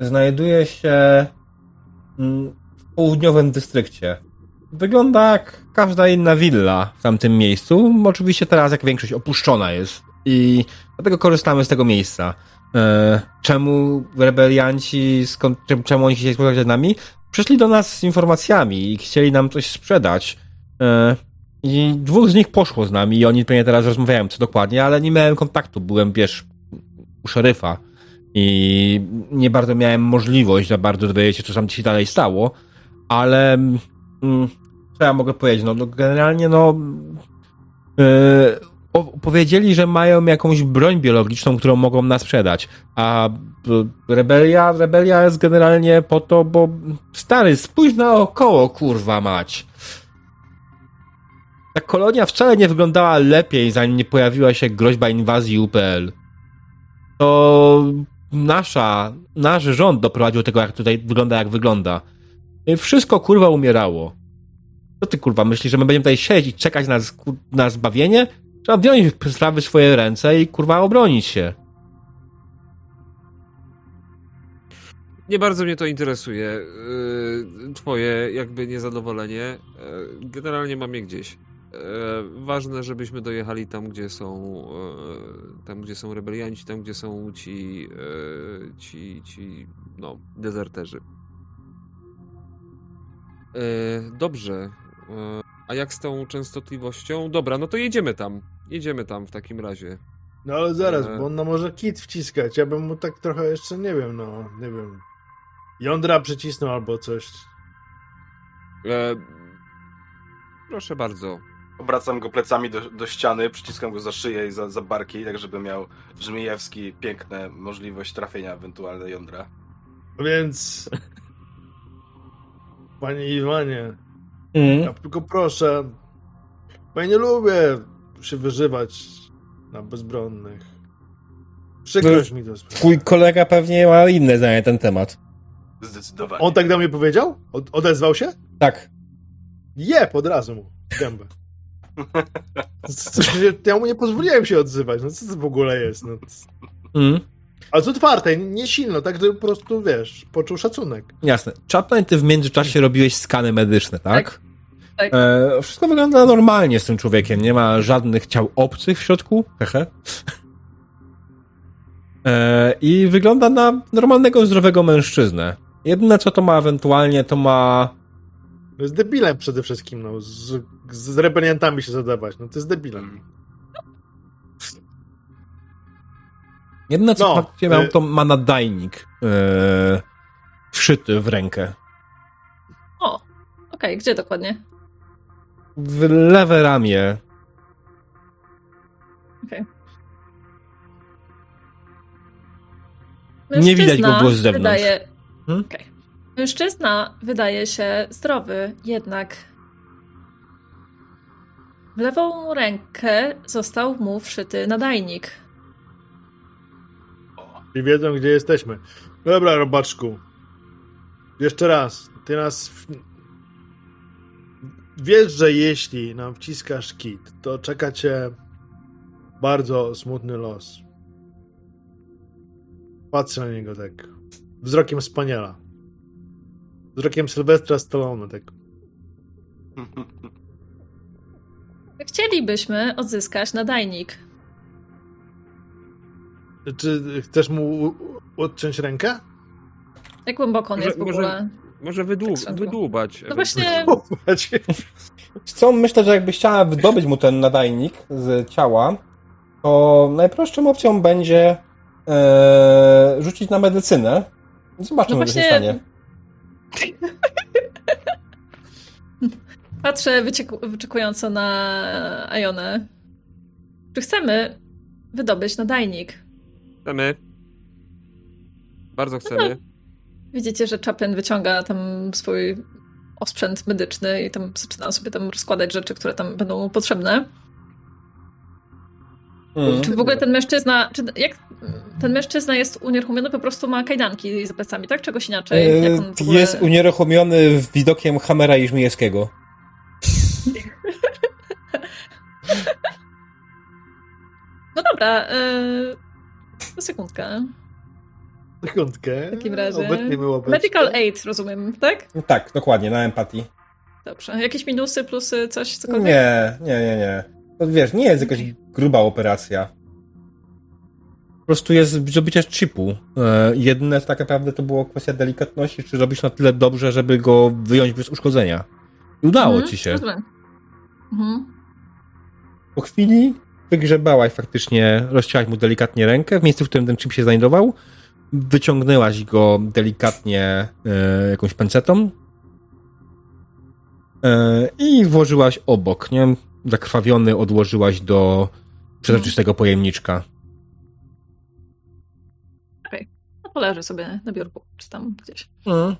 [SPEAKER 1] znajduje się mm, w południowym dystrykcie. Wygląda jak każda inna willa w tamtym miejscu. Oczywiście teraz jak większość opuszczona jest i dlatego korzystamy z tego miejsca. E, czemu rebelianci, skąd, czem- czemu oni chcieli spotkać z nami? Przyszli do nas z informacjami i chcieli nam coś sprzedać. E, I dwóch z nich poszło z nami i oni pewnie teraz rozmawiają co dokładnie, ale nie miałem kontaktu. Byłem, wiesz, u szeryfa i nie bardzo miałem możliwość za bardzo dowiedzieć się, co tam się dalej stało, ale mm, co ja mogę powiedzieć? No, no generalnie, no. Yy, powiedzieli, że mają jakąś broń biologiczną, którą mogą nas sprzedać. A y, rebelia, rebelia jest generalnie po to, bo stary, spójrz naokoło, kurwa mać. Ta kolonia wcale nie wyglądała lepiej, zanim nie pojawiła się groźba inwazji UPL. to nasza, nasz rząd doprowadził do tego, jak tutaj wygląda, jak wygląda. Wszystko kurwa umierało. Co ty kurwa myślisz, że my będziemy tutaj siedzieć i czekać na, na zbawienie? Trzeba wziąć sprawy w swoje ręce i kurwa obronić się.
[SPEAKER 3] Nie bardzo mnie to interesuje. Yy, Twoje jakby niezadowolenie. Yy, Generalnie mam je gdzieś. Yy, Ważne, żebyśmy dojechali tam, gdzie są tam, gdzie są rebelianci, tam, gdzie są ci ci, ci no, dezerterzy. Dobrze. A jak z tą częstotliwością? Dobra, no to jedziemy tam. Jedziemy tam w takim razie.
[SPEAKER 2] No ale zaraz,
[SPEAKER 3] E.
[SPEAKER 2] bo on no może kit wciskać. Ja bym mu tak trochę jeszcze, nie wiem, no, nie wiem. Jądra przycisnął albo coś.
[SPEAKER 3] E, Proszę bardzo.
[SPEAKER 5] Obracam go plecami do, do ściany, przyciskam go za szyję i za, za barki, tak żeby miał Żmijewski piękne możliwość trafienia ewentualne jądra.
[SPEAKER 2] Więc... Panie Iwanie,
[SPEAKER 1] Mm.
[SPEAKER 2] ja tylko proszę, bo ja nie lubię się wyżywać na bezbronnych. Przykrość mi to sprawia.
[SPEAKER 1] Twój kolega pewnie ma inne zdanie na ten temat.
[SPEAKER 5] Zdecydowanie.
[SPEAKER 2] On tak do mnie powiedział? Od, odezwał się?
[SPEAKER 1] Tak.
[SPEAKER 2] Jeb, od razu mu. Gębę. Co- co- Ja mu nie pozwoliłem się odzywać. No co to w ogóle jest? No.
[SPEAKER 1] Mm.
[SPEAKER 2] Ale co otwarte, nie silno, tak żeby po prostu, wiesz, poczuł szacunek.
[SPEAKER 1] Jasne. Chaplin, ty w międzyczasie robiłeś skany medyczne, tak?
[SPEAKER 4] Tak. Tak.
[SPEAKER 1] E, wszystko wygląda normalnie z tym człowiekiem. Nie ma żadnych ciał obcych w środku. Hehe. E, I wygląda na normalnego, zdrowego mężczyznę. Jedyne, co to ma ewentualnie, to ma...
[SPEAKER 2] To jest debilem przede wszystkim, no. Z, z rebeliantami się zadawać, no to jest debilem.
[SPEAKER 1] Jedyne, co
[SPEAKER 2] No,
[SPEAKER 1] faktycznie miał,
[SPEAKER 2] y-
[SPEAKER 1] to ma nadajnik e, wszyty w rękę.
[SPEAKER 4] O, okej, gdzie dokładnie?
[SPEAKER 1] W lewe ramię. Nie widać go było z zewnątrz.
[SPEAKER 4] Wydaje...
[SPEAKER 1] Hmm?
[SPEAKER 4] Okej. Mężczyzna wydaje się zdrowy, jednak w lewą rękę został mu wszyty nadajnik.
[SPEAKER 2] I wiedzą, gdzie jesteśmy. Dobra, robaczku. Jeszcze raz. Ty nas... w- Wiesz, że jeśli nam wciskasz kit, to czeka cię bardzo smutny los. Patrzę na niego tak. Wzrokiem spaniela. Wzrokiem Sylwestra Stallone, tak.
[SPEAKER 4] Chcielibyśmy odzyskać nadajnik.
[SPEAKER 2] Czy chcesz mu odciąć rękę?
[SPEAKER 4] Jak głęboko on
[SPEAKER 3] Może-
[SPEAKER 4] jest w
[SPEAKER 3] może-
[SPEAKER 4] ogóle?
[SPEAKER 3] Może wydłu-
[SPEAKER 4] Tak,
[SPEAKER 3] wydłubać.
[SPEAKER 4] No właśnie,
[SPEAKER 2] Popatrz.
[SPEAKER 1] Co myślę, że jakbyś chciała wydobyć mu ten nadajnik z ciała, to najprostszą opcją będzie e, rzucić na medycynę. Zobaczymy,
[SPEAKER 4] No
[SPEAKER 1] co się
[SPEAKER 4] właśnie-
[SPEAKER 1] stanie.
[SPEAKER 4] patrzę wycieku- wyczekująco na Ajonę. Czy chcemy wydobyć nadajnik?
[SPEAKER 3] Chcemy. Bardzo
[SPEAKER 4] No
[SPEAKER 3] chcemy.
[SPEAKER 4] Widzicie, że Chaplin wyciąga tam swój osprzęt medyczny i tam zaczyna sobie tam rozkładać rzeczy, które tam będą mu potrzebne.
[SPEAKER 1] Mm.
[SPEAKER 4] Czy w ogóle ten mężczyzna, czy jak ten mężczyzna jest unieruchomiony, po prostu ma kajdanki za plecami, tak? Czegoś inaczej? Jak on w ogóle...
[SPEAKER 1] Jest unieruchomiony widokiem Hamera i Żmijewskiego.
[SPEAKER 4] No dobra, yy... to sekundkę.
[SPEAKER 2] Sekundkę.
[SPEAKER 4] W takim razie.
[SPEAKER 2] Łapeczkę.
[SPEAKER 4] Medical aid, rozumiem, tak?
[SPEAKER 1] Tak, dokładnie, na empatii.
[SPEAKER 4] Dobrze. Jakieś minusy, plusy, coś, cokolwiek?
[SPEAKER 1] Nie, nie, nie, nie. To wiesz, nie jest jakaś gruba operacja. Po prostu jest zdobycie chipu. E, jedyne tak naprawdę to było kwestia delikatności, czy robisz na tyle dobrze, żeby go wyjąć bez uszkodzenia. I udało
[SPEAKER 4] Mhm,
[SPEAKER 1] ci się.
[SPEAKER 4] Rozumiem. Mhm.
[SPEAKER 1] Po chwili wygrzebałaś faktycznie, rozcięłaś mu delikatnie rękę w miejscu, w którym ten chip się znajdował. Wyciągnęłaś go delikatnie e, jakąś pencetą e, i włożyłaś obok, nie? Zakrwawiony odłożyłaś do przezroczystego pojemniczka.
[SPEAKER 4] No poleży sobie na biurku, czy tam gdzieś.
[SPEAKER 1] Mm.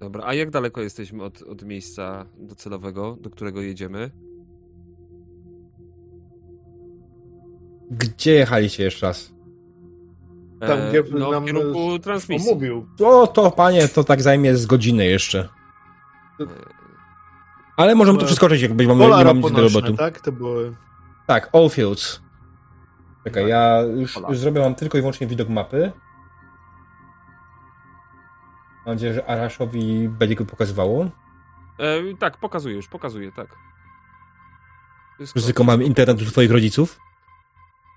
[SPEAKER 3] Dobra, a jak daleko jesteśmy od, od miejsca docelowego, do którego jedziemy?
[SPEAKER 1] Gdzie jechaliście jeszcze raz?
[SPEAKER 2] Tam,
[SPEAKER 3] E,
[SPEAKER 2] gdzie
[SPEAKER 3] no,
[SPEAKER 2] nam
[SPEAKER 3] w kierunku transmisji.
[SPEAKER 2] omówił.
[SPEAKER 1] O, to panie, to tak zajmie z godziny jeszcze. Ale możemy tu
[SPEAKER 2] E,
[SPEAKER 1] przeskoczyć, jakby mamy, nie mamy nic do roboty.
[SPEAKER 2] tak? To były...
[SPEAKER 1] Tak, All Fields. Czekaj, ja już, już zrobię wam tylko i wyłącznie widok mapy. Mam nadzieję, że Araszowi będzie go pokazywało.
[SPEAKER 3] E, tak, pokazuję już, pokazuję, tak. Wszystko.
[SPEAKER 1] Wszyscy kochamy internet u twoich rodziców.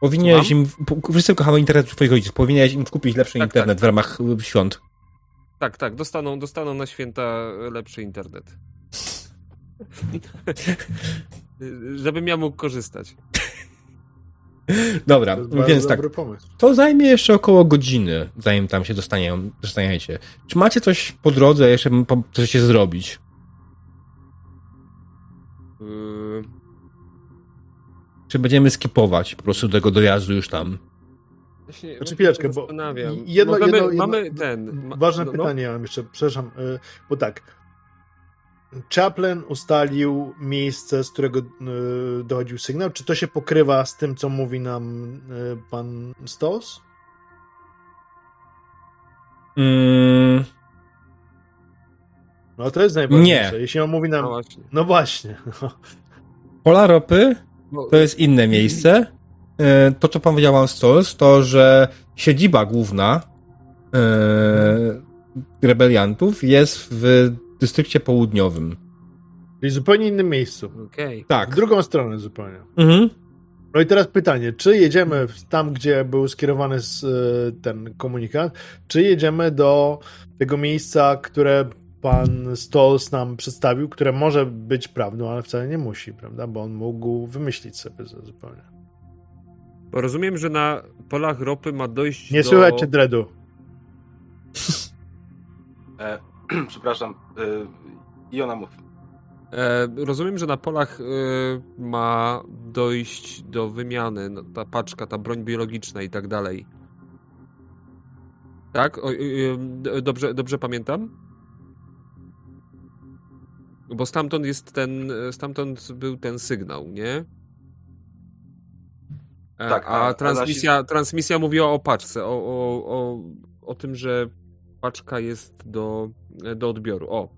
[SPEAKER 1] Powinieneś im. Wszyscy kochamy internet twoich rodziców. Powinieneś im kupić lepszy
[SPEAKER 3] Tak,
[SPEAKER 1] internet
[SPEAKER 3] tak,
[SPEAKER 1] w ramach y, świąt.
[SPEAKER 3] Tak, tak, dostaną, dostaną na święta lepszy internet. Żebym ja mógł korzystać.
[SPEAKER 1] Dobra, więc tak.
[SPEAKER 2] dobry pomysł.
[SPEAKER 1] To zajmie jeszcze około godziny, zanim tam się dostaniecie. Czy macie coś po drodze, jeszcze bym po- chcecie zrobić? Czy będziemy skipować po prostu tego dojazdu już tam?
[SPEAKER 3] Właśnie,
[SPEAKER 2] Znaczy chwileczkę, bo jedno,
[SPEAKER 3] Możemy,
[SPEAKER 2] jedno, jedno,
[SPEAKER 3] mamy ten.
[SPEAKER 2] Ważne
[SPEAKER 3] no, no.
[SPEAKER 2] pytanie mam jeszcze, przepraszam, y, bo tak. Chaplin ustalił miejsce, z którego y, dochodził sygnał. Czy to się pokrywa z tym, co mówi nam y, pan Stos?
[SPEAKER 1] Mm,
[SPEAKER 2] No to jest najważniejsze.
[SPEAKER 1] Nie.
[SPEAKER 2] Jeśli on mówi nam.
[SPEAKER 3] No właśnie.
[SPEAKER 2] No właśnie.
[SPEAKER 1] pola ropy to jest inne miejsce. E, To, co powiedział Wam Stolz, to, że siedziba główna e, rebeliantów jest w dystrykcie południowym.
[SPEAKER 2] Czyli w zupełnie innym miejscu.
[SPEAKER 3] Okej.
[SPEAKER 1] Tak.
[SPEAKER 2] W drugą stronę zupełnie.
[SPEAKER 1] Mhm.
[SPEAKER 2] No i teraz pytanie, czy jedziemy tam, gdzie był skierowany ten komunikat, czy jedziemy do tego miejsca, które pan Stolz nam przedstawił, które może być prawdą, ale wcale nie musi, prawda? Bo on mógł wymyślić sobie zupełnie.
[SPEAKER 3] Bo rozumiem, że na polach ropy ma dojść
[SPEAKER 2] Nie
[SPEAKER 3] do...
[SPEAKER 2] słychać cię, Dredu.
[SPEAKER 5] E, przepraszam. E, I ona mów.
[SPEAKER 3] E, rozumiem, że na polach e, ma dojść do wymiany no, ta paczka, ta broń biologiczna i tak dalej. Tak? O, dobrze, dobrze pamiętam? Bo stamtąd jest ten, stamtąd był ten sygnał, nie? E,
[SPEAKER 5] Tak, a-
[SPEAKER 3] a
[SPEAKER 5] a
[SPEAKER 3] transmisja, transmisja mówiła o paczce, o, o, o, o tym, że paczka jest do, do odbioru. O,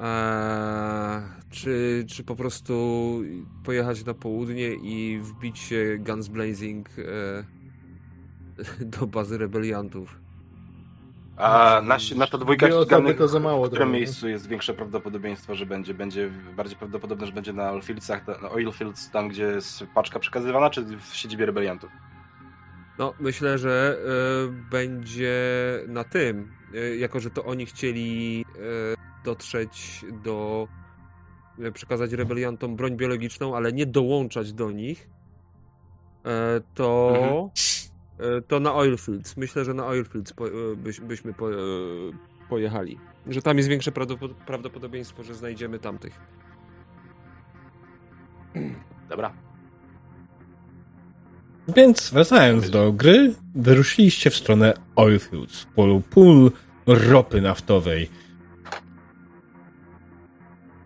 [SPEAKER 3] Eee, czy, czy po prostu pojechać na południe i wbić się Guns Blazing e, do bazy rebeliantów?
[SPEAKER 5] A nasz, nasza dwójka
[SPEAKER 2] Dwie osoby
[SPEAKER 5] ściganych,
[SPEAKER 2] to za mało
[SPEAKER 5] w którym miejscu jest większe prawdopodobieństwo, że będzie, będzie bardziej prawdopodobne, że będzie na Oilfieldsach, na Oilfields, tam gdzie jest paczka przekazywana, czy w siedzibie rebeliantów?
[SPEAKER 3] No, myślę, że e, będzie na tym, e, jako że to oni chcieli e, dotrzeć do, przekazać rebeliantom broń biologiczną, ale nie dołączać do nich, to, e, to na Oilfields. Myślę, że na Oilfields po, e, byś, byśmy po, e, pojechali. Że tam jest większe prawdopod- prawdopodobieństwo, że znajdziemy tamtych.
[SPEAKER 5] Dobra.
[SPEAKER 1] Więc wracając do gry, wyruszyliście w stronę Oilfields, polu pól ropy naftowej.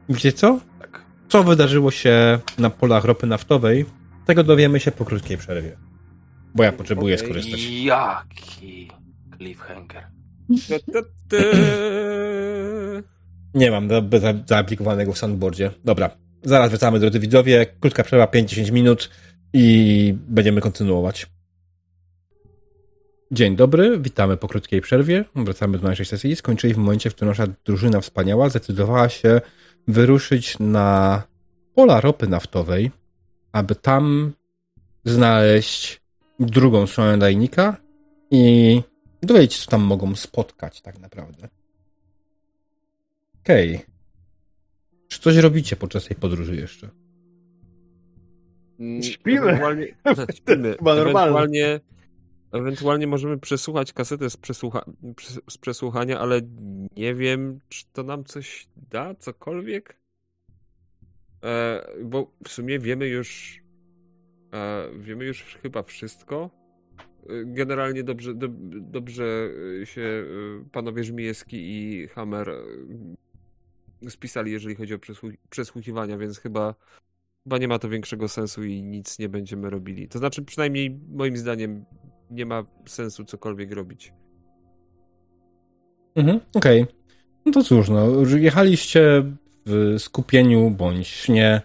[SPEAKER 1] Wiecie co?
[SPEAKER 5] Tak.
[SPEAKER 1] Co wydarzyło się na polach ropy naftowej? Tego dowiemy się po krótkiej przerwie. Bo ja potrzebuję
[SPEAKER 3] Okej.
[SPEAKER 1] skorzystać.
[SPEAKER 5] Jaki cliffhanger.
[SPEAKER 1] Nie mam za- za- zaaplikowanego w soundboardzie. Dobra, zaraz wracamy, drodzy widzowie. Krótka przerwa, 5-10 minut i będziemy kontynuować. Dzień dobry, witamy po krótkiej przerwie. Wracamy do naszej sesji. Skończyli w momencie, w którym nasza drużyna wspaniała zdecydowała się wyruszyć na pola ropy naftowej, aby tam znaleźć drugą stronę dajnika i dowiedzieć się, co tam mogą spotkać tak naprawdę. Okej. Czy coś robicie podczas tej podróży jeszcze?
[SPEAKER 3] Mm,
[SPEAKER 2] Śpimy.
[SPEAKER 3] Ewentualnie, śpimy.
[SPEAKER 2] Chyba.
[SPEAKER 3] Ewentualnie, ewentualnie możemy przesłuchać kasetę z, przesłucha, przes- z przesłuchania, ale nie wiem, czy to nam coś da, cokolwiek. E, bo w sumie wiemy już wiemy już chyba wszystko. E, Generalnie dobrze, dob, dobrze e, się e, panowie Żmijewski i Hammer spisali, jeżeli chodzi o przesłu- przesłuchiwania, więc chyba Chyba nie ma to większego sensu i nic nie będziemy robili. To znaczy, przynajmniej moim zdaniem, nie ma sensu cokolwiek robić.
[SPEAKER 1] Mhm, okej. Okay. No to cóż, no, jechaliście w skupieniu bądź nie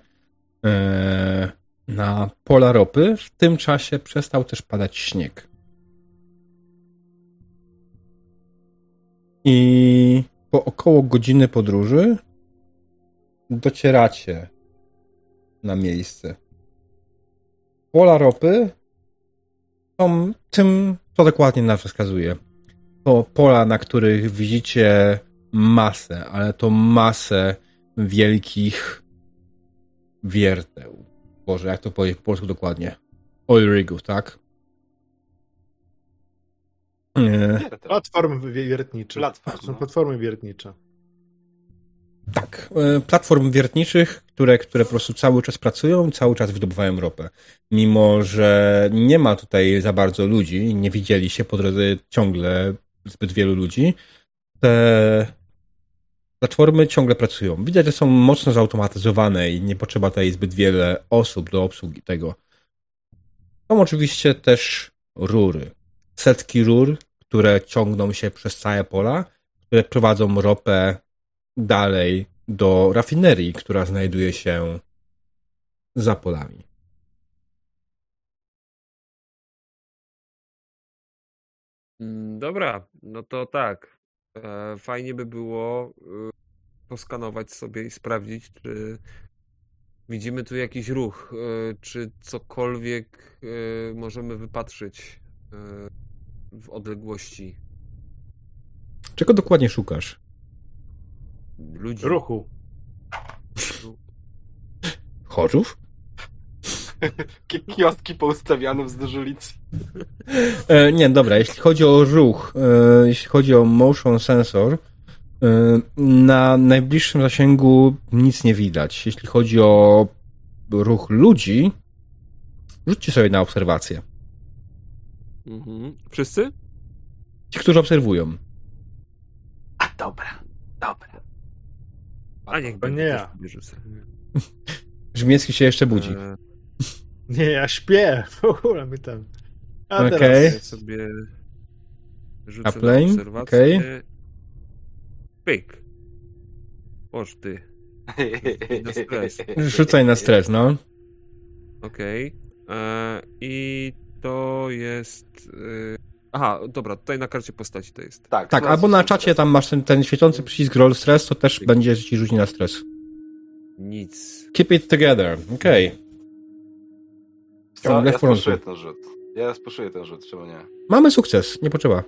[SPEAKER 1] e, na pola ropy. W tym czasie przestał też padać śnieg. I po około godziny podróży docieracie na miejsce. Pola ropy są tym, co dokładnie nas wskazuje. To pola, na których widzicie masę, ale to masę wielkich wierteł. Boże, jak to powiedzieć po polsku dokładnie? Oil rigów, tak?
[SPEAKER 2] Nie. Platformy wiertnicze.
[SPEAKER 5] Platform,
[SPEAKER 2] no. Platformy wiertnicze.
[SPEAKER 1] Tak, e, platform wiertniczych, które, które po prostu cały czas pracują, cały czas wydobywają ropę. Mimo, że nie ma tutaj za bardzo ludzi, nie widzieli się po drodze ciągle zbyt wielu ludzi, te platformy ciągle pracują. Widać, że są mocno zautomatyzowane i nie potrzeba tutaj zbyt wiele osób do obsługi tego. Są oczywiście też rury. Setki rur, które ciągną się przez całe pola, które prowadzą ropę dalej do rafinerii, która znajduje się za polami.
[SPEAKER 3] Mm, dobra, no to tak. E, fajnie by było y, poskanować sobie i sprawdzić, czy widzimy tu jakiś ruch, e, czy cokolwiek e, możemy wypatrzyć w odległości.
[SPEAKER 1] Czego dokładnie szukasz?
[SPEAKER 3] Ludzi.
[SPEAKER 2] Ruchu.
[SPEAKER 1] Chorzów?
[SPEAKER 5] Kioski poustawiane wzdłuż ulicy.
[SPEAKER 1] E, nie, dobra, jeśli chodzi o ruch, e, jeśli chodzi o motion sensor, e, na najbliższym zasięgu nic nie widać. Jeśli chodzi o ruch ludzi, rzućcie sobie na obserwację.
[SPEAKER 3] Mhm. Wszyscy?
[SPEAKER 1] Ci, którzy obserwują.
[SPEAKER 5] A dobra, dobra.
[SPEAKER 3] A niech
[SPEAKER 2] będzie. Nie ja.
[SPEAKER 1] Brzmiecki się jeszcze budzi.
[SPEAKER 3] E...
[SPEAKER 2] Nie, ja śpię. W ogóle my tam.
[SPEAKER 1] Okej. Okay.
[SPEAKER 3] Ja sobie rzucę
[SPEAKER 1] Aplane?
[SPEAKER 3] na obserwację. Okay. Pyk. Boż ty. Na stres.
[SPEAKER 1] Rzucaj na stres, no.
[SPEAKER 3] Okej. Okay. E, I to jest... E, aha, dobra, tutaj na karcie postaci to jest.
[SPEAKER 5] Tak,
[SPEAKER 1] tak albo na czacie tam masz ten, ten świecący przycisk roll stress, to też będzie ci rzucić na stres.
[SPEAKER 3] Nic.
[SPEAKER 1] Keep it together, okej. Okay.
[SPEAKER 5] Co? Ja spuszuję ten rzut. Ja spuszuję ten rzut, czemu nie?
[SPEAKER 1] Mamy sukces, nie potrzeba.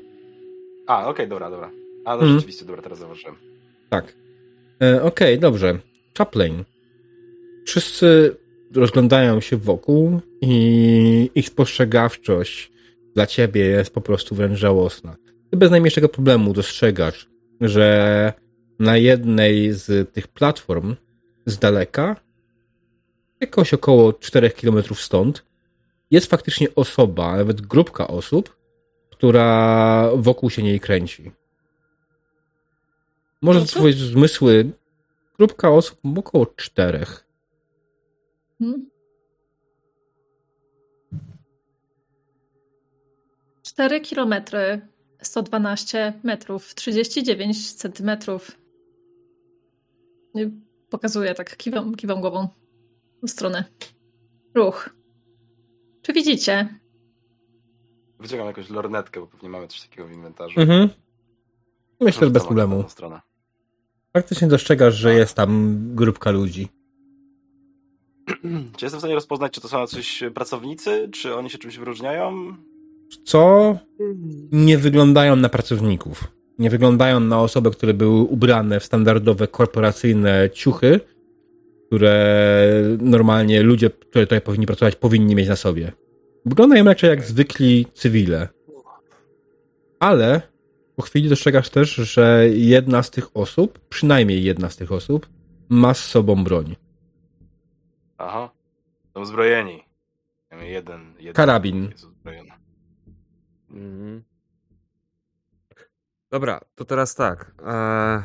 [SPEAKER 5] A, okej, okay, dobra, dobra. A, no mm. rzeczywiście, dobra, teraz zauważyłem.
[SPEAKER 1] Tak. E, okej, okay, dobrze. Chaplain. Wszyscy rozglądają się wokół i ich spostrzegawczość dla ciebie jest po prostu wręcz żałosna. Ty bez najmniejszego problemu dostrzegasz, że na jednej z tych platform z daleka, jakoś około 4 km stąd, jest faktycznie osoba, nawet grupka osób, która wokół się niej kręci. Może swoje zmysły, grupka osób około czterech. Hmm?
[SPEAKER 4] 4 kilometry, 112 metrów, 39 centymetrów. Pokazuję tak, kiwam, kiwam głową w stronę. Ruch. Czy widzicie?
[SPEAKER 5] Wyciągam jakąś lornetkę, bo pewnie mamy coś takiego w inwentarzu.
[SPEAKER 1] Mhm. Myślę, że bez problemu. Faktycznie dostrzegasz, że jest tam grupka ludzi.
[SPEAKER 5] Czy jestem w stanie rozpoznać, czy to są coś pracownicy, czy oni się czymś wyróżniają?
[SPEAKER 1] Co? Nie wyglądają na pracowników. Nie wyglądają na osoby, które były ubrane w standardowe korporacyjne ciuchy, które normalnie ludzie, którzy tutaj powinni pracować, powinni mieć na sobie. Wyglądają raczej jak zwykli cywile. Ale po chwili dostrzegasz też, że jedna z tych osób, przynajmniej jedna z tych osób, ma z sobą broń.
[SPEAKER 5] Aha. Są zbrojeni. Jeden, jeden
[SPEAKER 1] Karabin. Jest
[SPEAKER 3] Mhm. Dobra, to teraz tak. Eee,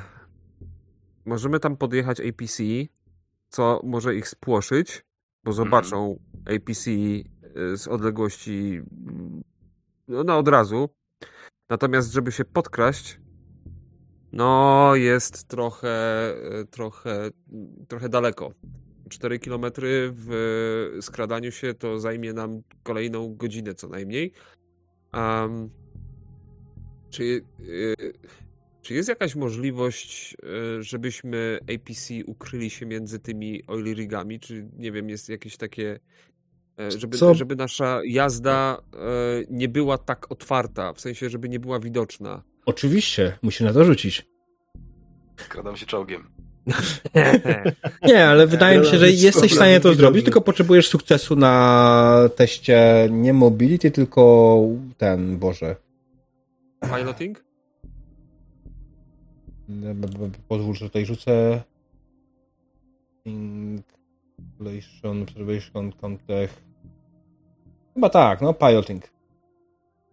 [SPEAKER 3] możemy tam podjechać APC, co może ich spłoszyć, bo mhm. zobaczą APC y, z odległości no, no od razu. Natomiast, żeby się podkraść, no jest trochę, e, trochę, trochę daleko. 4 km w skradaniu się to zajmie nam kolejną godzinę co najmniej. Um, czy, yy, czy jest jakaś możliwość, yy, żebyśmy APC ukryli się między tymi oil rigami? Czy nie wiem, jest jakieś takie. Yy, żeby, żeby nasza jazda nie była tak otwarta, w sensie, żeby nie była widoczna.
[SPEAKER 1] Oczywiście, musi na to rzucić.
[SPEAKER 5] Skradam się czołgiem.
[SPEAKER 1] Nie, ale wydaje mi się, że jesteś w stanie to zrobić, tylko potrzebujesz sukcesu na teście nie mobility, tylko ten, Boże.
[SPEAKER 3] Piloting?
[SPEAKER 1] Pozwól, że tutaj rzucę. Inflation, Observation, Contact. Chyba tak, no, piloting.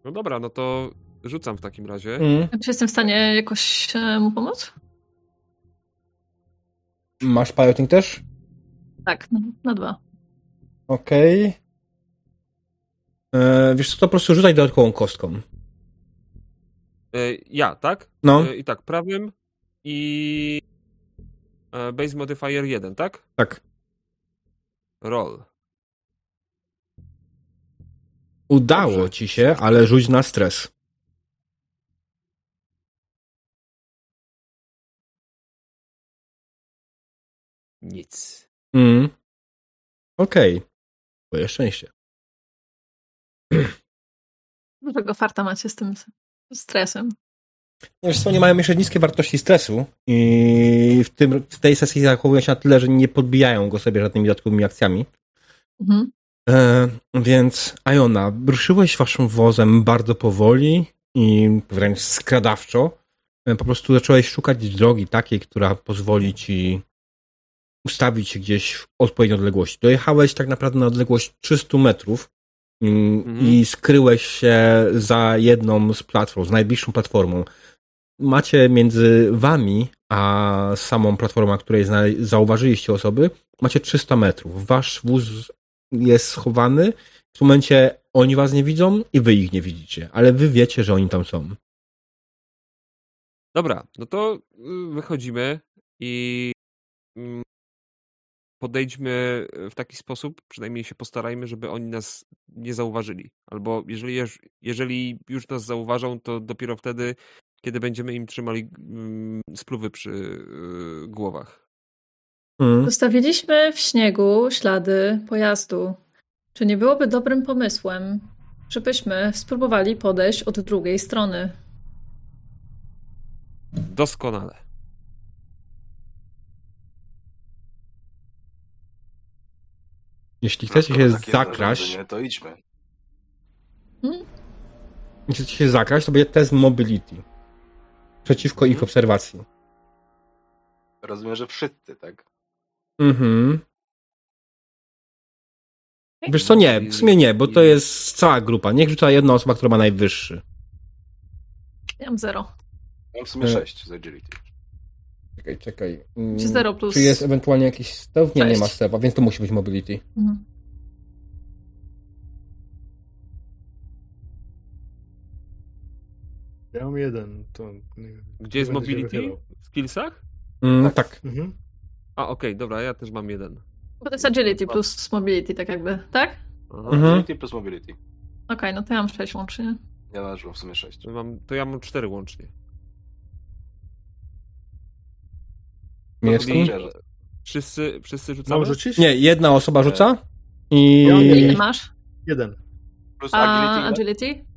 [SPEAKER 3] No dobra, no to rzucam w takim razie.
[SPEAKER 4] Mm. Czy jestem w stanie jakoś e, mu pomóc?
[SPEAKER 1] Masz piloting też?
[SPEAKER 4] Tak, na dwa.
[SPEAKER 1] Okej. Okay. E, wiesz co, to po prostu rzucaj dodatkową kostką.
[SPEAKER 3] E, ja, tak?
[SPEAKER 1] No.
[SPEAKER 3] E, I tak, prawym i base modifier 1, tak?
[SPEAKER 1] Tak.
[SPEAKER 3] Roll.
[SPEAKER 1] Udało Dobrze. ci się, ale rzuć na stres.
[SPEAKER 3] Nic.
[SPEAKER 1] Mm. Okej. Okay. Twoje szczęście.
[SPEAKER 4] Dużego farta macie z tym stresem.
[SPEAKER 1] Wiesz co, nie mają jeszcze niskie wartości stresu i w, tym, w tej sesji zachowują się na tyle, że nie podbijają go sobie żadnymi dodatkowymi akcjami. Mhm. E, więc Iona, ruszyłeś waszym wozem bardzo powoli i wręcz skradawczo. E, po prostu zacząłeś szukać drogi takiej, która pozwoli ci ustawić się gdzieś w odpowiedniej odległości. Dojechałeś tak naprawdę na odległość 300 metrów mm, mhm. i skryłeś się za jedną z platform, z najbliższą platformą. Macie między wami a samą platformą, której zauważyliście osoby, macie 300 metrów. Wasz wóz jest schowany. W tym momencie oni was nie widzą i wy ich nie widzicie, ale wy wiecie, że oni tam są.
[SPEAKER 3] Dobra, no to y, wychodzimy i mm, podejdźmy e, w taki sposób, przynajmniej się postarajmy, żeby oni nas nie zauważyli. Albo jeżeli, jeżeli już nas zauważą, to dopiero wtedy, kiedy będziemy im trzymali mm, spluwy przy y, głowach.
[SPEAKER 4] Hmm. Zostawiliśmy w śniegu ślady pojazdu. Czy nie byłoby dobrym pomysłem, żebyśmy spróbowali podejść od drugiej strony?
[SPEAKER 3] Doskonale.
[SPEAKER 1] Jeśli chcecie się zakraść...
[SPEAKER 5] To idźmy.
[SPEAKER 1] Hmm? Jeśli chcecie się zakraść, to będzie test mobility. Przeciwko ich mhm. obserwacji.
[SPEAKER 5] Rozumiem, że wszyscy, tak?
[SPEAKER 1] Mhm. Wiesz co, nie, w sumie nie, bo to jest cała grupa. Niech rzuca jedna osoba, która ma najwyższy.
[SPEAKER 4] Ja mam zero.
[SPEAKER 5] Mam w sumie e. sześć z agility.
[SPEAKER 1] Czekaj, czekaj.
[SPEAKER 4] Mm, Czy 0 plus.
[SPEAKER 1] Czy jest ewentualnie jakiś stealth? Nie, nie ma stealth, więc to musi być mobility. Mhm.
[SPEAKER 2] Ja mam jeden. To
[SPEAKER 3] Gdzie jest mobility? W skillsach?
[SPEAKER 1] Mm, tak. tak. Mhm.
[SPEAKER 3] A, okej, okay, dobra, ja też mam jeden.
[SPEAKER 4] Bo to jest agility plus mobility, tak jakby, tak?
[SPEAKER 5] Aha. Mhm. Agility plus mobility. Okej,
[SPEAKER 4] okay, no to ja mam 6 łącznie.
[SPEAKER 5] Ja też mam w sumie 6.
[SPEAKER 3] To, mam, to ja mam 4 łącznie.
[SPEAKER 1] Miejski?
[SPEAKER 3] Wszyscy, wszyscy rzucamy?
[SPEAKER 2] Mam rzucić?
[SPEAKER 1] Nie, jedna osoba rzuca i...
[SPEAKER 4] Ile masz?
[SPEAKER 2] Jeden.
[SPEAKER 5] Plus agility?
[SPEAKER 4] agility?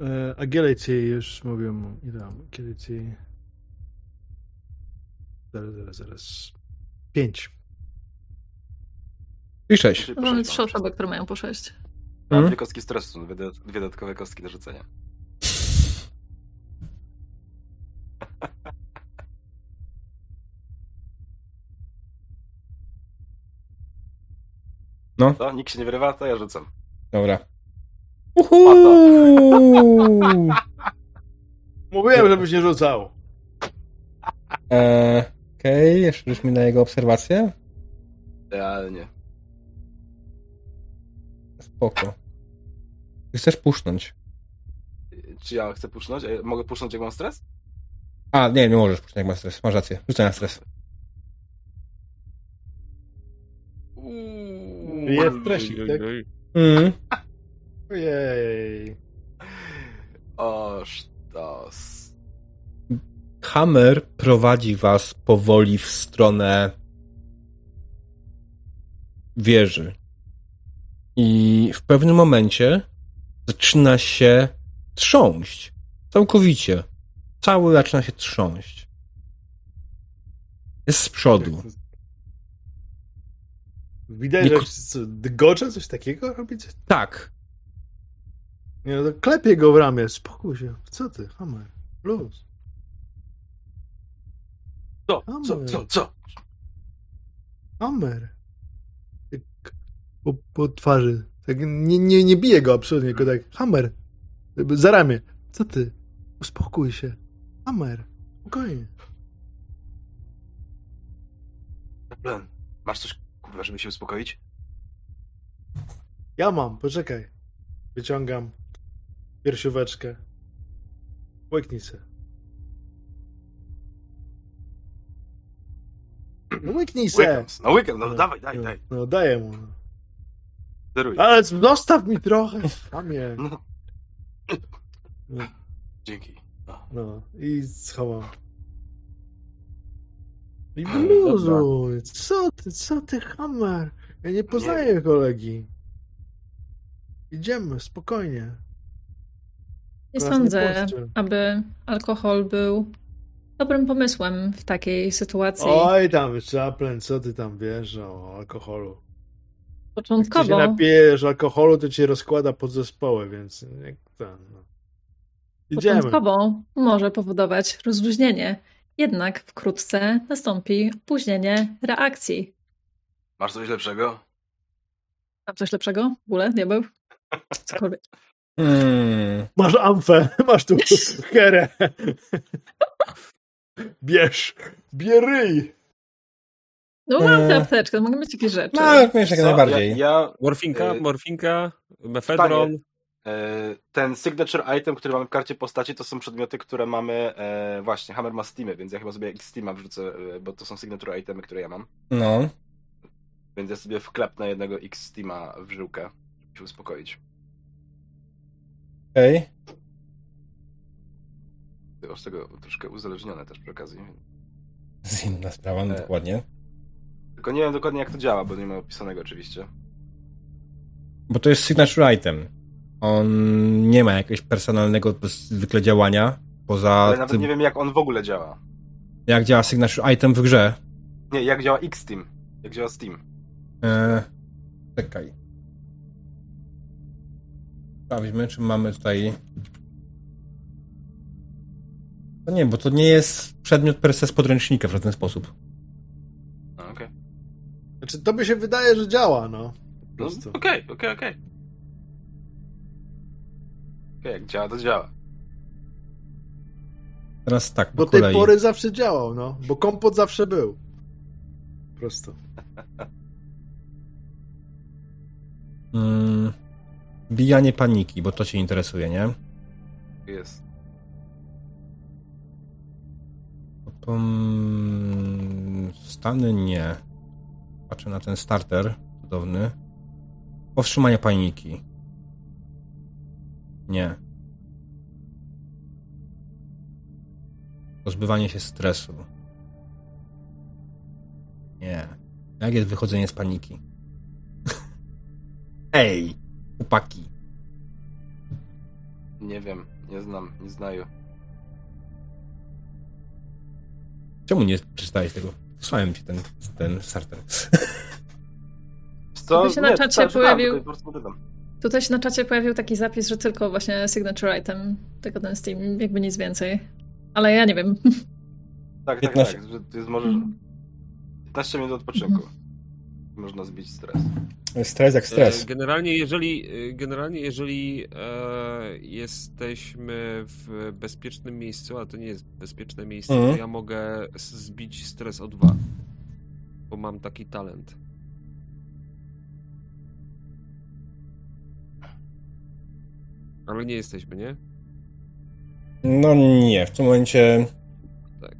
[SPEAKER 2] E, agility już mówiłem. Ile mam? Agility... Zaraz, zaraz, zaraz. Pięć.
[SPEAKER 1] I sześć.
[SPEAKER 4] Mamy trzy osoby, które mają po sześć.
[SPEAKER 5] Mam dwie kostki stresu, dwie, dwie dodatkowe kostki do rzucenia.
[SPEAKER 1] No.
[SPEAKER 5] To? Nikt się nie wyrywa, to ja rzucam.
[SPEAKER 1] Dobra.
[SPEAKER 2] Mówiłem, żebyś nie rzucał.
[SPEAKER 1] Eee, Okej, okay. jeszcze rzuć mi na jego obserwację.
[SPEAKER 5] Ja nie.
[SPEAKER 1] Spoko. Chcesz pusznąć.
[SPEAKER 5] czy ja chcę pusznąć? E, Mogę pusznąć jak mam stres?
[SPEAKER 1] A, nie, nie możesz, jak masz stres. Masz rację. Rzucaj na stres.
[SPEAKER 2] Jest stresik, tak?
[SPEAKER 1] Mm.
[SPEAKER 2] Ojej.
[SPEAKER 5] O, sztos.
[SPEAKER 1] Hammer prowadzi was powoli w stronę wieży. I w pewnym momencie zaczyna się trząść. Całkowicie. Cały zaczyna się trząść. Jest z przodu.
[SPEAKER 2] Widać,
[SPEAKER 1] Nie
[SPEAKER 2] że dygocze coś takiego robicie?
[SPEAKER 1] Tak.
[SPEAKER 2] Nie, no to klepie go w ramię. Spokój się. Co ty, Hammer? Luz.
[SPEAKER 5] Co? Co? Co? Co?
[SPEAKER 2] Hammer. Tak Po, po twarzy. Tak nie, nie, nie bije go absolutnie, tylko tak. Hammer. Za ramię. Co ty? Uspokój się. Hammer. Spokojnie.
[SPEAKER 5] Plan. Masz coś, kurwa, żeby się uspokoić?
[SPEAKER 2] Ja mam, poczekaj. Wyciągam piersióweczkę. Łyknij se. No łyknij se.
[SPEAKER 5] Łykam. No łykam, no dawaj, daj,
[SPEAKER 2] no,
[SPEAKER 5] daj.
[SPEAKER 2] No daję mu. no.
[SPEAKER 5] Zeruj.
[SPEAKER 2] Ale zostaw mi trochę. Mamie.
[SPEAKER 5] No.
[SPEAKER 2] No.
[SPEAKER 5] Dzięki. No.
[SPEAKER 2] No i schowam. I
[SPEAKER 5] Dobra.
[SPEAKER 2] wyluzuj. Co ty, co ty, Hammer? Ja nie poznaję kolegi. Idziemy, spokojnie.
[SPEAKER 4] Nie
[SPEAKER 2] nie
[SPEAKER 4] sądzę,
[SPEAKER 2] puszczę.
[SPEAKER 4] aby alkohol był dobrym pomysłem w takiej sytuacji.
[SPEAKER 2] Oj tam, Chaplin, co ty tam wiesz o alkoholu? Jak ty się
[SPEAKER 4] Początkowo
[SPEAKER 2] napijesz alkoholu, to cię rozkłada pod zespoły, więc jak ten, no. Idziemy.
[SPEAKER 4] Początkowo może powodować rozluźnienie, jednak wkrótce nastąpi opóźnienie reakcji.
[SPEAKER 5] Masz coś lepszego?
[SPEAKER 4] Mam coś lepszego? W ogóle? Nie był? Cokolwiek.
[SPEAKER 1] Mm.
[SPEAKER 2] Masz amfę, masz tu herę. Bierz, bieryj.
[SPEAKER 4] No mam
[SPEAKER 1] Eee.
[SPEAKER 4] tę apteczkę, mogą być jakieś rzeczy.
[SPEAKER 1] No, wiesz, jak
[SPEAKER 5] Co?
[SPEAKER 1] najbardziej.
[SPEAKER 5] Ja, ja
[SPEAKER 3] Morfinka,
[SPEAKER 5] Y,
[SPEAKER 3] morfinka, mefedron.
[SPEAKER 5] e, ten signature item, który mamy w karcie postaci, to są przedmioty, które mamy. E, właśnie, Hammer ma Steamy, więc ja chyba sobie X Steama wrzucę, e, bo to są signature itemy, które ja mam.
[SPEAKER 1] No.
[SPEAKER 5] Więc ja sobie wklepnę jednego X Steama w żyłkę, żeby się uspokoić.
[SPEAKER 1] Okej.
[SPEAKER 5] Ty z tego troszkę uzależnione też przy okazji.
[SPEAKER 1] Z inna sprawa, no
[SPEAKER 5] E.
[SPEAKER 1] dokładnie.
[SPEAKER 5] Tylko nie wiem dokładnie jak to działa, bo nie ma opisanego oczywiście.
[SPEAKER 1] Bo to jest signature item. On nie ma jakiegoś personalnego zwykle działania. Poza
[SPEAKER 5] Ale nawet
[SPEAKER 1] tym,
[SPEAKER 5] nie wiem jak on w ogóle działa.
[SPEAKER 1] jak działa signature item w grze.
[SPEAKER 5] Nie, jak działa X Steam. Jak działa Steam.
[SPEAKER 1] E, czekaj. Sprawdźmy, czy mamy tutaj. To nie, bo to nie jest przedmiot per se z podręcznika w żaden sposób.
[SPEAKER 5] No, Okej.
[SPEAKER 2] Znaczy, to by się wydaje, że działa, no. Po
[SPEAKER 5] No,
[SPEAKER 2] prostu.
[SPEAKER 5] Okej, okej, okej. Okej, jak działa, to działa.
[SPEAKER 1] Teraz tak, po
[SPEAKER 2] Do tej
[SPEAKER 1] kolei.
[SPEAKER 2] pory zawsze działał, no. Bo kompot zawsze był. Po prostu.
[SPEAKER 1] Mm, bijanie paniki, bo to cię interesuje, nie?
[SPEAKER 5] Jest.
[SPEAKER 1] Stany nie. Patrzę na ten starter cudowny. Powstrzymanie paniki. Nie. Pozbywanie się stresu. Nie. Jak jest wychodzenie z paniki? Ej! Chłopaki.
[SPEAKER 5] Nie wiem, nie znam, nie znaję.
[SPEAKER 1] Czemu nie przeczytałeś tego? Wysłałem ci ten, ten starter.
[SPEAKER 5] Co?
[SPEAKER 4] Tutaj się na
[SPEAKER 5] Nie,
[SPEAKER 4] czacie
[SPEAKER 5] czytałem, czytałem,
[SPEAKER 4] pojawił-
[SPEAKER 5] pytam.
[SPEAKER 4] Tutaj się na czacie pojawił taki zapis, że tylko właśnie signature item, tylko ten Steam, jakby nic więcej. Ale ja nie wiem.
[SPEAKER 5] Tak, tak,
[SPEAKER 1] 15.
[SPEAKER 5] tak, że jest może 15 minut odpoczynku. Można zbić stres.
[SPEAKER 1] Stres jak stres.
[SPEAKER 3] E, Generalnie jeżeli, e, generalnie jeżeli e, jesteśmy w bezpiecznym miejscu, a to nie jest bezpieczne miejsce,
[SPEAKER 1] Mhm.
[SPEAKER 3] to ja mogę zbić stres o dwa. Bo mam taki talent. Ale nie jesteśmy, nie?
[SPEAKER 1] No nie, w tym momencie
[SPEAKER 3] Tak.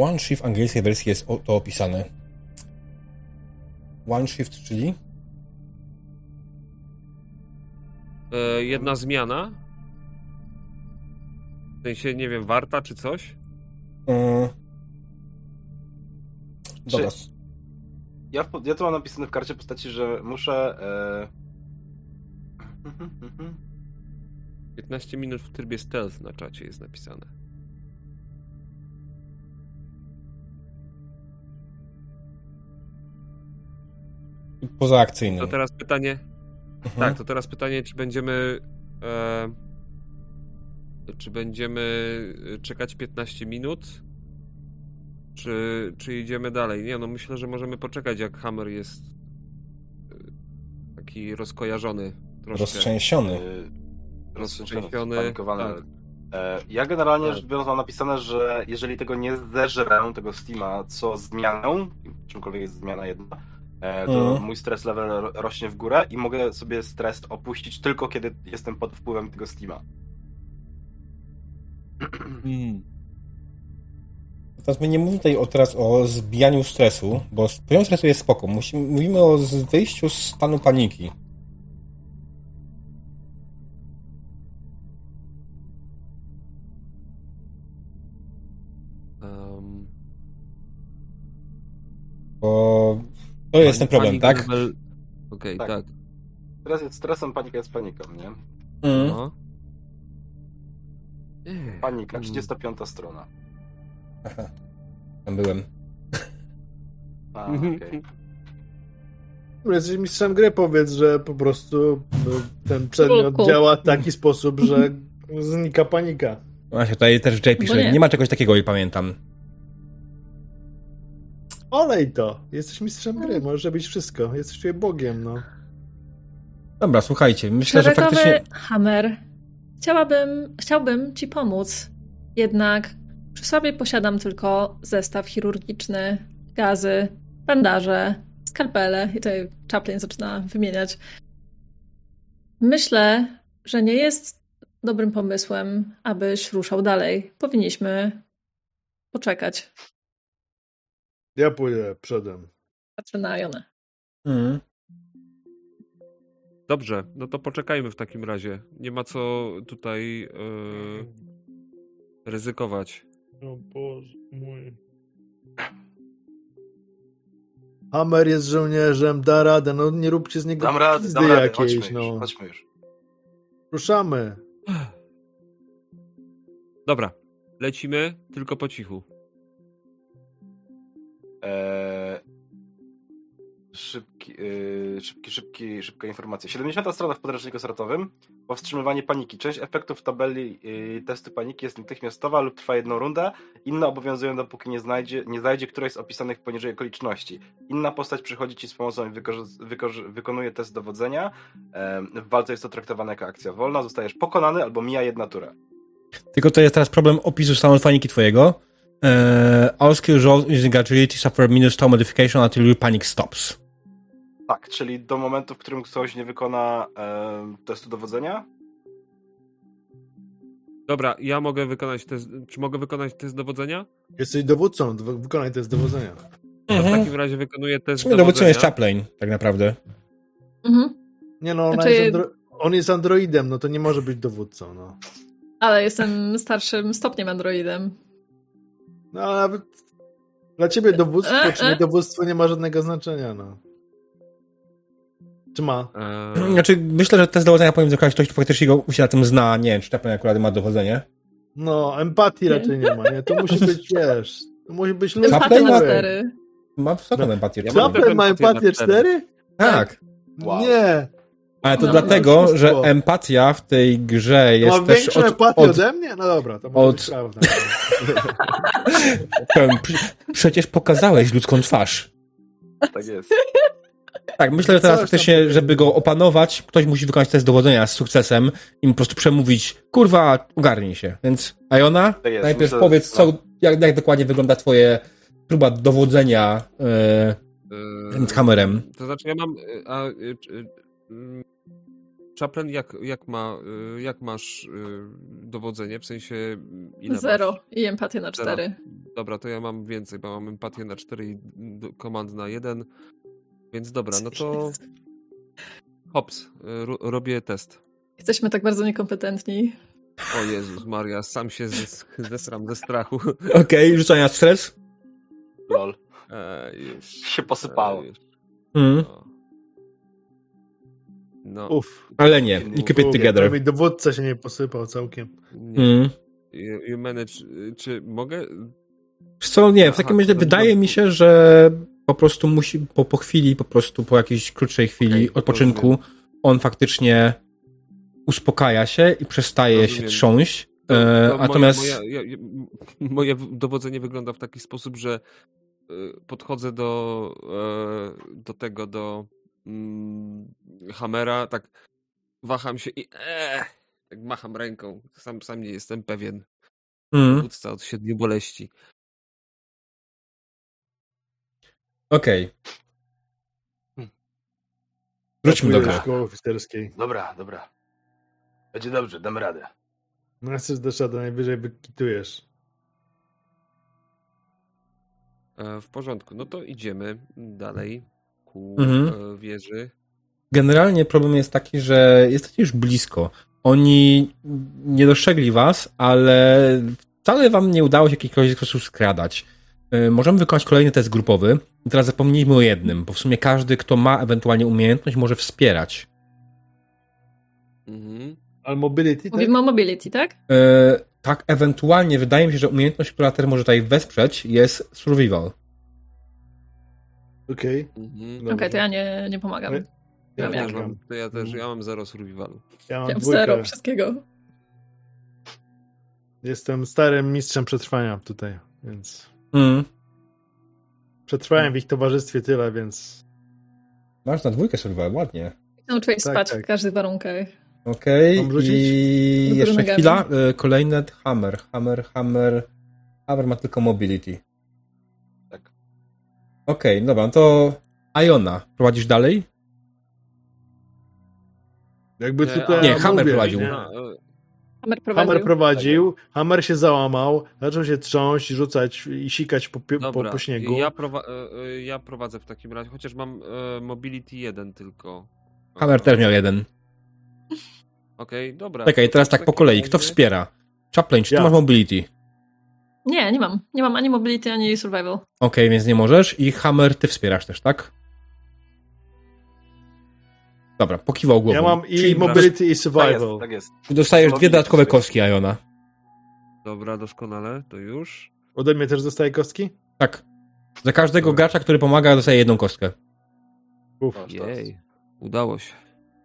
[SPEAKER 1] One Shift angielskiej wersji jest to opisane. One Shift, czyli?
[SPEAKER 3] E, jedna zmiana? W sensie, nie wiem, warta czy coś?
[SPEAKER 1] Yy... Dobra.
[SPEAKER 5] Ja, w, ja tu mam napisane w karcie postaci, że muszę. E...
[SPEAKER 3] 15 minut w trybie stealth na czacie jest napisane.
[SPEAKER 1] Pozaakcyjny.
[SPEAKER 3] To teraz pytanie,
[SPEAKER 1] Mhm.
[SPEAKER 3] tak, to teraz pytanie, czy będziemy e, czy będziemy e, czekać 15 minut? Czy, czy idziemy dalej? Nie, no myślę, że możemy poczekać, jak Hammer jest e, taki rozkojarzony troszkę.
[SPEAKER 1] Roztrzęsiony.
[SPEAKER 5] y,
[SPEAKER 3] Roztrzęsiony,
[SPEAKER 5] spanikowany.
[SPEAKER 3] tak.
[SPEAKER 5] E, Ja generalnie rzecz biorąc mam napisane, że jeżeli tego nie zeżrę, tego Steama, co zmianę, czymkolwiek jest zmiana jedna, e, to
[SPEAKER 1] Mhm.
[SPEAKER 5] mój stres level ro- rośnie w górę i mogę sobie stres opuścić tylko kiedy jestem pod wpływem tego Steama.
[SPEAKER 1] Teraz my nie mówimy tutaj o, teraz o zbijaniu stresu, bo poziom stresu jest spoko. Musimy, mówimy o wyjściu z stanu paniki. To jest ten problem, tak?
[SPEAKER 3] level- Okej,
[SPEAKER 5] Tak.
[SPEAKER 3] tak.
[SPEAKER 5] Teraz jest stresem, panika jest paniką, nie?
[SPEAKER 1] Mm.
[SPEAKER 3] No.
[SPEAKER 5] Panika,
[SPEAKER 3] mm.
[SPEAKER 5] 35 strona.
[SPEAKER 1] Aha. Tam byłem.
[SPEAKER 5] A,
[SPEAKER 3] Mhm.
[SPEAKER 5] okej.
[SPEAKER 2] Jesteś mistrzem gry, powiedz, że po prostu y, ten przedmiot działa w taki sposób, że znika panika.
[SPEAKER 1] Właśnie, tutaj też pisze,
[SPEAKER 4] Bo
[SPEAKER 1] nie.
[SPEAKER 4] nie.
[SPEAKER 1] ma czegoś takiego i pamiętam.
[SPEAKER 2] Olej to. Jesteś mistrzem gry, możesz robić wszystko. Jesteś tutaj Bogiem, no.
[SPEAKER 1] Dobra, słuchajcie, myślę, że faktycznie...
[SPEAKER 4] Hammer. Chciałabym, chciałbym ci pomóc. Jednak przy sobie posiadam tylko zestaw chirurgiczny, gazy, bandaże, skalpele. I tutaj Chaplin zaczyna wymieniać. Myślę, że nie jest dobrym pomysłem, abyś ruszał dalej. Powinniśmy poczekać.
[SPEAKER 2] Ja pójdę przodem.
[SPEAKER 4] Patrzę na Jonę.
[SPEAKER 1] Mm.
[SPEAKER 3] Dobrze, no to poczekajmy w takim razie. Nie ma co tutaj yy, ryzykować.
[SPEAKER 2] O Boże mój. Hammer jest żołnierzem, da radę, no nie róbcie z niego
[SPEAKER 5] Dam radę, dam radę,
[SPEAKER 2] jakiejś,
[SPEAKER 5] chodźmy już,
[SPEAKER 2] no.
[SPEAKER 5] chodźmy już.
[SPEAKER 2] Ruszamy.
[SPEAKER 3] Dobra, lecimy, tylko po cichu.
[SPEAKER 5] Eee, szybki, yy, szybki, szybki, szybka informacja. 70 strona w podręczniku startowym. Powstrzymywanie paniki. Część efektów tabeli yy, testu paniki jest natychmiastowa lub trwa jedną rundę. Inne obowiązują dopóki nie znajdzie, nie znajdzie którejś z opisanych poniżej okoliczności. Inna postać przychodzi ci z pomocą i wykonuje test dowodzenia. Em, w walce jest to traktowane jako akcja wolna. Zostajesz pokonany albo mija jedna tura.
[SPEAKER 1] Tylko to jest teraz problem opisu stanu paniki twojego. Eee, all skill rolls using agility suffer minus stone modification until your panic stops.
[SPEAKER 5] Tak, czyli do momentu, w którym ktoś nie wykona em, testu dowodzenia,
[SPEAKER 3] Dobra, ja mogę wykonać test. Czy mogę wykonać test dowodzenia?
[SPEAKER 2] Jesteś dowódcą, wy- wykonaj test dowodzenia.
[SPEAKER 3] To w
[SPEAKER 1] Mhm.
[SPEAKER 3] takim razie wykonuję
[SPEAKER 1] W
[SPEAKER 3] test
[SPEAKER 1] sumie dowódcą jest
[SPEAKER 3] dowodzenia.
[SPEAKER 1] Chaplain, tak naprawdę.
[SPEAKER 4] Mhm.
[SPEAKER 2] Nie no, ona
[SPEAKER 4] Znaczy-
[SPEAKER 2] jest andro... on jest androidem, no to nie może być dowódcą, no.
[SPEAKER 4] Ale jestem starszym stopniem androidem.
[SPEAKER 2] No ale nawet dla ciebie dowództwo
[SPEAKER 4] E,
[SPEAKER 2] czy
[SPEAKER 4] e.
[SPEAKER 2] nie dowództwo nie ma żadnego znaczenia, no. Czy ma?
[SPEAKER 3] Eee,
[SPEAKER 1] Znaczy, myślę, że test dowodzenia powinien wykonać ktoś, kto faktycznie go, się na tym zna. Nie wiem, czy Chaplain akurat ma dowodzenie.
[SPEAKER 2] No, empatii raczej nie ma, nie? To musi być, wiesz, to musi być ludzki
[SPEAKER 4] Empatia
[SPEAKER 1] Chaplin ma-
[SPEAKER 2] człowiek.
[SPEAKER 4] cztery.
[SPEAKER 1] Ma wysoką
[SPEAKER 2] No.
[SPEAKER 1] empatię.
[SPEAKER 3] Ja
[SPEAKER 2] Chaplin ma
[SPEAKER 3] empatię na
[SPEAKER 2] empatię
[SPEAKER 3] cztery.
[SPEAKER 2] 4?
[SPEAKER 1] Tak.
[SPEAKER 5] Wow.
[SPEAKER 2] Nie.
[SPEAKER 1] Ale to
[SPEAKER 4] No,
[SPEAKER 1] dlatego,
[SPEAKER 2] oszustwo.
[SPEAKER 1] że empatia w tej grze
[SPEAKER 2] Ma
[SPEAKER 1] jest też
[SPEAKER 2] większą
[SPEAKER 1] od,
[SPEAKER 2] empatię
[SPEAKER 1] od,
[SPEAKER 2] ode mnie? No dobra, to może
[SPEAKER 1] od-
[SPEAKER 2] być prawda.
[SPEAKER 1] Przecież pokazałeś ludzką twarz.
[SPEAKER 5] tak jest.
[SPEAKER 1] Tak, myślę, że teraz faktycznie, żeby go opanować, ktoś musi wykonać test dowodzenia z sukcesem i mu po prostu przemówić, kurwa, ogarnij się. Więc, Iona,
[SPEAKER 5] Tak jest,
[SPEAKER 1] najpierw
[SPEAKER 5] myślę,
[SPEAKER 1] powiedz, co, jak, jak dokładnie wygląda twoje próba dowodzenia e,
[SPEAKER 3] eee,
[SPEAKER 1] z kamerem.
[SPEAKER 3] To znaczy, ja mam. A, mm, Chaplin, jak, jak, ma, y, jak masz y, dowodzenie? W sensie ile
[SPEAKER 4] Zero
[SPEAKER 3] Masz?
[SPEAKER 4] i empatię na
[SPEAKER 3] Zero.
[SPEAKER 4] cztery.
[SPEAKER 3] Dobra, to ja mam więcej, bo mam empatię na 4 i komand na 1. Więc dobra, no to hops, y, ro- robię test.
[SPEAKER 4] Jesteśmy tak bardzo niekompetentni.
[SPEAKER 3] O Jezus Maria, sam się zes- zesram ze strachu.
[SPEAKER 1] Okej, rzucania stres.
[SPEAKER 5] Lol.
[SPEAKER 3] E, już,
[SPEAKER 5] Się posypało.
[SPEAKER 3] e, już,
[SPEAKER 1] Mm.
[SPEAKER 3] no. No,
[SPEAKER 2] Uff.
[SPEAKER 1] Ale nie, you keep it together.
[SPEAKER 2] Mi dowódca się nie posypał całkiem.
[SPEAKER 3] nie.
[SPEAKER 1] Mm.
[SPEAKER 3] You, you manage, czy mogę?
[SPEAKER 1] Co, nie, w
[SPEAKER 3] Aha,
[SPEAKER 1] takim razie
[SPEAKER 3] to
[SPEAKER 1] wydaje
[SPEAKER 3] dobrze.
[SPEAKER 1] mi się, że po prostu musi, po, po chwili, po prostu po jakiejś krótszej chwili
[SPEAKER 3] Okej,
[SPEAKER 1] odpoczynku, on faktycznie uspokaja się i przestaje się
[SPEAKER 3] Rozumiem.
[SPEAKER 1] trząść.
[SPEAKER 3] To-
[SPEAKER 1] E,
[SPEAKER 3] to moje-
[SPEAKER 1] natomiast
[SPEAKER 3] Moja, ja, ja, moje dowodzenie wygląda w taki sposób, że y, podchodzę do, e, do tego, do mm, Hamera, tak waham się i e, tak macham ręką. Sam, sam nie jestem pewien.
[SPEAKER 1] mm,
[SPEAKER 3] od siedmiu boleści.
[SPEAKER 1] okej.
[SPEAKER 5] Hmm.
[SPEAKER 1] Wróćmy do gry.
[SPEAKER 2] szkoły oficerskiej.
[SPEAKER 5] Dobra, dobra. Będzie dobrze, damy radę.
[SPEAKER 2] No chcesz do szada, najwyżej wykitujesz.
[SPEAKER 3] E, w porządku, no to idziemy dalej ku
[SPEAKER 1] Mhm.
[SPEAKER 3] e, wieży.
[SPEAKER 1] Generalnie problem jest taki, że jesteście już blisko. Oni nie dostrzegli was, ale wcale wam nie udało się w jakikolwiek sposób skradać. Y, Możemy wykonać kolejny test grupowy. Teraz zapomnijmy o jednym, bo w sumie każdy, kto ma ewentualnie umiejętność, może wspierać.
[SPEAKER 3] Mhm.
[SPEAKER 2] Ale mobility, tak?
[SPEAKER 4] Mówimy o mobility, tak?
[SPEAKER 1] E, tak, ewentualnie wydaje mi się, że umiejętność, która też może tutaj wesprzeć, jest survival.
[SPEAKER 2] Okej.
[SPEAKER 3] Mhm.
[SPEAKER 2] Dobrze.
[SPEAKER 4] Okej, to ja nie, nie pomagam.
[SPEAKER 3] Ja,
[SPEAKER 2] Ja
[SPEAKER 3] też
[SPEAKER 2] mam.
[SPEAKER 3] mam, to ja też, ja mam zero survivalu.
[SPEAKER 2] Ja mam
[SPEAKER 4] Ja
[SPEAKER 2] dwójkę.
[SPEAKER 4] zero wszystkiego.
[SPEAKER 2] Jestem starym mistrzem przetrwania tutaj, więc
[SPEAKER 1] Mm.
[SPEAKER 2] przetrwałem w ich towarzystwie tyle, więc
[SPEAKER 1] Masz na dwójkę survival, ładnie.
[SPEAKER 4] Nauczyłeś
[SPEAKER 2] Tak,
[SPEAKER 4] spać
[SPEAKER 2] tak.
[SPEAKER 4] w każdych warunkach.
[SPEAKER 1] Okej,
[SPEAKER 2] Mam rzucić?
[SPEAKER 1] i jeszcze chwila. e, Kolejny hammer, hammer, hammer. Hammer ma tylko mobility. Okej, dobra, no to Iona, prowadzisz dalej?
[SPEAKER 2] jakby
[SPEAKER 3] E,
[SPEAKER 2] tutaj...
[SPEAKER 1] Nie, Hammer
[SPEAKER 2] mówię,
[SPEAKER 1] prowadził.
[SPEAKER 2] nie?
[SPEAKER 4] Hammer prowadził.
[SPEAKER 2] Hammer prowadził, Hammer się załamał, zaczął się trząść, rzucać i sikać po, po,
[SPEAKER 3] Dobra,
[SPEAKER 2] po śniegu.
[SPEAKER 3] Ja, prowa- e, e, ja prowadzę w takim razie, chociaż mam e, mobility 1 tylko.
[SPEAKER 1] Hammer też miał jeden.
[SPEAKER 3] Okej, dobra.
[SPEAKER 1] Czekaj, teraz tak po kolei. Kto wspiera? Chaplain, czy ty
[SPEAKER 2] Ja.
[SPEAKER 1] masz mobility?
[SPEAKER 4] Nie, nie mam. Nie mam ani mobility, ani survival.
[SPEAKER 1] Okej, więc nie możesz. I Hammer ty wspierasz też, tak? Dobra, pokiwał głową.
[SPEAKER 2] Ja mam i
[SPEAKER 1] Czyli
[SPEAKER 2] mobility i
[SPEAKER 5] Tak
[SPEAKER 2] survival.
[SPEAKER 5] jest, tak jest.
[SPEAKER 1] Dostajesz dwie dodatkowe kostki, Iona.
[SPEAKER 3] Dobra, doskonale, to już.
[SPEAKER 2] Ode mnie też dostaje kostki?
[SPEAKER 1] Tak. Za każdego
[SPEAKER 3] Dobra.
[SPEAKER 1] gracza, który pomaga, dostaje jedną kostkę.
[SPEAKER 2] Uf.
[SPEAKER 3] Jej, udało się.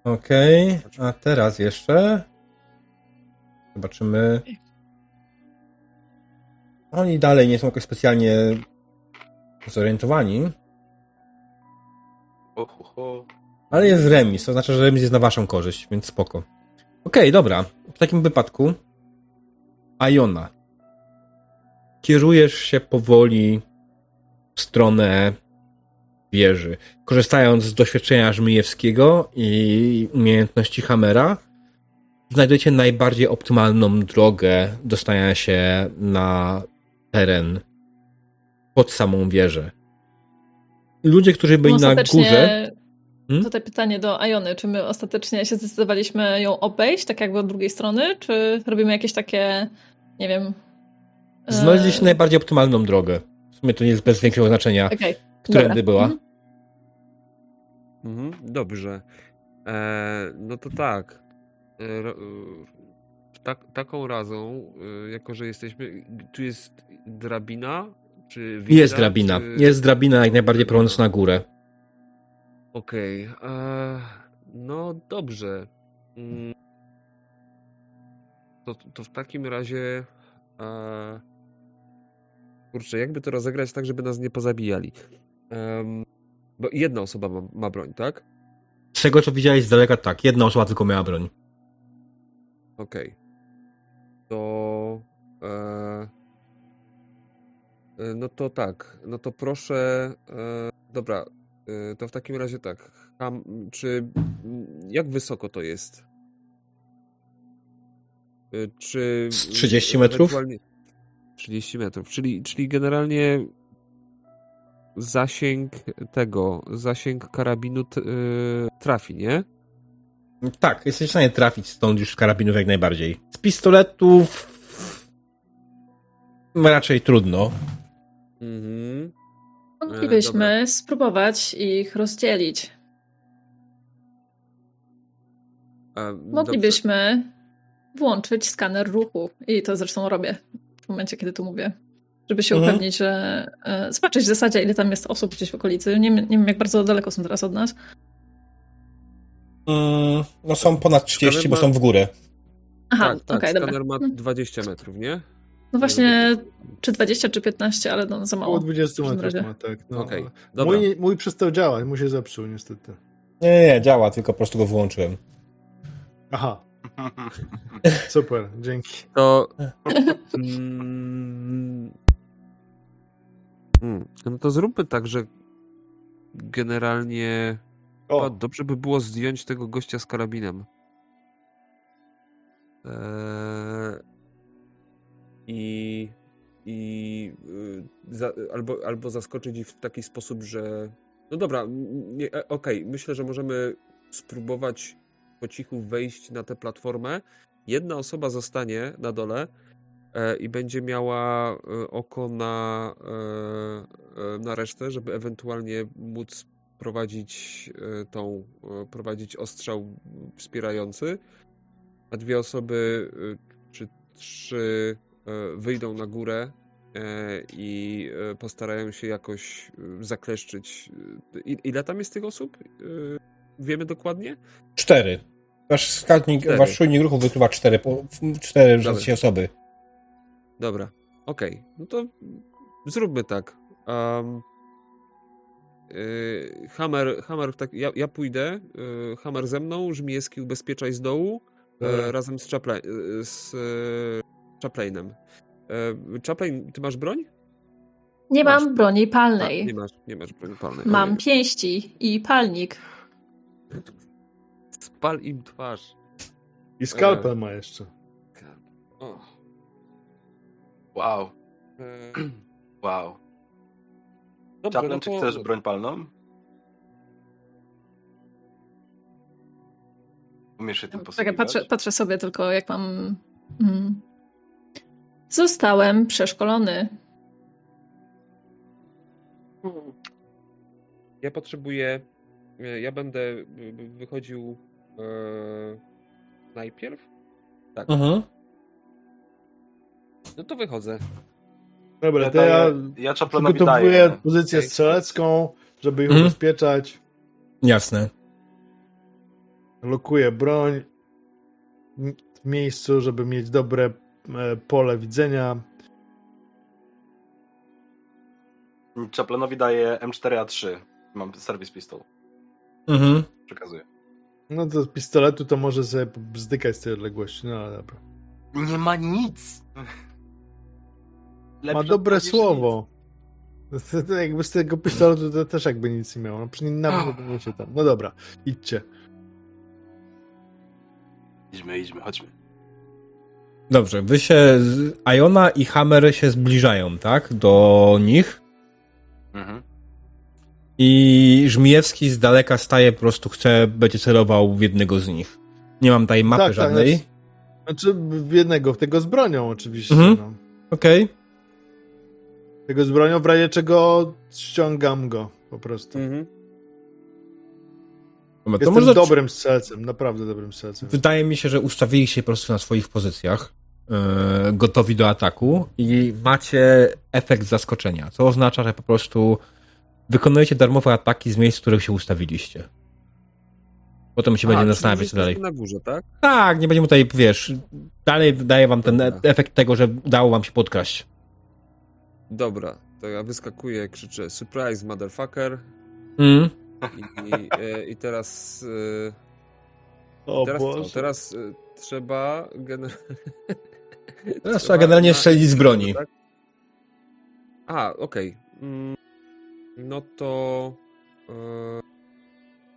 [SPEAKER 1] Okej, a teraz jeszcze. Zobaczymy. Oni dalej nie są jakoś specjalnie zorientowani, ale jest remis, to znaczy, że remis jest na waszą korzyść, więc spoko. Okej, dobra. W takim wypadku Iona. Kierujesz się powoli w stronę wieży. Korzystając z doświadczenia Żmijewskiego i umiejętności Hammera, znajdujecie najbardziej optymalną drogę dostania się na teren pod samą wieżę. Ludzie, którzy byli na
[SPEAKER 4] Ostatecznie
[SPEAKER 1] górze. Hmm?
[SPEAKER 4] Tutaj pytanie do Ajony. Czy my ostatecznie się zdecydowaliśmy ją obejść, tak jakby od drugiej strony, czy robimy jakieś takie, nie wiem... e,
[SPEAKER 1] Znaleźliście najbardziej optymalną drogę. W sumie to nie jest bez większego znaczenia,
[SPEAKER 4] Okej,
[SPEAKER 1] którędy była.
[SPEAKER 4] Mhm.
[SPEAKER 3] Mhm, dobrze. E, no to tak. E, ro, e, tak. Taką razą, e, jako że jesteśmy. Tu jest drabina? Czy winda,
[SPEAKER 1] Jest drabina.
[SPEAKER 3] Czy...
[SPEAKER 1] Jest drabina jak najbardziej prowadząca na górę.
[SPEAKER 3] Okej. e, No dobrze. Mm. To, to w takim razie. E, kurczę, jakby to rozegrać tak, żeby nas nie pozabijali. Em, bo jedna osoba ma, ma broń, tak?
[SPEAKER 1] Z tego, co widziałeś z daleka, tak. Jedna osoba tylko miała broń.
[SPEAKER 3] Okej. To. E, e, no to tak. No to proszę. E, dobra. To w takim razie tak. Ham, czy jak wysoko to jest? Czy.
[SPEAKER 1] Z 30 metrów?
[SPEAKER 3] ewentualnie- 30 metrów, czyli, czyli generalnie zasięg tego, zasięg karabinu trafi, nie?
[SPEAKER 1] Tak, jesteś w stanie trafić stąd już z karabinów jak najbardziej. Z pistoletów raczej trudno.
[SPEAKER 3] Mhm.
[SPEAKER 4] Moglibyśmy spróbować ich rozdzielić.
[SPEAKER 3] A, dobrze.
[SPEAKER 4] Moglibyśmy włączyć skaner ruchu. I to zresztą robię w momencie, kiedy tu mówię. Żeby się
[SPEAKER 1] Mhm.
[SPEAKER 4] upewnić, że. E, zobaczyć w zasadzie, ile tam jest osób gdzieś w okolicy. Nie, nie wiem, jak bardzo daleko są teraz od nas.
[SPEAKER 1] Mm, no są ponad 30,
[SPEAKER 3] Skaner
[SPEAKER 1] bo
[SPEAKER 3] ma-
[SPEAKER 1] są w górę.
[SPEAKER 4] Aha,
[SPEAKER 3] Tak, tak,
[SPEAKER 4] okej, dobra.
[SPEAKER 3] skaner ma
[SPEAKER 4] Mhm.
[SPEAKER 3] 20 metrów, nie?
[SPEAKER 4] No właśnie, czy 20, czy 15, ale no, za
[SPEAKER 2] Około
[SPEAKER 4] mało.
[SPEAKER 2] 20
[SPEAKER 4] w każdym
[SPEAKER 2] metrów
[SPEAKER 4] razie.
[SPEAKER 2] ma, tak. No.
[SPEAKER 3] Dobra.
[SPEAKER 2] Mój, mój przestał działać, mu się zepsuł niestety.
[SPEAKER 1] Nie, nie, nie, działa, tylko po prostu go wyłączyłem.
[SPEAKER 2] Aha, super, dzięki.
[SPEAKER 3] To. Mm, mm, no to zróbmy tak, że generalnie.
[SPEAKER 2] O,
[SPEAKER 3] dobrze by było zdjąć tego gościa z karabinem. Eee, I. I. y, Za, albo, albo zaskoczyć ich w taki sposób, że. No dobra, e, okej, myślę, że możemy spróbować po cichu wejść na tę platformę. Jedna osoba zostanie na dole e, i będzie miała e, oko na, na resztę, żeby ewentualnie móc prowadzić e, tą, e, prowadzić ostrzał wspierający, a dwie osoby e, czy trzy wyjdą na górę i postarają się jakoś zakleszczyć. I- Ile tam jest tych osób? Wiemy dokładnie?
[SPEAKER 1] Cztery. Wasz wskaźnik,
[SPEAKER 3] Cztery.
[SPEAKER 1] wasz czujnik ruchu wykrywa cztery, cztery
[SPEAKER 3] Dobra.
[SPEAKER 1] Osoby.
[SPEAKER 3] Dobra, okej. No to zróbmy tak. Um, Hammer, Hammer tak, ja, ja pójdę, yy, Hammer ze mną, Żmijewski ubezpieczaj z dołu, e, razem z, Chaplin, e, z e, Chaplainem. E, Chaplain, ty masz broń?
[SPEAKER 4] Nie
[SPEAKER 3] Masz.
[SPEAKER 4] mam broni
[SPEAKER 3] A,
[SPEAKER 4] palnej.
[SPEAKER 3] nie masz, nie masz broni palnej.
[SPEAKER 4] Mam
[SPEAKER 3] Ojej.
[SPEAKER 4] pięści i palnik.
[SPEAKER 3] Spal im twarz.
[SPEAKER 2] I skalpel ma jeszcze.
[SPEAKER 3] O.
[SPEAKER 5] Wow,
[SPEAKER 3] E,
[SPEAKER 5] wow.
[SPEAKER 3] Dobrze, no
[SPEAKER 5] czy
[SPEAKER 3] to-
[SPEAKER 5] chcesz broń palną? Umiesz się tym
[SPEAKER 4] Czekaj,
[SPEAKER 5] posługiwać?
[SPEAKER 4] patrzę, patrzę sobie tylko, jak mam. Mm. Zostałem przeszkolony.
[SPEAKER 3] Ja potrzebuję. e, Ja będę y, wychodził e, najpierw. Tak.
[SPEAKER 1] Mhm.
[SPEAKER 3] No to wychodzę.
[SPEAKER 2] Dobra,
[SPEAKER 5] Ja,
[SPEAKER 2] to ja
[SPEAKER 5] daję, ja Chaplinowi
[SPEAKER 2] przygotowuję
[SPEAKER 5] daję.
[SPEAKER 2] pozycję
[SPEAKER 3] Okej.
[SPEAKER 2] strzelecką, żeby ich
[SPEAKER 1] Mhm.
[SPEAKER 2] ubezpieczać.
[SPEAKER 1] Jasne.
[SPEAKER 2] Lokuję broń w miejscu, żeby mieć dobre e, pole widzenia.
[SPEAKER 5] Chaplinowi daję M4A3. Mam serwis pistol.
[SPEAKER 1] Mhm.
[SPEAKER 5] Przekazuję.
[SPEAKER 2] No to z pistoletu to może sobie bzdykać z tej odległości. No ale dobra.
[SPEAKER 5] Nie ma nic.
[SPEAKER 2] Ma dobre słowo. To, jakby z tego pistoletu to też jakby nic nie miało. No, przynajmniej nawet nie się tam. No dobra, idźcie.
[SPEAKER 5] Idźmy, idźmy, chodźmy.
[SPEAKER 1] Dobrze, wy się. z- Iona i Hammer się zbliżają, tak? Do nich.
[SPEAKER 5] Mhm.
[SPEAKER 1] I Żmijewski z daleka staje, po prostu chce, będzie celował w jednego z nich. Nie mam tutaj mapy
[SPEAKER 2] Tak, tak,
[SPEAKER 1] żadnej.
[SPEAKER 2] znaczy- Znaczy w jednego, w tego z bronią oczywiście.
[SPEAKER 1] Mhm.
[SPEAKER 2] No.
[SPEAKER 1] Okej.
[SPEAKER 2] Tego z bronią, w razie czego ściągam go po prostu.
[SPEAKER 3] Mhm.
[SPEAKER 1] Dobra, To
[SPEAKER 2] Jestem
[SPEAKER 1] może
[SPEAKER 2] dobrym strzelcem, naprawdę dobrym strzelcem.
[SPEAKER 1] Wydaje mi się, że ustawili się po prostu na swoich pozycjach, e, gotowi do ataku i macie efekt zaskoczenia, co oznacza, że po prostu wykonujecie darmowe ataki z miejsc, w których się ustawiliście. Potem się
[SPEAKER 3] A,
[SPEAKER 1] będzie zastanawiać, dalej.
[SPEAKER 3] na górze, tak?
[SPEAKER 1] Tak, nie będziemy tutaj, wiesz, dalej daje wam ten efekt tego, że udało wam się podkraść.
[SPEAKER 3] Dobra, to ja wyskakuję, krzyczę surprise motherfucker
[SPEAKER 1] Mm.
[SPEAKER 3] i, e, i teraz e,
[SPEAKER 2] O
[SPEAKER 3] teraz?
[SPEAKER 2] Boże.
[SPEAKER 3] Teraz e, trzeba gener...
[SPEAKER 1] Teraz trzeba generalnie strzelić z broni.
[SPEAKER 3] Tak? A, okej. Mm, No to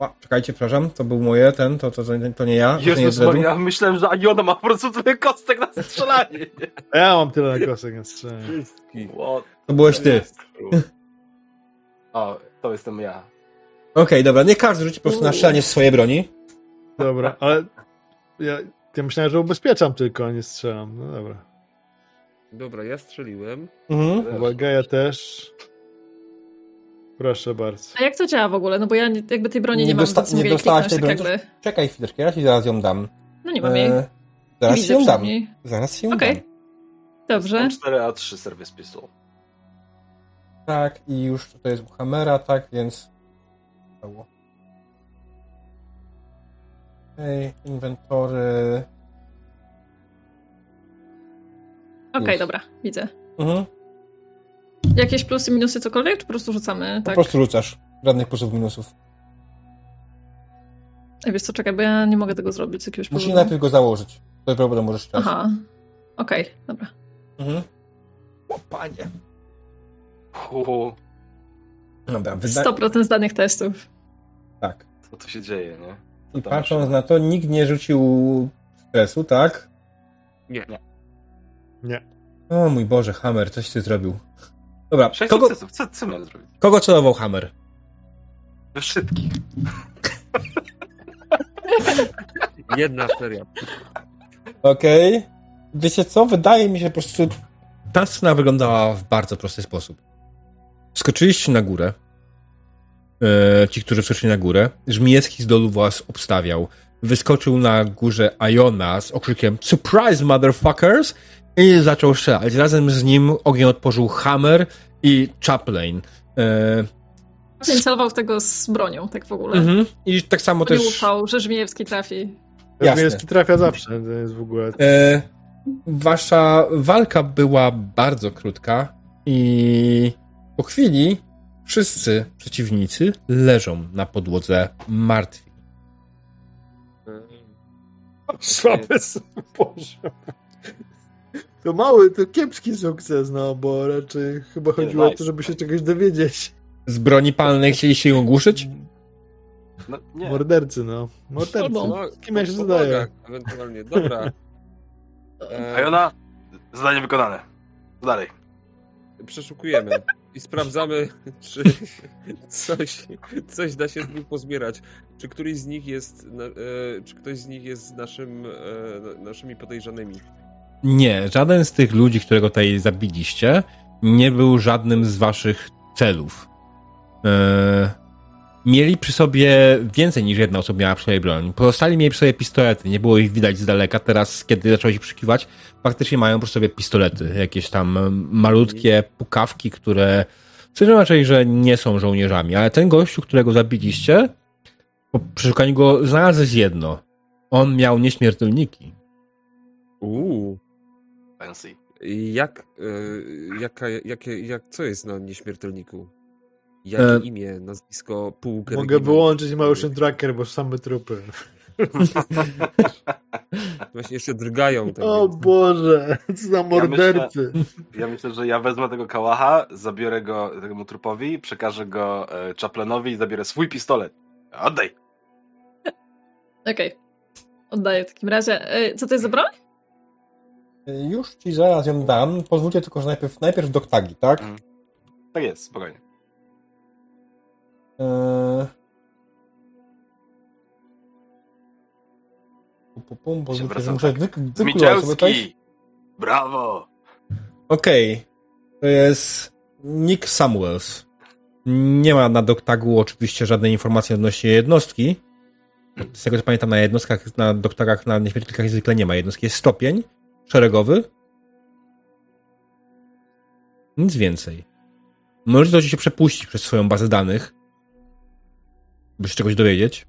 [SPEAKER 1] A, czekajcie, przepraszam, to był moje, ten, to, to, to, to nie ja. to nie
[SPEAKER 5] Jezus
[SPEAKER 1] jest Dredu.
[SPEAKER 5] Maria, myślałem, że Iona ma po prostu tyle kostek na strzelanie.
[SPEAKER 2] A ja mam tyle na kosek na strzelanie.
[SPEAKER 3] Wszystkich.
[SPEAKER 1] To byłeś ty.
[SPEAKER 5] O, to jestem ja.
[SPEAKER 1] Okej, dobra, nie każdy rzuci po prostu na strzelanie z swojej broni.
[SPEAKER 2] Dobra, ale ja, ja myślałem, że ubezpieczam tylko, a nie strzelam. No dobra.
[SPEAKER 3] Dobra, ja strzeliłem.
[SPEAKER 1] Mhm.
[SPEAKER 2] Uwaga, ja też. Proszę bardzo.
[SPEAKER 4] A jak to działa w ogóle? No bo ja nie, jakby tej broni nie,
[SPEAKER 1] Nie
[SPEAKER 4] mam,
[SPEAKER 1] dosta-
[SPEAKER 4] więc
[SPEAKER 1] nie
[SPEAKER 4] mogę jej
[SPEAKER 1] dostałaś
[SPEAKER 4] kliknąć
[SPEAKER 1] tej
[SPEAKER 4] tak
[SPEAKER 1] broni?
[SPEAKER 4] jakby.
[SPEAKER 1] Czekaj chwileczkę, ja ci zaraz ją dam.
[SPEAKER 4] No nie mam jej.
[SPEAKER 1] E, zaraz
[SPEAKER 4] widzę
[SPEAKER 1] ją dam. Zaraz ci ją
[SPEAKER 4] Okej.
[SPEAKER 1] dam.
[SPEAKER 4] Dobrze.
[SPEAKER 5] 4A3 Service Pistol.
[SPEAKER 1] Tak, i już tutaj jest Hamera, tak, więc... Okej, inwentory...
[SPEAKER 4] Okej,
[SPEAKER 1] Już.
[SPEAKER 4] dobra, widzę.
[SPEAKER 1] Mhm.
[SPEAKER 4] Jakieś plusy, minusy, cokolwiek, czy po prostu rzucamy?
[SPEAKER 1] Po
[SPEAKER 4] Tak.
[SPEAKER 1] prostu rzucasz. Żadnych plusów, minusów.
[SPEAKER 4] Ej, wiesz co, czekaj, bo ja nie mogę tego zrobić z jakiegoś
[SPEAKER 1] Musisz
[SPEAKER 4] powodu.
[SPEAKER 1] najpierw go założyć. To problem możesz strzelać.
[SPEAKER 4] Aha. Okej, dobra.
[SPEAKER 1] Mhm. O, panie.
[SPEAKER 5] Uuu,
[SPEAKER 1] Dobra, wyda...
[SPEAKER 4] 100% z danych testów.
[SPEAKER 1] Tak.
[SPEAKER 5] co tu się dzieje, nie? Co
[SPEAKER 1] I patrząc
[SPEAKER 5] się-
[SPEAKER 1] na to, nikt nie rzucił stresu, tak?
[SPEAKER 3] Nie.
[SPEAKER 2] Nie.
[SPEAKER 1] O mój Boże, Hammer, coś ty zrobił. Dobra,
[SPEAKER 5] Sześć
[SPEAKER 1] kogo,
[SPEAKER 5] sukcesów, co, co miałem zrobić?
[SPEAKER 1] kogo celował Hammer?
[SPEAKER 5] We wszystkich.
[SPEAKER 3] Jedna seria.
[SPEAKER 1] Okej. Wiecie co? Wydaje mi się po prostu. Ta scena wyglądała w bardzo prosty sposób. Skoczyliście na górę. E, ci, którzy wskoczyli na górę. Żmijewski z dolu was obstawiał. Wyskoczył na górze Iona z okrzykiem Surprise, motherfuckers! I zaczął strzelać. Razem z nim ogień otworzył Hammer i Chaplain. E,
[SPEAKER 4] Nie celował w tego z bronią, tak w ogóle.
[SPEAKER 1] mhm. I tak samo
[SPEAKER 4] Bo nie
[SPEAKER 1] też.
[SPEAKER 4] ufał, że Żmijewski trafi.
[SPEAKER 1] Jasne.
[SPEAKER 2] trafia zawsze, to jest w ogóle...
[SPEAKER 1] E, wasza walka była bardzo krótka i po chwili wszyscy przeciwnicy leżą na podłodze martwi.
[SPEAKER 2] Słabe są, Boże. To mały, to kiepski sukces, no, bo raczej chyba chodziło o to, żeby się czegoś dowiedzieć.
[SPEAKER 1] Z broni palnej chcieliście ją ogłuszyć?
[SPEAKER 5] No, nie.
[SPEAKER 2] Mordercy, no. Mordercy.
[SPEAKER 4] Albo-
[SPEAKER 3] No,
[SPEAKER 2] Kim ja się zadaję?
[SPEAKER 3] Ewentualnie, dobra. E,
[SPEAKER 5] Iona, zadanie wykonane. Co dalej?
[SPEAKER 3] przeszukujemy i sprawdzamy, czy coś, coś da się z nich pozbierać. Czy któryś z nich jest, e, czy ktoś z nich jest naszym, e, naszymi podejrzanymi.
[SPEAKER 1] Nie, żaden z tych ludzi, którego tutaj zabiliście, nie był żadnym z waszych celów. E, mieli przy sobie więcej niż jedna osoba miała przy sobie broń. Pozostali mieli przy sobie pistolety, nie było ich widać z daleka. Teraz, kiedy zaczęło się przyszukiwać, faktycznie mają przy sobie pistolety. Jakieś tam malutkie pukawki, które Słyszę raczej, że nie są żołnierzami, ale ten gościu, którego zabiliście, po przeszukaniu go znalazłeś jedno. On miał nieśmiertelniki.
[SPEAKER 3] Uuu.
[SPEAKER 5] Fancy.
[SPEAKER 3] Jak, e, jaka, jakie, jak, co jest na nieśmiertelniku? Jakie
[SPEAKER 1] E,
[SPEAKER 3] imię, nazwisko, półkę?
[SPEAKER 2] Mogę wyłączyć motion tracker, bo same trupy.
[SPEAKER 3] Właśnie jeszcze drgają. Tak
[SPEAKER 2] O
[SPEAKER 3] więc-
[SPEAKER 2] Boże, co za mordercy.
[SPEAKER 5] Ja myślę, że ja wezmę tego kałacha, zabiorę go temu trupowi, przekażę go e, Chaplanowi i zabiorę swój pistolet. Oddaj!
[SPEAKER 4] Okej. Oddaję w takim razie. E, Co to jest za broń?
[SPEAKER 1] Już ci zaraz ją dam. Pozwólcie tylko, że najpierw, najpierw doktagi, tak?
[SPEAKER 5] Mhm. Tak jest, spokojnie.
[SPEAKER 1] Eee... Pum, pum, pum, pozwólcie, że muszę
[SPEAKER 5] tak.
[SPEAKER 1] wy, sobie coś.
[SPEAKER 5] Brawo!
[SPEAKER 1] Okej. To jest Nick Samuels. Nie ma na doktagu oczywiście żadnej informacji odnośnie jednostki. Z tego co pamiętam, na jednostkach, na doktagach, na nieśmiertelnikach zwykle nie ma jednostki. Jest stopień szeregowy. Nic więcej. Możecie to się przepuścić przez swoją bazę danych, by się czegoś dowiedzieć.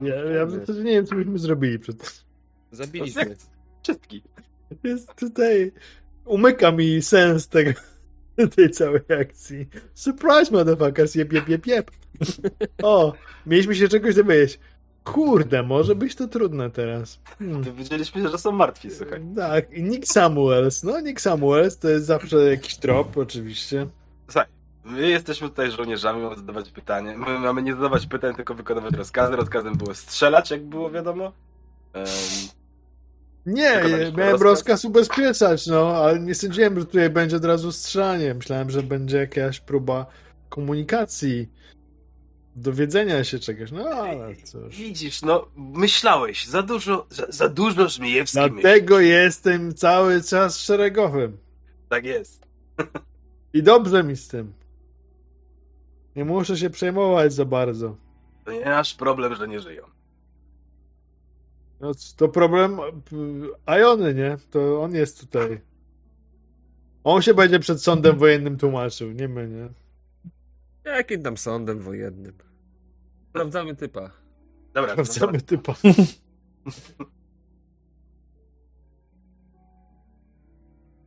[SPEAKER 2] Ja, ja w zasadzie nie wiem, co byśmy zrobili przed
[SPEAKER 3] Zabiliśmy.
[SPEAKER 5] Czystki.
[SPEAKER 2] Jest tutaj... Umyka mi sens tego, tej całej akcji. Surprise, motherfuckers, jeb, jeb, jeb, jeb. O, mieliśmy się czegoś dowiedzieć. Kurde, może być to trudne teraz. Hmm.
[SPEAKER 5] Wiedzieliśmy, że są martwi, słuchaj.
[SPEAKER 2] Tak, Nick Samuels. No, Nick Samuels to jest zawsze jakiś trop, oczywiście.
[SPEAKER 5] Słuchaj, My jesteśmy tutaj żołnierzami, mamy zadawać pytanie. My mamy nie zadawać pytań, tylko wykonywać rozkazy. Rozkazem było strzelać, jak było wiadomo. Em,
[SPEAKER 2] Nie, miałem
[SPEAKER 5] rozkaz?
[SPEAKER 2] rozkaz ubezpieczać, no, ale nie sądziłem, że tutaj będzie od razu strzelanie. Myślałem, że będzie jakaś próba komunikacji, dowiedzenia się czegoś, no ale cóż.
[SPEAKER 5] Widzisz, no myślałeś, za dużo, za, za dużo Żmijewski myśli.
[SPEAKER 2] Dlatego jestem cały czas szeregowym.
[SPEAKER 5] Tak jest.
[SPEAKER 2] I dobrze mi z tym. Nie muszę się przejmować za bardzo.
[SPEAKER 5] To nie nasz problem, że nie żyją.
[SPEAKER 2] No, to problem y, Iony, nie? To on jest tutaj. On się będzie przed sądem wojennym tłumaczył, nie my, nie?
[SPEAKER 3] Jakim tam sądem wojennym? Sprawdzamy typa.
[SPEAKER 5] Dobra,
[SPEAKER 2] Sprawdzamy typa.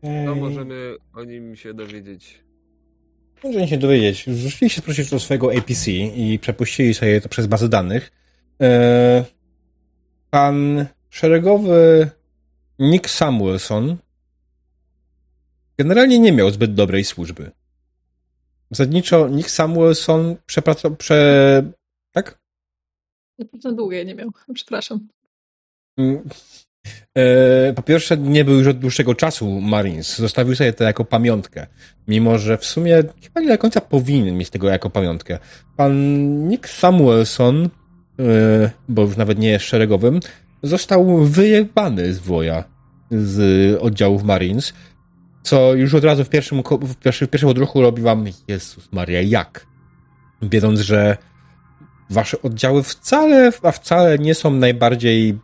[SPEAKER 3] No możemy o nim się dowiedzieć.
[SPEAKER 1] Możecie się dowiedzieć. Rzucili się prosić do swojego APC i przepuścili sobie to przez bazę danych. E, Pan szeregowy Nick Samuelson generalnie nie miał zbyt dobrej służby. Zasadniczo Nick Samuelson przepracował, prze... tak?
[SPEAKER 4] Naprawdę długie nie miał. Przepraszam.
[SPEAKER 1] Mm. E, Po pierwsze, nie był już od dłuższego czasu Marines. Zostawił sobie to jako pamiątkę. Mimo, że w sumie chyba nie do końca powinien mieć tego jako pamiątkę. Pan Nick Samuelson, e, bo już nawet nie jest szeregowym, został wyjebany z woja z oddziałów Marines, co już od razu w pierwszym, w pierwszym, w pierwszym odruchu robi wam Jezus Maria, jak? Wiedząc, że wasze oddziały wcale, a wcale nie są najbardziej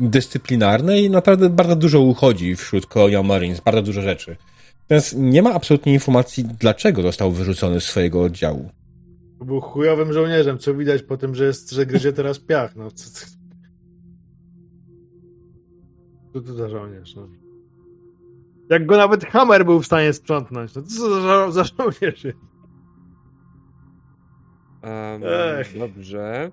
[SPEAKER 1] dyscyplinarne i naprawdę bardzo dużo uchodzi wśród Colonial Marines, bardzo dużo rzeczy. Więc nie ma absolutnie informacji, dlaczego został wyrzucony z swojego oddziału.
[SPEAKER 2] Był chujowym żołnierzem, co widać po tym, że, jest, że gryzie teraz piach. No, co, co, co to za żołnierz? No. Jak go nawet Hammer był w stanie sprzątnąć. No, co za, za żołnierz? jest?
[SPEAKER 3] Um, dobrze.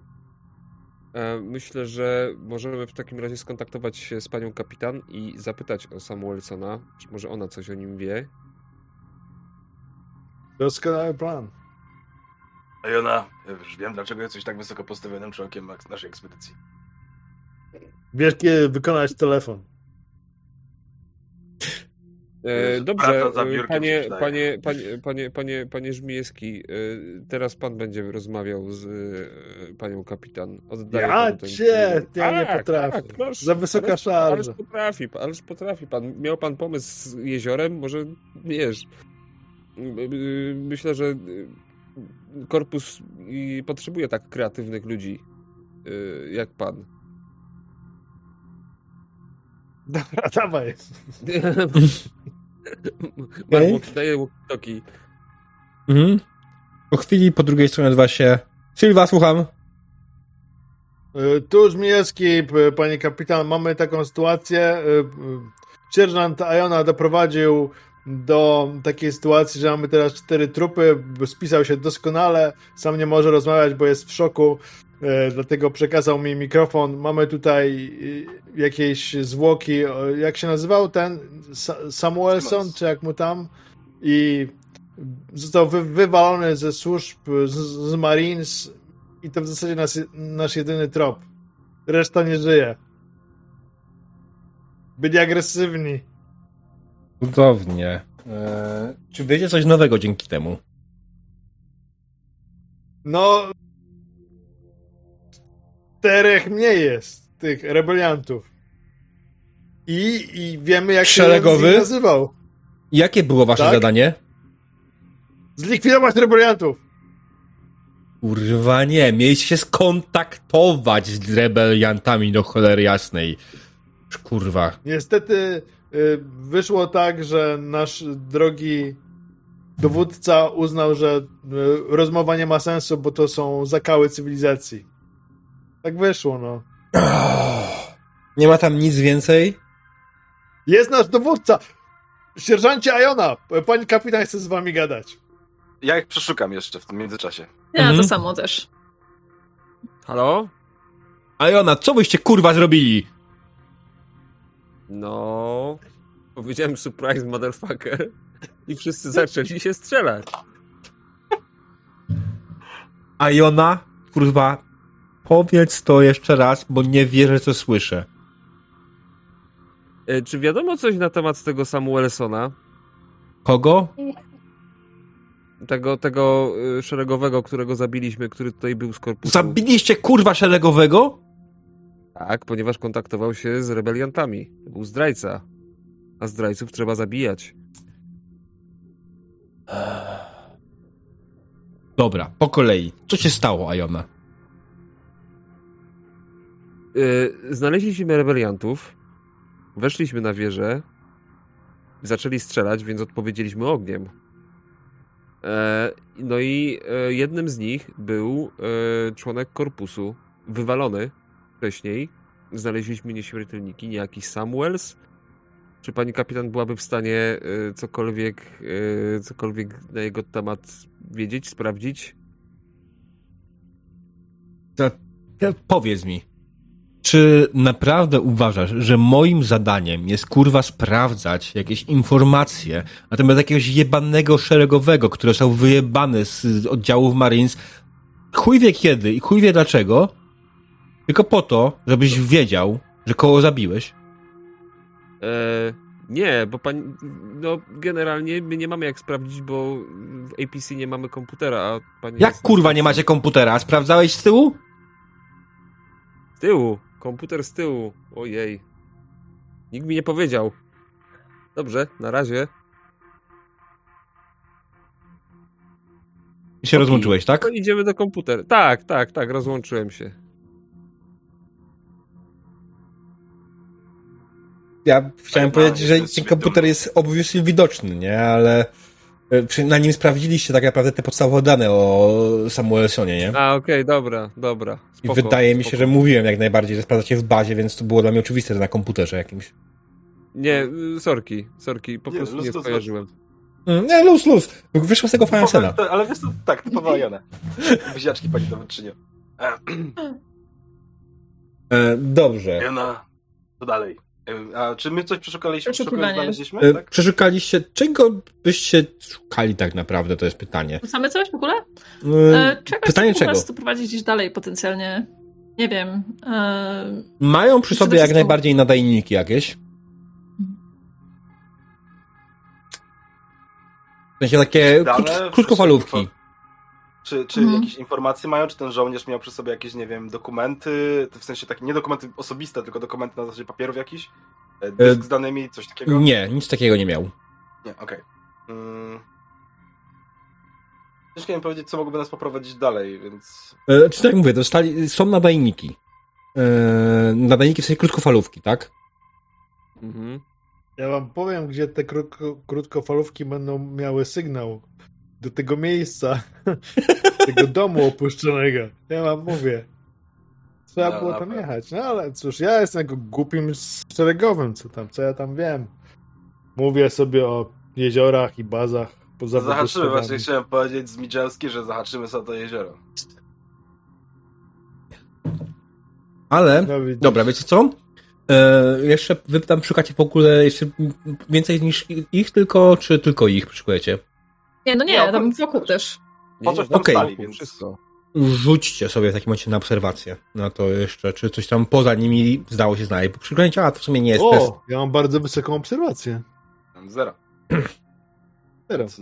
[SPEAKER 3] Myślę, że możemy w takim razie skontaktować się z panią kapitan i zapytać o Samuelsona, czy może ona coś o nim wie.
[SPEAKER 2] Doskonały plan.
[SPEAKER 5] A Jona, ja już wiem, dlaczego jesteś tak wysoko postawionym członkiem naszej ekspedycji.
[SPEAKER 2] Wiesz, kiedy wykonać telefon.
[SPEAKER 3] E, Dobrze, e, panie, panie, panie, panie, panie, panie Żmijewski, e, teraz pan będzie rozmawiał z panią kapitan. Oddaję
[SPEAKER 2] Ja
[SPEAKER 3] panu ten-
[SPEAKER 2] cię, ja nie
[SPEAKER 3] Tak,
[SPEAKER 2] potrafię.
[SPEAKER 3] tak, proszę.
[SPEAKER 2] Za wysoka
[SPEAKER 3] Ależ-
[SPEAKER 2] szarża.
[SPEAKER 3] Ależ potrafi, ależ potrafi pan. Miał pan pomysł z jeziorem, może wiesz. Myślę, że korpus i potrzebuje tak kreatywnych ludzi jak pan.
[SPEAKER 2] Dobra, dawaj.
[SPEAKER 3] Marmot daje walkie
[SPEAKER 1] Mhm. Po chwili po drugiej stronie odbywa się Sylwa, słucham.
[SPEAKER 2] Y, Tu Żmijewski, p- panie kapitan, mamy taką sytuację. y, Sierżant Ajona doprowadził do takiej sytuacji, że mamy teraz cztery trupy. Spisał się doskonale, sam nie może rozmawiać, bo jest w szoku, dlatego przekazał mi mikrofon. Mamy tutaj y, jakieś zwłoki. o, Jak się nazywał ten? Sa- Samuelson, czy jak mu tam? I został wy, wywalony ze służb, z, z Marines i to w zasadzie nas, nasz jedyny trop. Reszta nie żyje. Byli agresywni.
[SPEAKER 1] Cudownie. Eee, czy wiecie coś nowego dzięki temu?
[SPEAKER 2] No. Czterech mniej jest tych rebeliantów. I, i wiemy, jak
[SPEAKER 1] Szeregowy?
[SPEAKER 2] się nazywał.
[SPEAKER 1] Jakie było wasze
[SPEAKER 2] Tak?
[SPEAKER 1] zadanie?
[SPEAKER 2] Zlikwidować rebeliantów.
[SPEAKER 1] Kurwa nie, mieliście się skontaktować z rebeliantami do cholery jasnej. Kurwa.
[SPEAKER 2] Niestety y, wyszło tak, że nasz drogi dowódca uznał, że y, rozmowa nie ma sensu, bo to są zakały cywilizacji. Tak wyszło, no.
[SPEAKER 1] Nie ma tam nic więcej?
[SPEAKER 2] Jest nasz dowódca! Sierżancie Ajona! Pani kapitan chce z wami gadać.
[SPEAKER 5] Ja ich przeszukam jeszcze w tym międzyczasie.
[SPEAKER 4] Ja
[SPEAKER 1] Mhm.
[SPEAKER 4] to samo też.
[SPEAKER 3] Halo?
[SPEAKER 1] Ajona, co byście kurwa zrobili?
[SPEAKER 3] No. Powiedziałem surprise motherfucker. I wszyscy zaczęli się strzelać.
[SPEAKER 1] Iona, kurwa, powiedz to jeszcze raz, bo nie wierzę, co słyszę.
[SPEAKER 3] E, Czy wiadomo coś na temat tego Samuelsona?
[SPEAKER 1] Kogo?
[SPEAKER 3] Tego, tego y, szeregowego, którego zabiliśmy, który tutaj był z korpusu.
[SPEAKER 1] Zabiliście kurwa szeregowego?
[SPEAKER 3] Tak, ponieważ kontaktował się z rebeliantami. To był zdrajca. A zdrajców trzeba zabijać.
[SPEAKER 1] Dobra, po kolei. Co się stało, Iona?
[SPEAKER 3] Yy, znaleźliśmy rebeliantów, weszliśmy na wieżę, zaczęli strzelać, więc odpowiedzieliśmy ogniem. E, no i e, jednym z nich był e, członek korpusu, wywalony wcześniej. Znaleźliśmy nieśmiertelniki, niejaki Samuels. Czy pani kapitan byłaby w stanie e, cokolwiek, e, cokolwiek na jego temat wiedzieć, sprawdzić?
[SPEAKER 1] Ja- Powiedz mi, czy naprawdę uważasz, że moim zadaniem jest kurwa sprawdzać jakieś informacje na temat jakiegoś jebanego szeregowego, który został wyjebany z oddziałów Marines, chuj wie kiedy i chuj wie dlaczego, tylko po to, żebyś wiedział, że koło zabiłeś?
[SPEAKER 3] E, nie, bo pani. No, generalnie my nie mamy jak sprawdzić, bo w APC nie mamy komputera, a pani.
[SPEAKER 1] Jak kurwa nie macie komputera? Sprawdzałeś z tyłu?
[SPEAKER 3] Z tyłu. Komputer z tyłu. Ojej. Nikt mi nie powiedział. Dobrze, na razie.
[SPEAKER 1] I się rozłączyłeś, tak?
[SPEAKER 3] To idziemy do komputera. Tak, tak, tak, rozłączyłem się.
[SPEAKER 1] Ja chciałem
[SPEAKER 5] no,
[SPEAKER 1] powiedzieć, że
[SPEAKER 5] jestem
[SPEAKER 1] ten komputer jest obviously widoczny, nie? Ale na nim sprawdziliście tak naprawdę te podstawowe dane o Samuelsonie, nie?
[SPEAKER 3] A, okej, dobra, dobra.
[SPEAKER 1] I
[SPEAKER 3] Spoko,
[SPEAKER 1] wydaje mi się,
[SPEAKER 3] spoko.
[SPEAKER 1] że mówiłem jak najbardziej, że sprawdzacie w bazie, więc to było dla mnie oczywiste, że na komputerze jakimś.
[SPEAKER 3] Nie, sorki, sorki, po
[SPEAKER 5] Nie,
[SPEAKER 3] prostu
[SPEAKER 5] luz,
[SPEAKER 3] nie skojarzyłem.
[SPEAKER 1] Mm, nie, luz, luz. Wyszło z tego fajna scena.
[SPEAKER 5] To- Ale wiesz co, tak, typowa Jona. Buziaczki pani dowódczynią.
[SPEAKER 1] E, dobrze.
[SPEAKER 5] Jona, co dalej? A czy my coś przeszukaliśmy? Znaleźliśmy? Tak?
[SPEAKER 1] Przeszukaliście, czego byście szukali tak naprawdę, to jest pytanie.
[SPEAKER 4] Rzucamy coś w ogóle?
[SPEAKER 1] E,
[SPEAKER 4] E, czegoś,
[SPEAKER 1] pytanie
[SPEAKER 4] co
[SPEAKER 1] czego?
[SPEAKER 4] nas tu prowadzić gdzieś dalej potencjalnie. Nie wiem. E,
[SPEAKER 1] Mają przy
[SPEAKER 4] Przede
[SPEAKER 1] sobie jak najbardziej nadajniki jakieś. W sensie takie krót, krótkofalówki.
[SPEAKER 5] Czy, czy
[SPEAKER 4] Mhm.
[SPEAKER 5] jakieś informacje mają? Czy ten żołnierz miał przy sobie jakieś, nie wiem, dokumenty? W sensie takie, nie dokumenty osobiste, tylko dokumenty na zasadzie papierów jakiś? E, Dysk z danymi, coś takiego?
[SPEAKER 1] Nie, nic takiego nie miał.
[SPEAKER 5] Nie, okej. Mm. Ciężko mi powiedzieć, co mogłoby nas poprowadzić dalej, więc...
[SPEAKER 1] E, Czy tak jak mówię, dostali, są nadajniki. E, nadajniki w sensie krótkofalówki, tak?
[SPEAKER 3] Mhm.
[SPEAKER 2] Ja wam powiem, gdzie te krótko, krótkofalówki będą miały sygnał do tego miejsca, tego domu opuszczonego. Ja wam mówię. Trzeba
[SPEAKER 5] No,
[SPEAKER 2] było tam
[SPEAKER 5] dobra.
[SPEAKER 2] jechać. No ale cóż, ja jestem jako głupim szeregowym, co tam, co ja tam wiem. Mówię sobie o jeziorach i bazach poza
[SPEAKER 5] Zahaczymy, właśnie chciałem powiedzieć z Midżelski, że zahaczymy sobie to jezioro.
[SPEAKER 1] Ale,
[SPEAKER 2] No,
[SPEAKER 1] dobra, wiecie co? E, jeszcze wy tam szukacie w ogóle jeszcze więcej niż ich tylko, czy tylko ich szukujecie?
[SPEAKER 4] Nie, no nie,
[SPEAKER 5] Nie,
[SPEAKER 4] tam wokół też.
[SPEAKER 5] Po coś tam
[SPEAKER 1] Okej.
[SPEAKER 5] stali, więc...
[SPEAKER 3] Wszystko.
[SPEAKER 1] Rzućcie sobie w takim momencie na obserwację. Na to jeszcze, czy coś tam poza nimi zdało się znaleźć. Bo przyglądać, a to w sumie nie jest test.
[SPEAKER 2] O, ja mam bardzo wysoką obserwację.
[SPEAKER 5] Zero.
[SPEAKER 2] Teraz.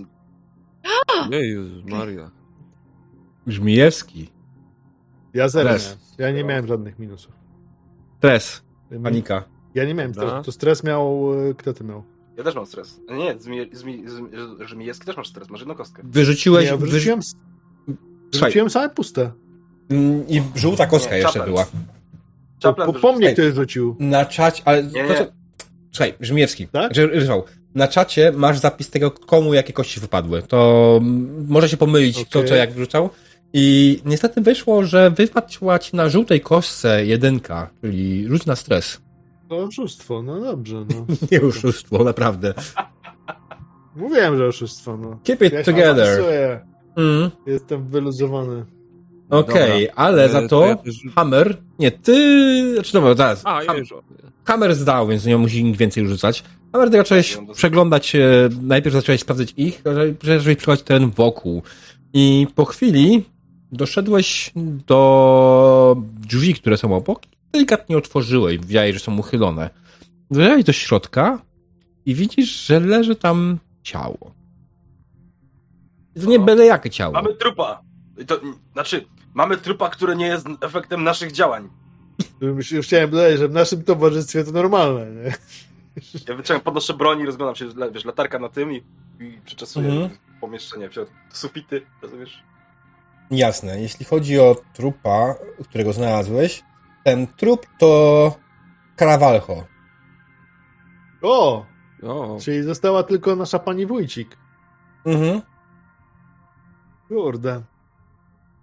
[SPEAKER 3] Nie, Jezus Maria.
[SPEAKER 1] Żmijewski.
[SPEAKER 2] Ja zero
[SPEAKER 1] Stres.
[SPEAKER 2] Ja nie miałem żadnych minusów.
[SPEAKER 1] Stres, panika.
[SPEAKER 2] Ja nie miałem
[SPEAKER 3] Dobra.
[SPEAKER 2] stresu. To stres miał... e, Kto ty miał?
[SPEAKER 5] Ja też mam stres. Nie, Zmi, Zmi, Zmi, Żmijewski też masz stres, masz jedną kostkę.
[SPEAKER 1] Wyrzuciłeś...
[SPEAKER 2] Nie, ja wyrzuciłem,
[SPEAKER 1] Słuchaj,
[SPEAKER 2] wyrzuciłem same puste.
[SPEAKER 1] mm, i żółta kostka
[SPEAKER 5] Nie,
[SPEAKER 1] jeszcze
[SPEAKER 5] Chaplin.
[SPEAKER 1] była.
[SPEAKER 2] Po,
[SPEAKER 5] Chaplin
[SPEAKER 2] po, po
[SPEAKER 5] wyrzucił.
[SPEAKER 2] mnie ktoś rzucił.
[SPEAKER 1] Na czacie, ale...
[SPEAKER 5] Nie, nie.
[SPEAKER 1] Słuchaj, Żmijewski.
[SPEAKER 2] Tak?
[SPEAKER 1] Ryszał, na czacie masz zapis tego, komu jakie kości wypadły. To może się pomylić, kto
[SPEAKER 2] Okej.
[SPEAKER 1] co jak wrzucał. I niestety wyszło, że wypadła ci na żółtej kostce jedynka, czyli rzuć na stres.
[SPEAKER 2] To oszustwo, no dobrze, no.
[SPEAKER 1] Nie oszustwo, naprawdę.
[SPEAKER 2] Mówiłem, że oszustwo, no.
[SPEAKER 1] Keep it
[SPEAKER 2] Ja
[SPEAKER 1] together. Mm.
[SPEAKER 2] Jestem wyluzowany.
[SPEAKER 1] Okej,
[SPEAKER 3] Dobra.
[SPEAKER 1] ale
[SPEAKER 3] E,
[SPEAKER 1] za
[SPEAKER 3] to
[SPEAKER 1] to
[SPEAKER 3] ja też-
[SPEAKER 1] Hammer, nie, ty, znaczy dobra, zaraz,
[SPEAKER 3] A,
[SPEAKER 1] Ham,
[SPEAKER 3] już.
[SPEAKER 1] Hammer zdał, więc nie musi nikt więcej rzucać. Hammer, ty zacząłeś przeglądać, e, najpierw zacząłeś sprawdzać ich, zacząłeś przeglądać teren wokół. I po chwili doszedłeś do drzwi, które są obok, delikatnie otworzyłeś, widziałeś, że są uchylone. Wejrzałeś do środka i widzisz, że leży tam ciało. To nie
[SPEAKER 5] O.
[SPEAKER 1] byle jakie ciało.
[SPEAKER 5] Mamy trupa! To, znaczy, mamy trupa, który nie jest efektem naszych działań.
[SPEAKER 2] Już, już chciałem dodać, że w naszym towarzystwie to normalne, nie?
[SPEAKER 5] Ja wyciągam, podnoszę broń i rozglądam się, wiesz, latarka na tym i, i przeczesuję
[SPEAKER 1] Mhm.
[SPEAKER 5] pomieszczenie, w sufity, rozumiesz?
[SPEAKER 1] Jasne. Jeśli chodzi o trupa, którego znalazłeś, ten trup to Carawalcho.
[SPEAKER 2] O!
[SPEAKER 3] O,
[SPEAKER 2] Czyli została tylko nasza pani Wójcik.
[SPEAKER 1] Mhm.
[SPEAKER 2] Kurde.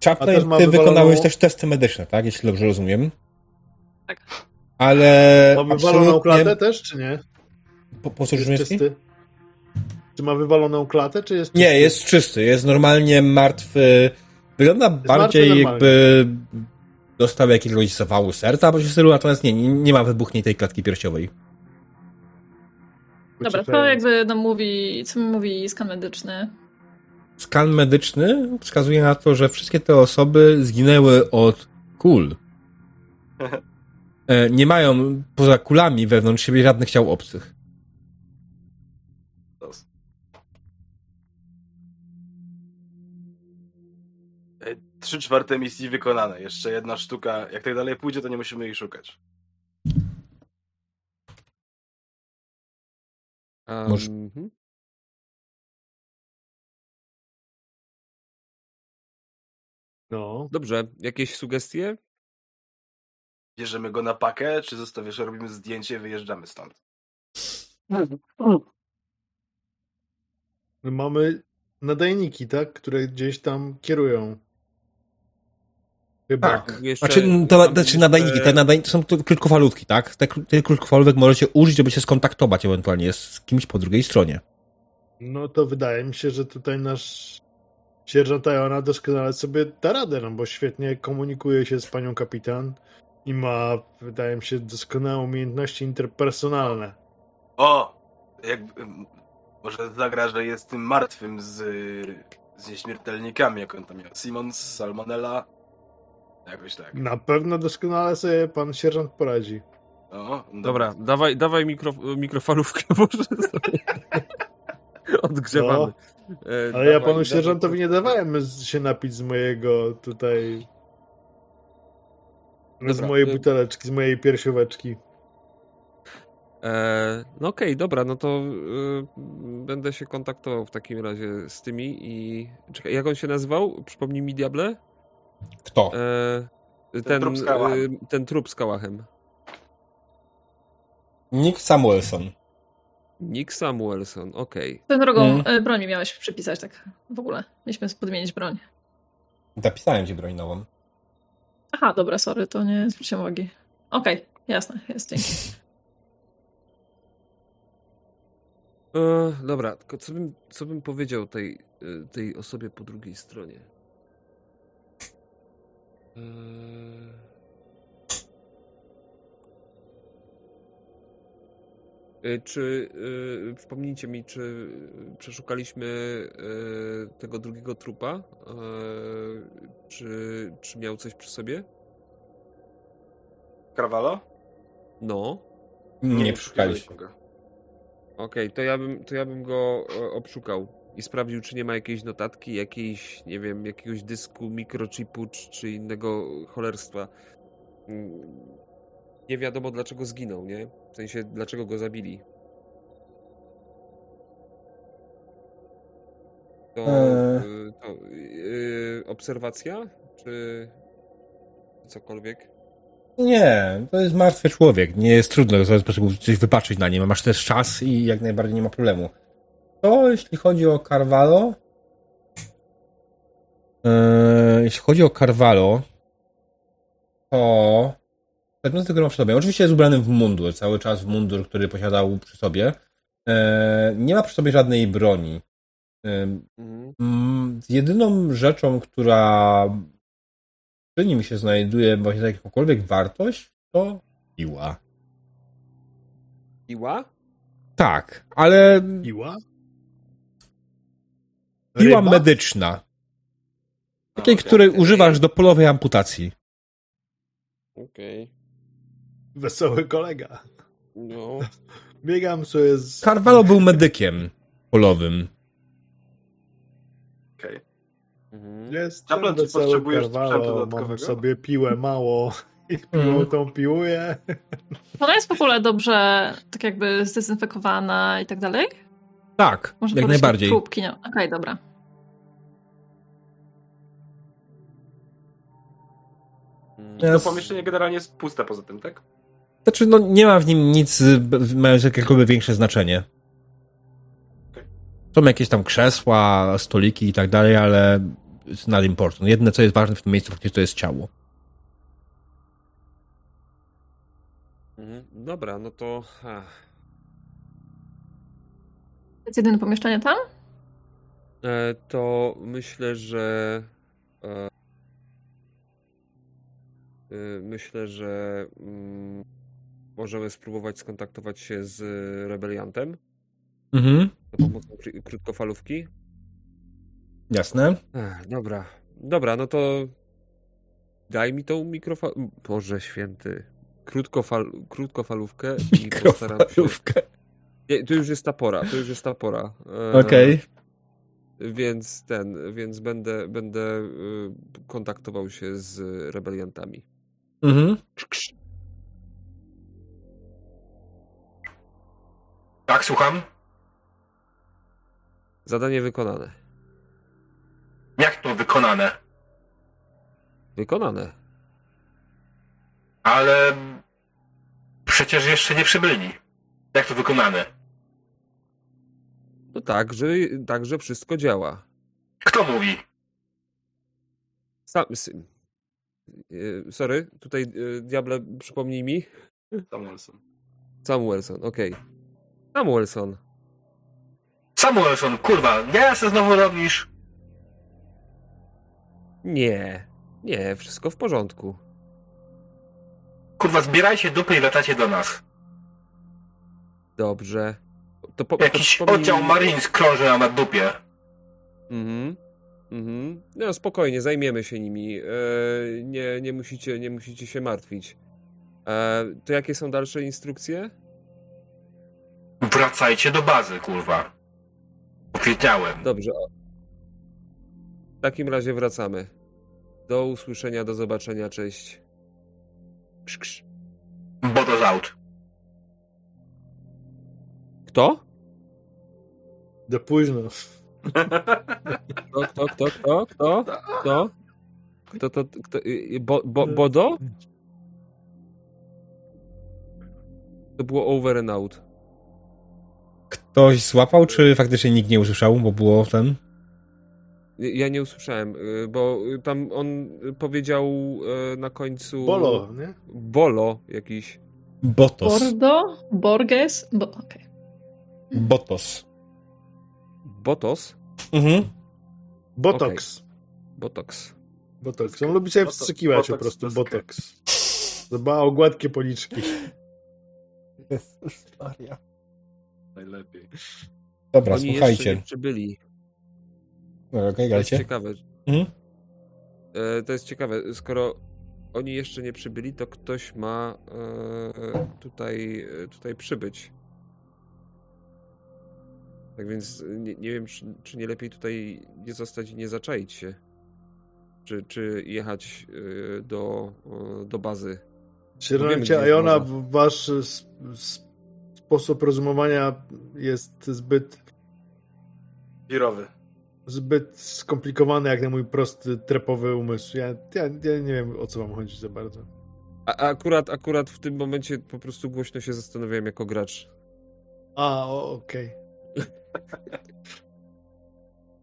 [SPEAKER 1] Chaplin, ty
[SPEAKER 2] wywaloną-
[SPEAKER 1] wykonałeś też testy medyczne, tak? Jeśli dobrze rozumiem.
[SPEAKER 4] Tak.
[SPEAKER 1] Ale
[SPEAKER 2] Ma wywaloną klatę też, czy nie?
[SPEAKER 1] Po, po co
[SPEAKER 2] Jest czysty? Czy ma wywaloną klatę, czy jest czysty?
[SPEAKER 1] Nie, jest czysty. Jest normalnie martwy. Wygląda bardziej
[SPEAKER 2] martwy
[SPEAKER 1] jakby dostał jakiegoś zawału serca, bo się stylu, natomiast nie, nie, nie ma wybuchniętej klatki piersiowej.
[SPEAKER 4] Dobra, to jakby nam mówi, co mi mówi skan medyczny.
[SPEAKER 1] Skan medyczny wskazuje na to, że wszystkie te osoby zginęły od kul. E, Nie mają poza kulami wewnątrz siebie żadnych ciał obcych.
[SPEAKER 5] Trzy czwarte misji wykonane. Jeszcze jedna sztuka. Jak tak dalej pójdzie, to nie musimy jej szukać.
[SPEAKER 3] um,
[SPEAKER 1] Może-
[SPEAKER 3] mhm.
[SPEAKER 2] No.
[SPEAKER 3] Dobrze, jakieś sugestie?
[SPEAKER 5] Bierzemy go na pakę, czy zostawiasz, robimy zdjęcie, wyjeżdżamy stąd.
[SPEAKER 2] Mamy nadajniki, tak? Które gdzieś tam kierują. Chyba.
[SPEAKER 1] Tak.
[SPEAKER 3] Jeszcze,
[SPEAKER 1] Znaczy, to,
[SPEAKER 3] mam
[SPEAKER 1] znaczy
[SPEAKER 3] jeszcze-
[SPEAKER 1] nadajniki, te nadajniki to są to krótkofalówki, tak? Te, tych krótkofalówek możecie użyć, żeby się skontaktować ewentualnie z kimś po drugiej stronie.
[SPEAKER 2] No to wydaje mi się, że tutaj nasz sierżant Iona doskonale sobie da radę, no bo świetnie komunikuje się z panią kapitan i ma, wydaje mi się, doskonałe umiejętności interpersonalne.
[SPEAKER 5] O! Jak, może zagra, że jest tym martwym z, z nieśmiertelnikami, jak on tam miał. Simons, Salmonella. Jakoś tak.
[SPEAKER 2] Na pewno doskonale sobie pan sierżant poradzi.
[SPEAKER 5] O,
[SPEAKER 3] Dobra, dawaj, dawaj mikro, mikrofalówkę, może sobie odgrzewamy.
[SPEAKER 2] No,
[SPEAKER 3] E,
[SPEAKER 2] Ale ja
[SPEAKER 3] dawaj,
[SPEAKER 2] panu
[SPEAKER 3] dawaj.
[SPEAKER 2] sierżantowi nie dawałem z- się napić z mojego tutaj... Z
[SPEAKER 3] Dobra,
[SPEAKER 2] mojej
[SPEAKER 3] y-
[SPEAKER 2] buteleczki, z mojej piersióweczki.
[SPEAKER 3] E, no okej, dobra, no to y, będę się kontaktował w takim razie z tymi i... Czekaj, jak on się nazywał? Przypomnij mi, Diable?
[SPEAKER 1] Kto?
[SPEAKER 3] E, ten,
[SPEAKER 5] trup z kałachem.
[SPEAKER 3] y, ten trup z kałachem.
[SPEAKER 1] Nick Samuelson.
[SPEAKER 3] Nick Samuelson, okej.
[SPEAKER 4] Swoją drogą
[SPEAKER 1] Mm.
[SPEAKER 4] y, broń mi miałeś przypisać tak w ogóle. Mieliśmy podmienić broń.
[SPEAKER 1] Zapisałem ci broń nową.
[SPEAKER 4] Aha, dobra, sorry, to nie zwróciłem uwagi. Okej, jasne, jest, dzięki.
[SPEAKER 3] E, dobra, tylko co bym, co bym powiedział tej, tej osobie po drugiej stronie? E... Y, Czy, y, przypomnijcie mi, czy przeszukaliśmy y, tego drugiego trupa? Y, czy, czy miał coś przy sobie?
[SPEAKER 5] Carvalho?
[SPEAKER 3] No.
[SPEAKER 1] Nie przeszukaliśmy.
[SPEAKER 5] nikogo.
[SPEAKER 3] Okej, to ja bym, to ja bym go e, obszukał i sprawdził, czy nie ma jakiejś notatki, jakiejś, nie wiem, jakiegoś dysku, mikrochipu czy, innego cholerstwa. Mm, Nie wiadomo dlaczego zginął, nie? W sensie, dlaczego go zabili. To,
[SPEAKER 1] Eee.
[SPEAKER 3] to y, obserwacja? Czy cokolwiek?
[SPEAKER 1] Nie, to jest martwy człowiek. Nie jest trudno w sposób coś wypaczyć na nim. Masz też czas i jak najbardziej nie ma problemu. To jeśli chodzi o Carvalho. Yy, jeśli chodzi o Carvalho, to przedmioty, które ma przy sobie. Oczywiście jest ubrany w mundur, cały czas w mundur, który posiadał przy sobie. Yy, nie ma przy sobie żadnej broni. Yy, Jedyną rzeczą, która przy nim się znajduje, właśnie za jakąkolwiek wartość, to piła.
[SPEAKER 3] Iła?
[SPEAKER 1] Tak, ale
[SPEAKER 2] Piła?
[SPEAKER 1] Piła
[SPEAKER 2] Ryba?
[SPEAKER 1] medyczna. Takiej,
[SPEAKER 5] okej.
[SPEAKER 1] której używasz do polowej amputacji.
[SPEAKER 3] Okej.
[SPEAKER 2] Wesoły kolega.
[SPEAKER 3] No.
[SPEAKER 2] Biegam sobie z...
[SPEAKER 1] Carvalho był medykiem polowym.
[SPEAKER 5] Okej.
[SPEAKER 3] Mhm.
[SPEAKER 2] Jestem
[SPEAKER 5] Chaplin, czy potrzebujesz
[SPEAKER 2] Carvalho, mam sobie piłę mało i piłą
[SPEAKER 1] Mm.
[SPEAKER 2] tą piłuję.
[SPEAKER 4] Ona jest w ogóle dobrze tak jakby zdezynfekowana i tak dalej?
[SPEAKER 1] Tak,
[SPEAKER 4] Można
[SPEAKER 1] jak najbardziej.
[SPEAKER 4] Próbki, nie? Okej, dobra.
[SPEAKER 3] Mm.
[SPEAKER 5] To pomieszczenie generalnie jest puste poza tym, tak?
[SPEAKER 1] Znaczy, no nie ma w nim nic mające jakiekolwiek większe znaczenie. Są jakieś tam krzesła, stoliki i tak dalej, ale it's not important. Jedyne, co jest ważne w tym miejscu, faktycznie to jest ciało.
[SPEAKER 3] Mhm. Dobra, no to. Ach.
[SPEAKER 4] Jest jedyne pomieszczenie tam?
[SPEAKER 3] E, to myślę, że. E, e, myślę, że mm, możemy spróbować skontaktować się z rebeliantem
[SPEAKER 1] Mhm,
[SPEAKER 3] za pomocą kr- krótkofalówki.
[SPEAKER 1] jasne.
[SPEAKER 3] Ech, dobra, dobra, no to daj mi tą mikrofal... Boże święty. Krótkofal... Krótkofalówkę i postaram się... Nie, to już jest ta pora, to już jest ta pora. E,
[SPEAKER 1] Okej.
[SPEAKER 3] Więc ten, więc będę, będę y, kontaktował się z rebeliantami.
[SPEAKER 1] Mhm.
[SPEAKER 6] Tak, słucham?
[SPEAKER 3] Zadanie wykonane.
[SPEAKER 6] Jak to wykonane?
[SPEAKER 3] Wykonane.
[SPEAKER 6] Ale przecież jeszcze nie przybyli. Jak to wykonane?
[SPEAKER 3] No tak, że, tak, że wszystko działa.
[SPEAKER 6] Kto mówi?
[SPEAKER 3] Sam, s- y, sorry, tutaj y, diable, przypomnij mi.
[SPEAKER 5] Samuelson.
[SPEAKER 3] Samuelson, okej. Samuelson.
[SPEAKER 6] Samuelson, kurwa, nie se znowu robisz?
[SPEAKER 3] Nie, nie, wszystko w porządku.
[SPEAKER 6] Kurwa, zbierajcie dupy i latacie do nas.
[SPEAKER 3] Dobrze. To po,
[SPEAKER 6] Jakiś oddział
[SPEAKER 3] mi-
[SPEAKER 6] Marines krąży nam na dupie.
[SPEAKER 3] Mhm. Mhm. No spokojnie, zajmiemy się nimi. E, nie, nie, musicie, nie musicie się martwić. E, to jakie są dalsze instrukcje?
[SPEAKER 6] Wracajcie do bazy, kurwa. Powiedziałem.
[SPEAKER 3] Dobrze. W takim razie wracamy. Do usłyszenia, do zobaczenia, cześć. Krz, krz.
[SPEAKER 6] Bo to out.
[SPEAKER 3] Kto?
[SPEAKER 2] Do późno.
[SPEAKER 3] Kto, kto, kto, kto, kto? Kto? Kto to, kto, y, bo, bo, Bodo? To było over and out.
[SPEAKER 1] Ktoś złapał, czy faktycznie nikt nie usłyszał, bo było ten?
[SPEAKER 3] Ja nie usłyszałem, y, bo y, tam on y, powiedział y, na końcu.
[SPEAKER 2] Bolo, nie?
[SPEAKER 3] Bolo jakiś.
[SPEAKER 1] Botos.
[SPEAKER 4] Bordo? Borges? Bo, okej.
[SPEAKER 1] Botos.
[SPEAKER 3] Botos?
[SPEAKER 1] Mhm.
[SPEAKER 2] Botox.
[SPEAKER 3] Botox.
[SPEAKER 2] Botox. On lubi sobie wstrzykiwać po prostu. Botox. Dba o gładkie policzki.
[SPEAKER 1] Jezus Maria.
[SPEAKER 5] Najlepiej.
[SPEAKER 1] Dobra,
[SPEAKER 3] Oni jeszcze
[SPEAKER 1] słuchajcie.
[SPEAKER 3] nie przybyli.
[SPEAKER 1] Dobra, Okej,
[SPEAKER 3] To jest ciekawe.
[SPEAKER 1] Mhm.
[SPEAKER 3] E, to jest ciekawe. Skoro oni jeszcze nie przybyli, to ktoś ma e, tutaj, e, tutaj przybyć. Tak więc nie, nie wiem, czy, czy nie lepiej tutaj nie zostać i nie zaczaić się. Czy, czy jechać e, do, e, do bazy.
[SPEAKER 2] Czy
[SPEAKER 3] jest
[SPEAKER 2] Iona, wasz sposób rozumowania jest zbyt,
[SPEAKER 5] Wirowy.
[SPEAKER 2] zbyt skomplikowany jak na mój prosty, trepowy umysł. Ja, ja, ja nie wiem, o co wam chodzi za bardzo.
[SPEAKER 3] A, a akurat, akurat w tym momencie po prostu głośno się zastanawiałem jako gracz.
[SPEAKER 2] A, o, okej.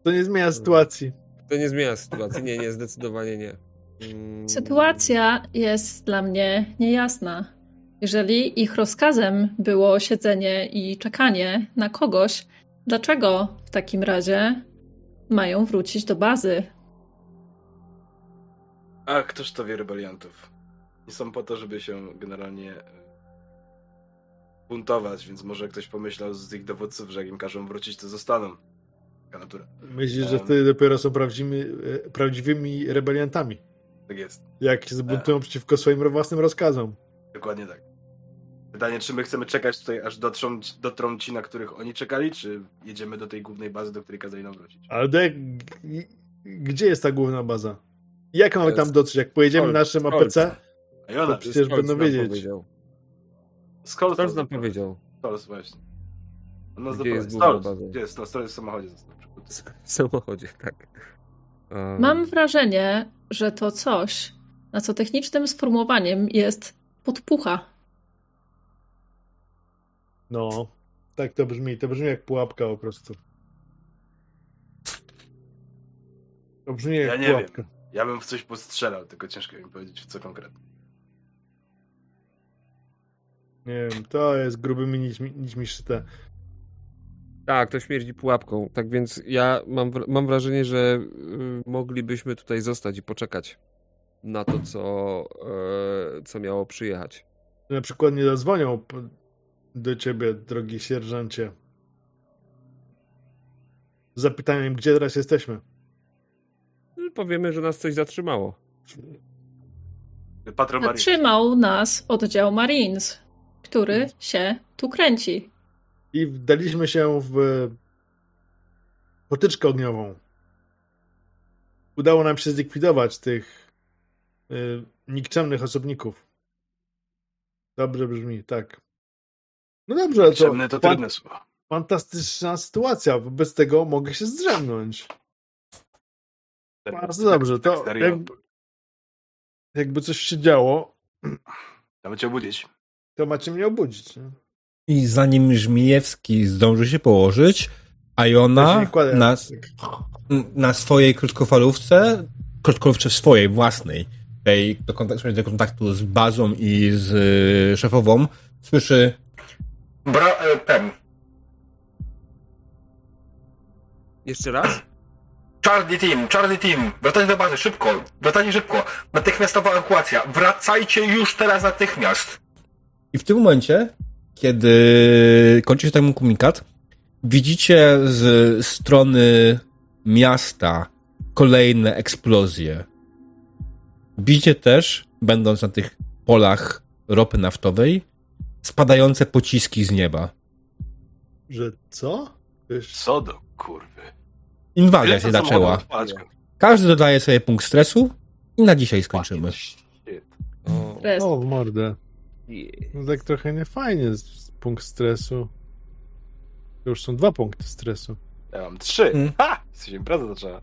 [SPEAKER 2] To nie zmienia sytuacji.
[SPEAKER 3] To nie zmienia sytuacji. Nie, nie, zdecydowanie nie. Mm,
[SPEAKER 4] Sytuacja jest dla mnie niejasna. Jeżeli ich rozkazem było siedzenie i czekanie na kogoś, dlaczego w takim razie mają wrócić do bazy?
[SPEAKER 5] A któż to wie rebeliantów? Nie są po to, żeby się generalnie e, buntować, więc może ktoś pomyślał z ich dowódców, że jak im każą wrócić, to zostaną. taka natura.
[SPEAKER 2] Myślisz, że wtedy dopiero są prawdziwymi, e, prawdziwymi rebeliantami.
[SPEAKER 5] Tak jest.
[SPEAKER 2] Jak się zbuntują przeciwko swoim własnym rozkazom.
[SPEAKER 5] Dokładnie tak. Pytanie, czy my chcemy czekać tutaj, aż dotrą, dotrą ci, na których oni czekali, czy jedziemy do tej głównej bazy, do której kazali nam wrócić?
[SPEAKER 2] Ale de, g- gdzie jest ta główna baza? Jak mamy tam dotrzeć? Jak pojedziemy
[SPEAKER 3] Stolc,
[SPEAKER 2] naszym. APC?
[SPEAKER 5] Ona,
[SPEAKER 2] To przecież
[SPEAKER 3] Stolz
[SPEAKER 2] będą wiedzieć.
[SPEAKER 3] Powiedział.
[SPEAKER 5] Skąd
[SPEAKER 3] Stolz nam powiedział.
[SPEAKER 5] Stolz, właśnie. On nas
[SPEAKER 3] Gdzie jest baza?
[SPEAKER 5] Gdzie jest? Stolz, Stolz jest w samochodzie.
[SPEAKER 3] W samochodzie, tak. Um,
[SPEAKER 4] Mam wrażenie, że to coś, na co technicznym sformułowaniem jest podpucha.
[SPEAKER 2] No, tak to brzmi. To brzmi jak pułapka po prostu. To brzmi jak
[SPEAKER 5] Ja nie
[SPEAKER 2] pułapka.
[SPEAKER 5] Ja bym w coś postrzelał, tylko ciężko mi powiedzieć w co konkretnie.
[SPEAKER 2] Nie wiem, to jest grubymi nićmi, nićmi szyte.
[SPEAKER 3] Tak, to śmierdzi pułapką. Tak więc ja mam, mam wrażenie, że y, moglibyśmy tutaj zostać i poczekać na to, co, e, co miało przyjechać.
[SPEAKER 2] Na przykład nie zadzwonią do ciebie, drogi sierżancie. Z zapytaniem, gdzie teraz jesteśmy.
[SPEAKER 3] No, Powiemy, że nas coś zatrzymało.
[SPEAKER 4] Zatrzymał nas oddział Marines, który się tu kręci.
[SPEAKER 2] I wdaliśmy się w potyczkę ogniową. Udało nam się zlikwidować tych y, nikczemnych osobników. Dobrze brzmi, tak. No dobrze, ale to
[SPEAKER 5] to
[SPEAKER 2] fan-
[SPEAKER 5] trudne słowo.
[SPEAKER 2] fantastyczna sytuacja. Wobec tego mogę się zdrzemnąć. Bardzo dobrze.
[SPEAKER 5] Tak
[SPEAKER 2] To jakby, jakby coś się działo,
[SPEAKER 5] Mamy cię obudzić.
[SPEAKER 2] To macie mnie obudzić. nie?
[SPEAKER 1] I zanim Żmijewski zdąży się położyć,
[SPEAKER 2] Ja
[SPEAKER 1] Iona
[SPEAKER 2] nie kładę.
[SPEAKER 1] na, na swojej krótkofalówce, krótkofalówce swojej, własnej, tej do kontaktu, do kontaktu z bazą i z y, szefową, słyszy
[SPEAKER 6] Bra, e, ten.
[SPEAKER 3] Jeszcze raz?
[SPEAKER 6] Charlie Team, Charlie Team, wracajcie do bazy, szybko, wracajcie szybko, natychmiastowa ewakuacja, wracajcie już teraz natychmiast.
[SPEAKER 1] I w tym momencie, kiedy kończy się ten komunikat, widzicie z strony miasta kolejne eksplozje. Widzicie też, będąc na tych polach ropy naftowej, spadające pociski z nieba.
[SPEAKER 2] Że co? Wiesz,
[SPEAKER 5] Co do kurwy.
[SPEAKER 1] Inwazja się zaczęła. Każdy dodaje sobie punkt stresu i na dzisiaj skończymy.
[SPEAKER 3] O,
[SPEAKER 2] o, w mordę. No tak trochę niefajnie, punkt stresu. To już są dwa punkty stresu.
[SPEAKER 5] Ja mam trzy.
[SPEAKER 1] Mm.
[SPEAKER 5] Ha! Się impreza zaczęła.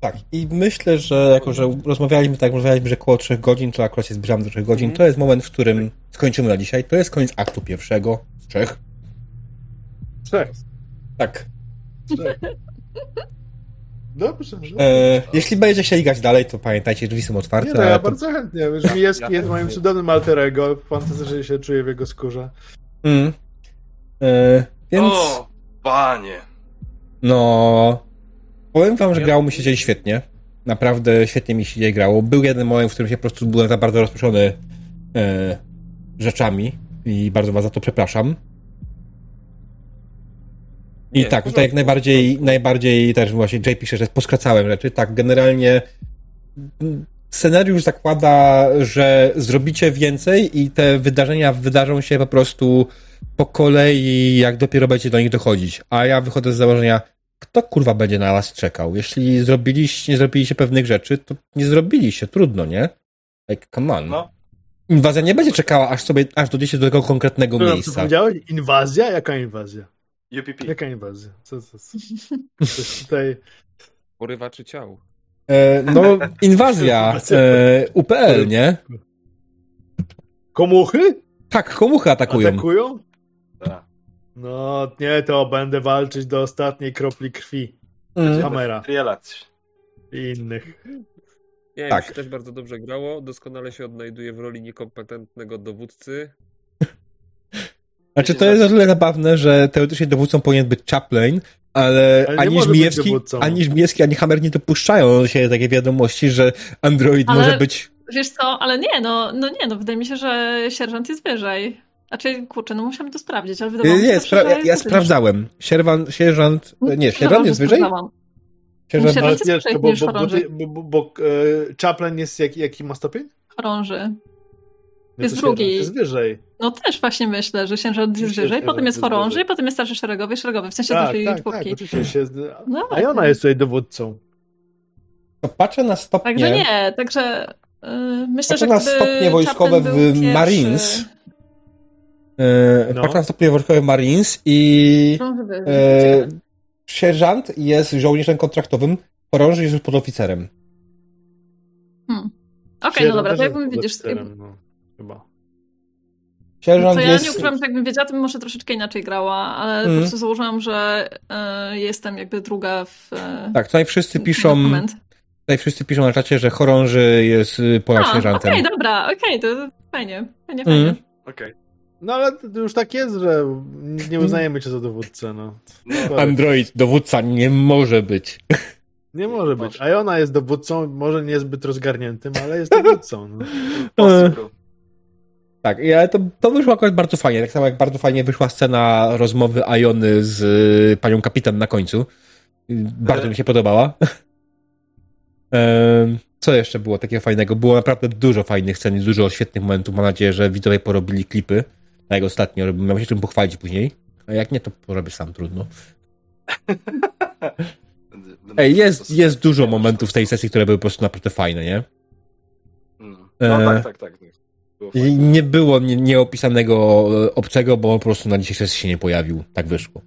[SPEAKER 1] Tak, i myślę, że jako, że rozmawialiśmy tak, rozmawialiśmy, że około 3 godzin, to akurat się zbliżamy do 3 godzin,
[SPEAKER 3] Mhm.
[SPEAKER 1] to jest moment, w którym skończymy na dzisiaj. To jest koniec aktu pierwszego z trzech.
[SPEAKER 2] Trzech.
[SPEAKER 1] Tak.
[SPEAKER 2] Dobrze. że-
[SPEAKER 1] E, jeśli będziecie chcieli grać dalej, to pamiętajcie, drzwi są otwarte.
[SPEAKER 2] Nie no, ja
[SPEAKER 1] to,
[SPEAKER 2] bardzo chętnie. Żmijewski
[SPEAKER 3] Ja
[SPEAKER 2] jest moim cudownym alterego. Fantastycznie się czuję w jego skórze.
[SPEAKER 1] mm, e, więc,
[SPEAKER 5] O, panie.
[SPEAKER 1] no, powiem wam, że grało mi się dzisiaj świetnie. Naprawdę świetnie mi się dzisiaj grało. Był jeden moment, w którym się po prostu byłem za bardzo rozproszony e, rzeczami i bardzo was za to przepraszam. I
[SPEAKER 3] Nie,
[SPEAKER 1] tak, tutaj jak
[SPEAKER 3] porządku,
[SPEAKER 1] najbardziej, najbardziej też właśnie Jay pisze, że poskracałem rzeczy. Tak, generalnie scenariusz zakłada, że zrobicie więcej i te wydarzenia wydarzą się po prostu po kolei, jak dopiero będziecie do nich dochodzić. A ja wychodzę z założenia, kto kurwa będzie na was czekał? Jeśli zrobiliście, nie zrobiliście pewnych rzeczy, to nie zrobiliście, trudno, nie? Like, come on.
[SPEAKER 5] No.
[SPEAKER 1] Inwazja nie będzie czekała, aż sobie, aż dojdziecie do tego konkretnego
[SPEAKER 2] Co, co
[SPEAKER 1] miejsca.
[SPEAKER 2] powiedziałeś? Inwazja? Jaka inwazja?
[SPEAKER 5] UPP.
[SPEAKER 2] Jaka inwazja? Co, co, co? Coś tutaj...
[SPEAKER 3] Porywaczy ciał.
[SPEAKER 1] E, no, inwazja e, UPL, nie?
[SPEAKER 2] Komuchy?
[SPEAKER 1] Tak, komuchy atakują.
[SPEAKER 2] Atakują?
[SPEAKER 5] Tak.
[SPEAKER 2] No nie, to będę walczyć do ostatniej kropli krwi.
[SPEAKER 1] Mm.
[SPEAKER 2] Kamera i innych.
[SPEAKER 3] Nie,
[SPEAKER 1] Tak.
[SPEAKER 3] mi się też bardzo dobrze grało. Doskonale się odnajduję w roli niekompetentnego dowódcy.
[SPEAKER 1] Znaczy, to jest o tyle zabawne, że teoretycznie dowódcą powinien być Chaplain, ale,
[SPEAKER 2] Ale
[SPEAKER 1] ani Żmijewski, ani Żmijewski, ani Hammer nie dopuszczają do siebie takie wiadomości, że Android
[SPEAKER 4] Ale-
[SPEAKER 1] może być...
[SPEAKER 4] Wiesz co, ale nie, no, no nie, no wydaje mi się, że sierżant jest wyżej. Znaczy, kurczę, no musiałam to sprawdzić, ale wydawało
[SPEAKER 1] Nie,
[SPEAKER 4] mi się
[SPEAKER 1] spra-
[SPEAKER 4] że
[SPEAKER 1] ja, ja sprawdzałem. Sierwan, sierżant... Nie, sierżant
[SPEAKER 4] się,
[SPEAKER 1] jest wyżej?
[SPEAKER 4] sprawdzałam.
[SPEAKER 1] Sierżant...
[SPEAKER 4] Sierżant- jest wyżej
[SPEAKER 2] bo, bo, bo, bo, bo, bo e, Chaplin jest jaki, jaki ma stopień?
[SPEAKER 4] Chorąży.
[SPEAKER 2] No
[SPEAKER 4] Jest drugi.
[SPEAKER 2] Jest wyżej.
[SPEAKER 4] No też właśnie myślę, że sierżant jest wyżej, potem jest chorąży,
[SPEAKER 2] wyżej.
[SPEAKER 4] potem jest starszy szeregowy, szeregowy, w sensie
[SPEAKER 2] Tak,
[SPEAKER 4] naszej
[SPEAKER 2] tak, tak,
[SPEAKER 4] czwórki.
[SPEAKER 2] oczywiście. Się,
[SPEAKER 4] No
[SPEAKER 2] a i ona jest tutaj dowódcą.
[SPEAKER 1] To Patrzę na stopnie...
[SPEAKER 4] Także nie, także yy, myślę,
[SPEAKER 1] Patrzę
[SPEAKER 4] że
[SPEAKER 1] na
[SPEAKER 4] gdyby
[SPEAKER 1] stopnie wojskowe w
[SPEAKER 4] pierwszy-
[SPEAKER 1] Marines. E,
[SPEAKER 2] No.
[SPEAKER 1] Patrzę na stopnie wojskowe w Marines i e, sierżant jest żołnierzem kontraktowym, chorąży jest już podoficerem.
[SPEAKER 4] Hmm. Okej, no
[SPEAKER 2] Sierżant
[SPEAKER 4] dobra,
[SPEAKER 2] jest
[SPEAKER 4] jakbym widzisz,
[SPEAKER 2] no, chyba.
[SPEAKER 1] Sierżant
[SPEAKER 4] To ja
[SPEAKER 1] jest...
[SPEAKER 4] nie ukrywam, że jakbym wiedziała, to bym może troszeczkę inaczej grała, ale
[SPEAKER 1] Mhm.
[SPEAKER 4] po prostu założyłam, że e, jestem jakby druga w. E,
[SPEAKER 1] Tak, tutaj wszyscy piszą,
[SPEAKER 4] dokument.
[SPEAKER 1] tutaj wszyscy piszą na czacie, że chorąży jest y, ponad
[SPEAKER 4] A,
[SPEAKER 1] sierżantem.
[SPEAKER 4] okej, dobra, okej, to fajnie, fajnie,
[SPEAKER 1] Mhm.
[SPEAKER 4] fajnie.
[SPEAKER 5] Okej.
[SPEAKER 2] No ale to już tak jest, że nie uznajemy cię za dowódcę, no. Sorry.
[SPEAKER 1] Android, dowódca nie może być.
[SPEAKER 2] Nie może być. A i ona jest dowódcą, może niezbyt rozgarniętym, ale jest dowódcą. No.
[SPEAKER 1] Tak, ale to, to wyszło akurat bardzo fajnie. Tak samo jak bardzo fajnie wyszła scena rozmowy Iony z y, panią kapitan na końcu. Bardzo mi się podobała. Co jeszcze było takiego fajnego? Było naprawdę dużo fajnych scen i dużo świetnych momentów. Mam nadzieję, że widzowie porobili klipy. Tak jak ostatnio, miał się czym pochwalić później. A jak nie, to porobię sam, trudno. Ej, jest, jest dużo momentów w tej sesji, które były po prostu naprawdę fajne, nie?
[SPEAKER 5] No
[SPEAKER 1] E,
[SPEAKER 5] tak, tak, tak. Było
[SPEAKER 1] I
[SPEAKER 5] fajnie.
[SPEAKER 1] nie było nie- nieopisanego e, obcego, bo on po prostu na dzisiejszej sesji się nie pojawił. Tak wyszło.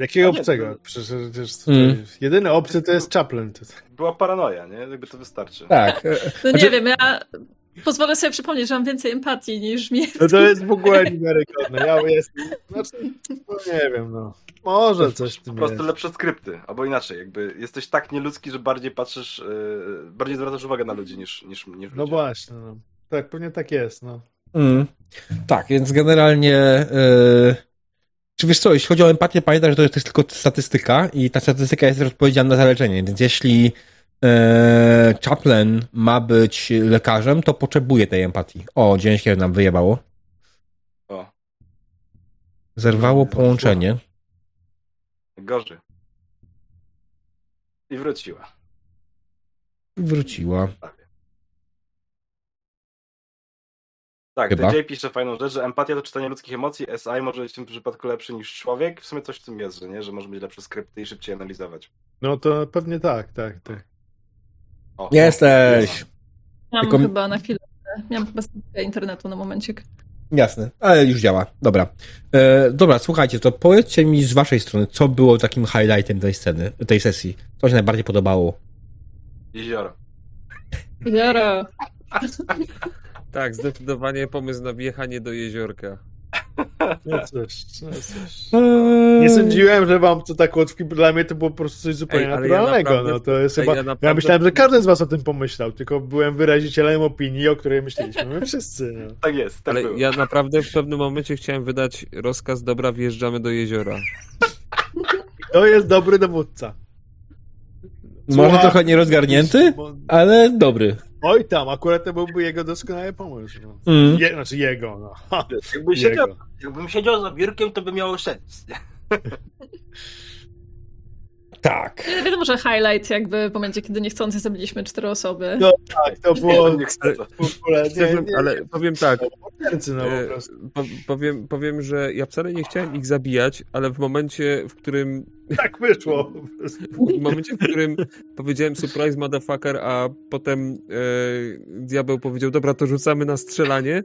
[SPEAKER 2] Jakiego
[SPEAKER 5] nie,
[SPEAKER 2] obcego?
[SPEAKER 5] to-
[SPEAKER 2] Przecież, przecież
[SPEAKER 1] Mm.
[SPEAKER 2] jedyny obcy to jest Chaplin.
[SPEAKER 5] Była paranoja, nie? Jakby to wystarczy.
[SPEAKER 1] Tak.
[SPEAKER 4] No
[SPEAKER 1] Znaczy-
[SPEAKER 4] nie wiem, ja pozwolę sobie przypomnieć, że mam więcej empatii niż mi.
[SPEAKER 2] No to jest w ogóle niewiarygodne. Ja jestem, znaczy, no nie wiem, no. Może coś w
[SPEAKER 5] Po
[SPEAKER 2] tym
[SPEAKER 5] prostu
[SPEAKER 2] jest.
[SPEAKER 5] lepsze skrypty, albo inaczej, jakby jesteś tak nieludzki, że bardziej patrzysz, yy, bardziej zwracasz uwagę na ludzi niż, niż, niż
[SPEAKER 2] No
[SPEAKER 5] ludzie.
[SPEAKER 2] właśnie, no. Tak, pewnie tak jest, no.
[SPEAKER 1] Mm. Tak, więc generalnie. E, czy wiesz co, jeśli chodzi o empatię, pamiętaj, że to jest tylko statystyka i ta statystyka jest odpowiedzialna za leczenie. Więc jeśli e, Chaplin ma być lekarzem, to potrzebuje tej empatii. O, dzięki nam wyjebało.
[SPEAKER 5] O,
[SPEAKER 1] Zerwało połączenie.
[SPEAKER 5] gorzej. I wróciła.
[SPEAKER 1] Wróciła.
[SPEAKER 5] Tak,
[SPEAKER 1] Chyba.
[SPEAKER 5] TJ pisze fajną rzecz, że empatia to czytanie ludzkich emocji, SI może być w tym przypadku lepszy niż człowiek. W sumie coś w tym jest, że nie? Że może być lepsze skrypty i szybciej analizować.
[SPEAKER 2] No to pewnie tak, tak, tak.
[SPEAKER 5] O,
[SPEAKER 1] Jesteś!
[SPEAKER 4] Miałam
[SPEAKER 1] Tylko-
[SPEAKER 4] chyba na chwilę, miałam chyba internetu na momencik.
[SPEAKER 1] Jasne, ale już działa. Dobra. E, dobra, słuchajcie, to powiedzcie mi z waszej strony, co było takim highlightem tej sceny, tej sesji? Co się najbardziej podobało?
[SPEAKER 5] Jezioro.
[SPEAKER 4] Jara.
[SPEAKER 3] Tak, zdecydowanie pomysł na wjechanie do jeziorka.
[SPEAKER 2] No cóż, no cóż.
[SPEAKER 1] Eee,
[SPEAKER 2] Nie sądziłem, że wam to tak łatwo. Dla mnie to było po prostu coś zupełnie
[SPEAKER 3] Ej, ale ja
[SPEAKER 2] naturalnego.
[SPEAKER 3] naprawdę-
[SPEAKER 2] no to jest
[SPEAKER 3] ej,
[SPEAKER 2] chyba.
[SPEAKER 3] ja
[SPEAKER 2] Ja,
[SPEAKER 3] naprawdę-
[SPEAKER 2] myślałem, że każdy z was o tym pomyślał, tylko byłem wyrazicielem opinii, o której myśleliśmy. My wszyscy. No.
[SPEAKER 5] Tak jest, tak
[SPEAKER 3] Ale
[SPEAKER 5] było.
[SPEAKER 3] ja naprawdę w pewnym momencie chciałem wydać rozkaz, dobra, wjeżdżamy do jeziora.
[SPEAKER 2] To jest dobry dowódca.
[SPEAKER 1] Może trochę nierozgarnięty, ale dobry.
[SPEAKER 2] Oj tam, akurat to byłby jego doskonały pomysł. No.
[SPEAKER 1] Mm.
[SPEAKER 2] Je, znaczy jego, no. Ha,
[SPEAKER 5] Jakbym siedział,
[SPEAKER 2] jego.
[SPEAKER 5] jakbym siedział za biurkiem, to by miało sens.
[SPEAKER 1] Tak.
[SPEAKER 4] Nie wiadomo, że highlight jakby w momencie, kiedy niechcący zabiliśmy cztery osoby.
[SPEAKER 2] No. Tak, to było
[SPEAKER 5] Nie chcę.
[SPEAKER 2] w ogóle. Nie,
[SPEAKER 3] Powiem,
[SPEAKER 2] nie,
[SPEAKER 3] ale powiem tak,
[SPEAKER 2] no
[SPEAKER 3] e, po, powiem, powiem, że ja wcale nie chciałem ich zabijać, ale w momencie, w którym
[SPEAKER 2] Tak wyszło.
[SPEAKER 3] w momencie, w którym powiedziałem surprise motherfucker, a potem e, diabeł powiedział, dobra, to rzucamy na strzelanie.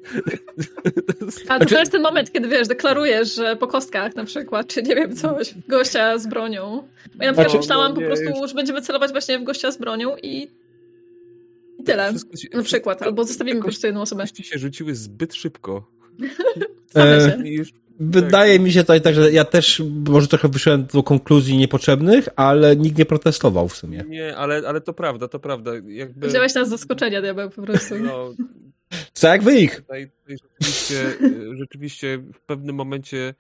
[SPEAKER 4] Ale to, to jest ten moment, kiedy wiesz, deklarujesz, że po kostkach na przykład, czy nie wiem, coś, gościa z bronią. Bo ja na przykład
[SPEAKER 1] Znaczy-
[SPEAKER 4] myślałam
[SPEAKER 2] No
[SPEAKER 4] po prostu,
[SPEAKER 2] już-
[SPEAKER 4] że będziemy celować właśnie w gościa z bronią i, i tyle.
[SPEAKER 3] Się-
[SPEAKER 4] Na przykład, albo zostawimy po prostu jedną osobę.
[SPEAKER 3] kości się rzuciły zbyt szybko.
[SPEAKER 4] Same
[SPEAKER 1] E,
[SPEAKER 4] się.
[SPEAKER 3] I już,
[SPEAKER 1] Wydaje mi się tutaj tak, że ja też może trochę wyszedłem do konkluzji niepotrzebnych, ale nikt nie protestował w sumie.
[SPEAKER 3] nie, ale, ale to prawda, to prawda. Jakby,
[SPEAKER 4] Wziąłeś nas z zaskoczenia, diabeł, po prostu.
[SPEAKER 3] no,
[SPEAKER 1] Co jak wy ich?
[SPEAKER 3] tutaj, tutaj rzeczywiście, y, rzeczywiście w pewnym momencie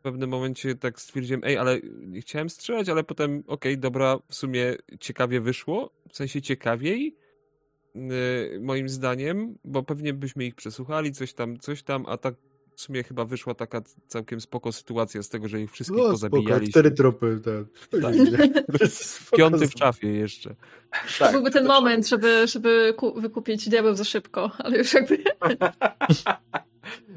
[SPEAKER 3] w pewnym momencie tak stwierdziłem, ej, ale chciałem strzelać, ale potem, okej, dobra, w sumie ciekawie wyszło, w sensie ciekawiej, y, moim zdaniem, bo pewnie byśmy ich przesłuchali, coś tam, coś tam, a tak w sumie chyba wyszła taka całkiem spoko sytuacja z tego, że ich wszystkich
[SPEAKER 2] No spoko,
[SPEAKER 3] pozabijali.
[SPEAKER 2] cztery tropy. Tak.
[SPEAKER 3] Tak. Piąty w szafie jeszcze.
[SPEAKER 4] To
[SPEAKER 5] Tak,
[SPEAKER 4] byłby ten
[SPEAKER 5] to
[SPEAKER 4] moment, żeby, żeby ku- wykupić diabeł za szybko, ale już jakby...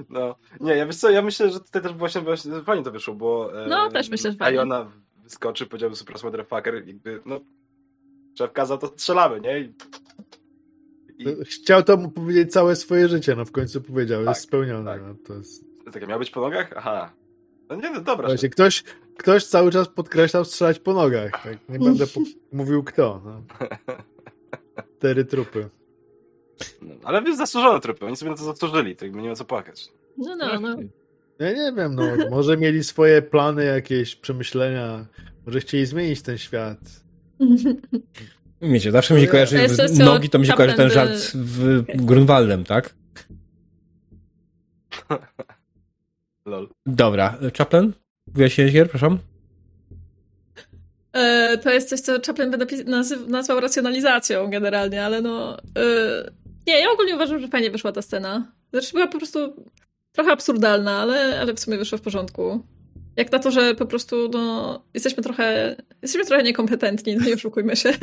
[SPEAKER 5] No, nie, ja wiesz co, ja myślę, że tutaj też właśnie, właśnie fajnie to wyszło, bo e,
[SPEAKER 4] No, też myślę, że fajnie.
[SPEAKER 5] A ona wyskoczy, powiedziałby super motherfucker, jakby, no, szef kazał, to strzelamy, nie? I, i
[SPEAKER 2] Chciał to mu powiedzieć całe swoje życie, no w końcu powiedział,
[SPEAKER 5] Tak,
[SPEAKER 2] jest spełnione.
[SPEAKER 5] tak.
[SPEAKER 2] No, to jest...
[SPEAKER 5] tak, miał być po nogach? Aha. No nie, no dobra.
[SPEAKER 2] Właśnie, ktoś, ktoś cały czas podkreślał strzelać po nogach. Tak? Nie będę po... mówił kto. No. Cztery trupy.
[SPEAKER 5] No, ale wiesz, zasłużone trupy, oni sobie na to zasłużyli, to jakby nie ma co płakać.
[SPEAKER 4] No, no, no.
[SPEAKER 2] Ja nie wiem, no może mieli swoje plany, jakieś przemyślenia, może chcieli zmienić ten świat.
[SPEAKER 1] Wiecie, zawsze mi się
[SPEAKER 2] To
[SPEAKER 1] kojarzy z
[SPEAKER 4] co
[SPEAKER 1] nogi, to mi się kojarzy ten żart w Grunwaldem, tak?
[SPEAKER 5] Lol.
[SPEAKER 1] Dobra, Chaplin? Wyjaśniłeś gier, proszę?
[SPEAKER 4] E, to jest coś, co Chaplin by nazwał racjonalizacją generalnie, ale no... E, nie, ja ogólnie uważam, że fajnie wyszła ta scena. Znaczy była po prostu trochę absurdalna, ale, ale w sumie wyszła w porządku. Jak na to, że po prostu no, jesteśmy trochę jesteśmy trochę niekompetentni, no nie oszukujmy się.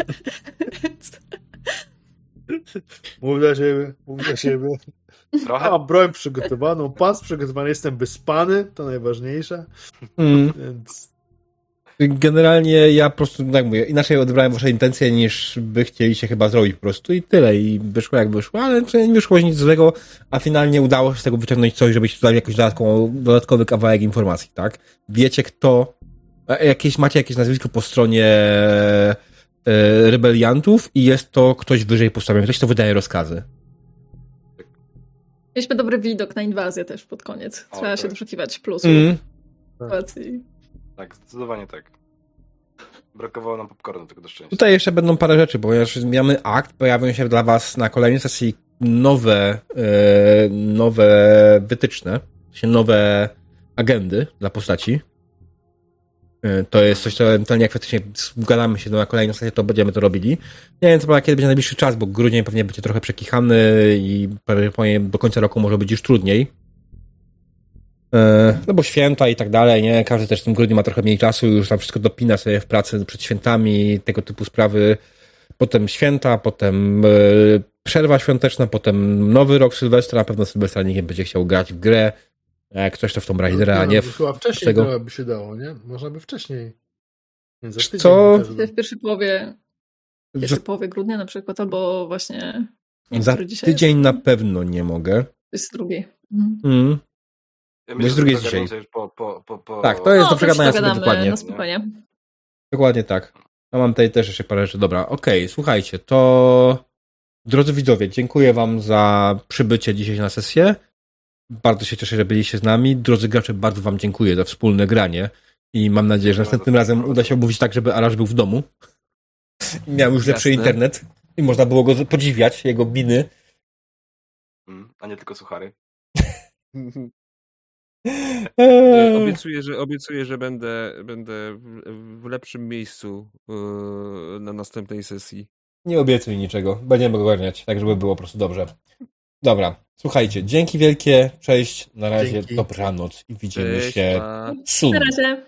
[SPEAKER 2] Mów dla siebie, mów dla siebie.
[SPEAKER 5] Trochę?
[SPEAKER 2] Mam broń przygotowaną, pas przygotowany, jestem wyspany, to najważniejsze,
[SPEAKER 1] Mm.
[SPEAKER 2] więc
[SPEAKER 1] Generalnie ja po prostu, tak mówię, inaczej odebrałem wasze intencje niż by chcieliście chyba zrobić po prostu i tyle. I wyszło jak wyszło, ale nie wyszło nic złego, a finalnie udało się z tego wyciągnąć coś, żebyście dodali jakiś dodatkową, dodatkowy kawałek informacji, tak? Wiecie kto, jakieś, macie jakieś nazwisko po stronie e, rebeliantów i jest to ktoś wyżej postawiony, ktoś, kto wydaje rozkazy.
[SPEAKER 4] Mieliśmy dobry widok na inwazję też pod koniec. Trzeba
[SPEAKER 5] tak.
[SPEAKER 4] się doszukiwać plusów
[SPEAKER 1] Mm.
[SPEAKER 4] sytuacji.
[SPEAKER 5] Tak, zdecydowanie tak. Brakowało nam popcornu tylko do szczęścia.
[SPEAKER 1] Tutaj jeszcze będą parę rzeczy, ponieważ zmieniamy akt, pojawią się dla was na kolejnej sesji nowe, e, nowe wytyczne, nowe agendy dla postaci. E, To jest coś, co ewentualnie jak faktycznie zgadamy się na kolejną sesję, to będziemy to robili. Nie wiem, co kiedy będzie najbliższy czas, bo grudzień pewnie będzie trochę przekichany i pewnie do końca roku może być już trudniej. E, No bo święta i tak dalej, nie? Każdy też w tym grudniu ma trochę mniej czasu, już tam wszystko dopina sobie w pracy przed świętami, tego typu sprawy. Potem święta, potem e, przerwa świąteczna, potem nowy rok Sylwestra, na pewno Sylwestra nikt nie będzie chciał grać w grę. Jak ktoś to w Tomb Raidera, a nie
[SPEAKER 2] no,
[SPEAKER 1] w...
[SPEAKER 2] chyba wcześniej
[SPEAKER 1] tego-
[SPEAKER 2] tego... by się dało, nie? Można by wcześniej.
[SPEAKER 1] Co?
[SPEAKER 4] W pierwszej połowie, w
[SPEAKER 1] za,
[SPEAKER 4] pierwszej połowie grudnia na przykład, albo właśnie
[SPEAKER 1] za tydzień
[SPEAKER 4] jest?
[SPEAKER 1] na pewno nie mogę.
[SPEAKER 4] to jest drugi. Mhm.
[SPEAKER 1] Mm.
[SPEAKER 5] Ja
[SPEAKER 1] Bo jest
[SPEAKER 5] że
[SPEAKER 1] drugie
[SPEAKER 5] to
[SPEAKER 1] dzisiaj.
[SPEAKER 5] Po, po, po, po...
[SPEAKER 1] Tak, to jest do
[SPEAKER 4] No, już
[SPEAKER 1] przegadania sobie dokładnie.
[SPEAKER 4] na spokojnie.
[SPEAKER 1] Dokładnie tak. A mam tutaj też jeszcze parę rzeczy. Dobra, okej, słuchajcie, to drodzy widzowie, dziękuję wam za przybycie dzisiaj na sesję. Bardzo się cieszę, że byliście z nami. Drodzy gracze, bardzo wam dziękuję za wspólne granie i mam nadzieję, że następnym razem uda się omówić tak, żeby Arasz był w domu. Miał już lepszy
[SPEAKER 3] Jasne.
[SPEAKER 1] internet i można było go podziwiać, jego biny.
[SPEAKER 5] Mm, A nie tylko suchary.
[SPEAKER 1] Eee,
[SPEAKER 3] Obiecuję, że, obiecuję, że będę, będę w, lepszym miejscu yy, na następnej sesji.
[SPEAKER 1] Nie obiecuj niczego. Będziemy ogarniać, tak żeby było po prostu dobrze. Dobra, słuchajcie, dzięki wielkie, cześć, na razie,
[SPEAKER 2] Dzięki.
[SPEAKER 1] dobranoc i widzimy
[SPEAKER 3] Cześć,
[SPEAKER 1] się.
[SPEAKER 2] Na razie.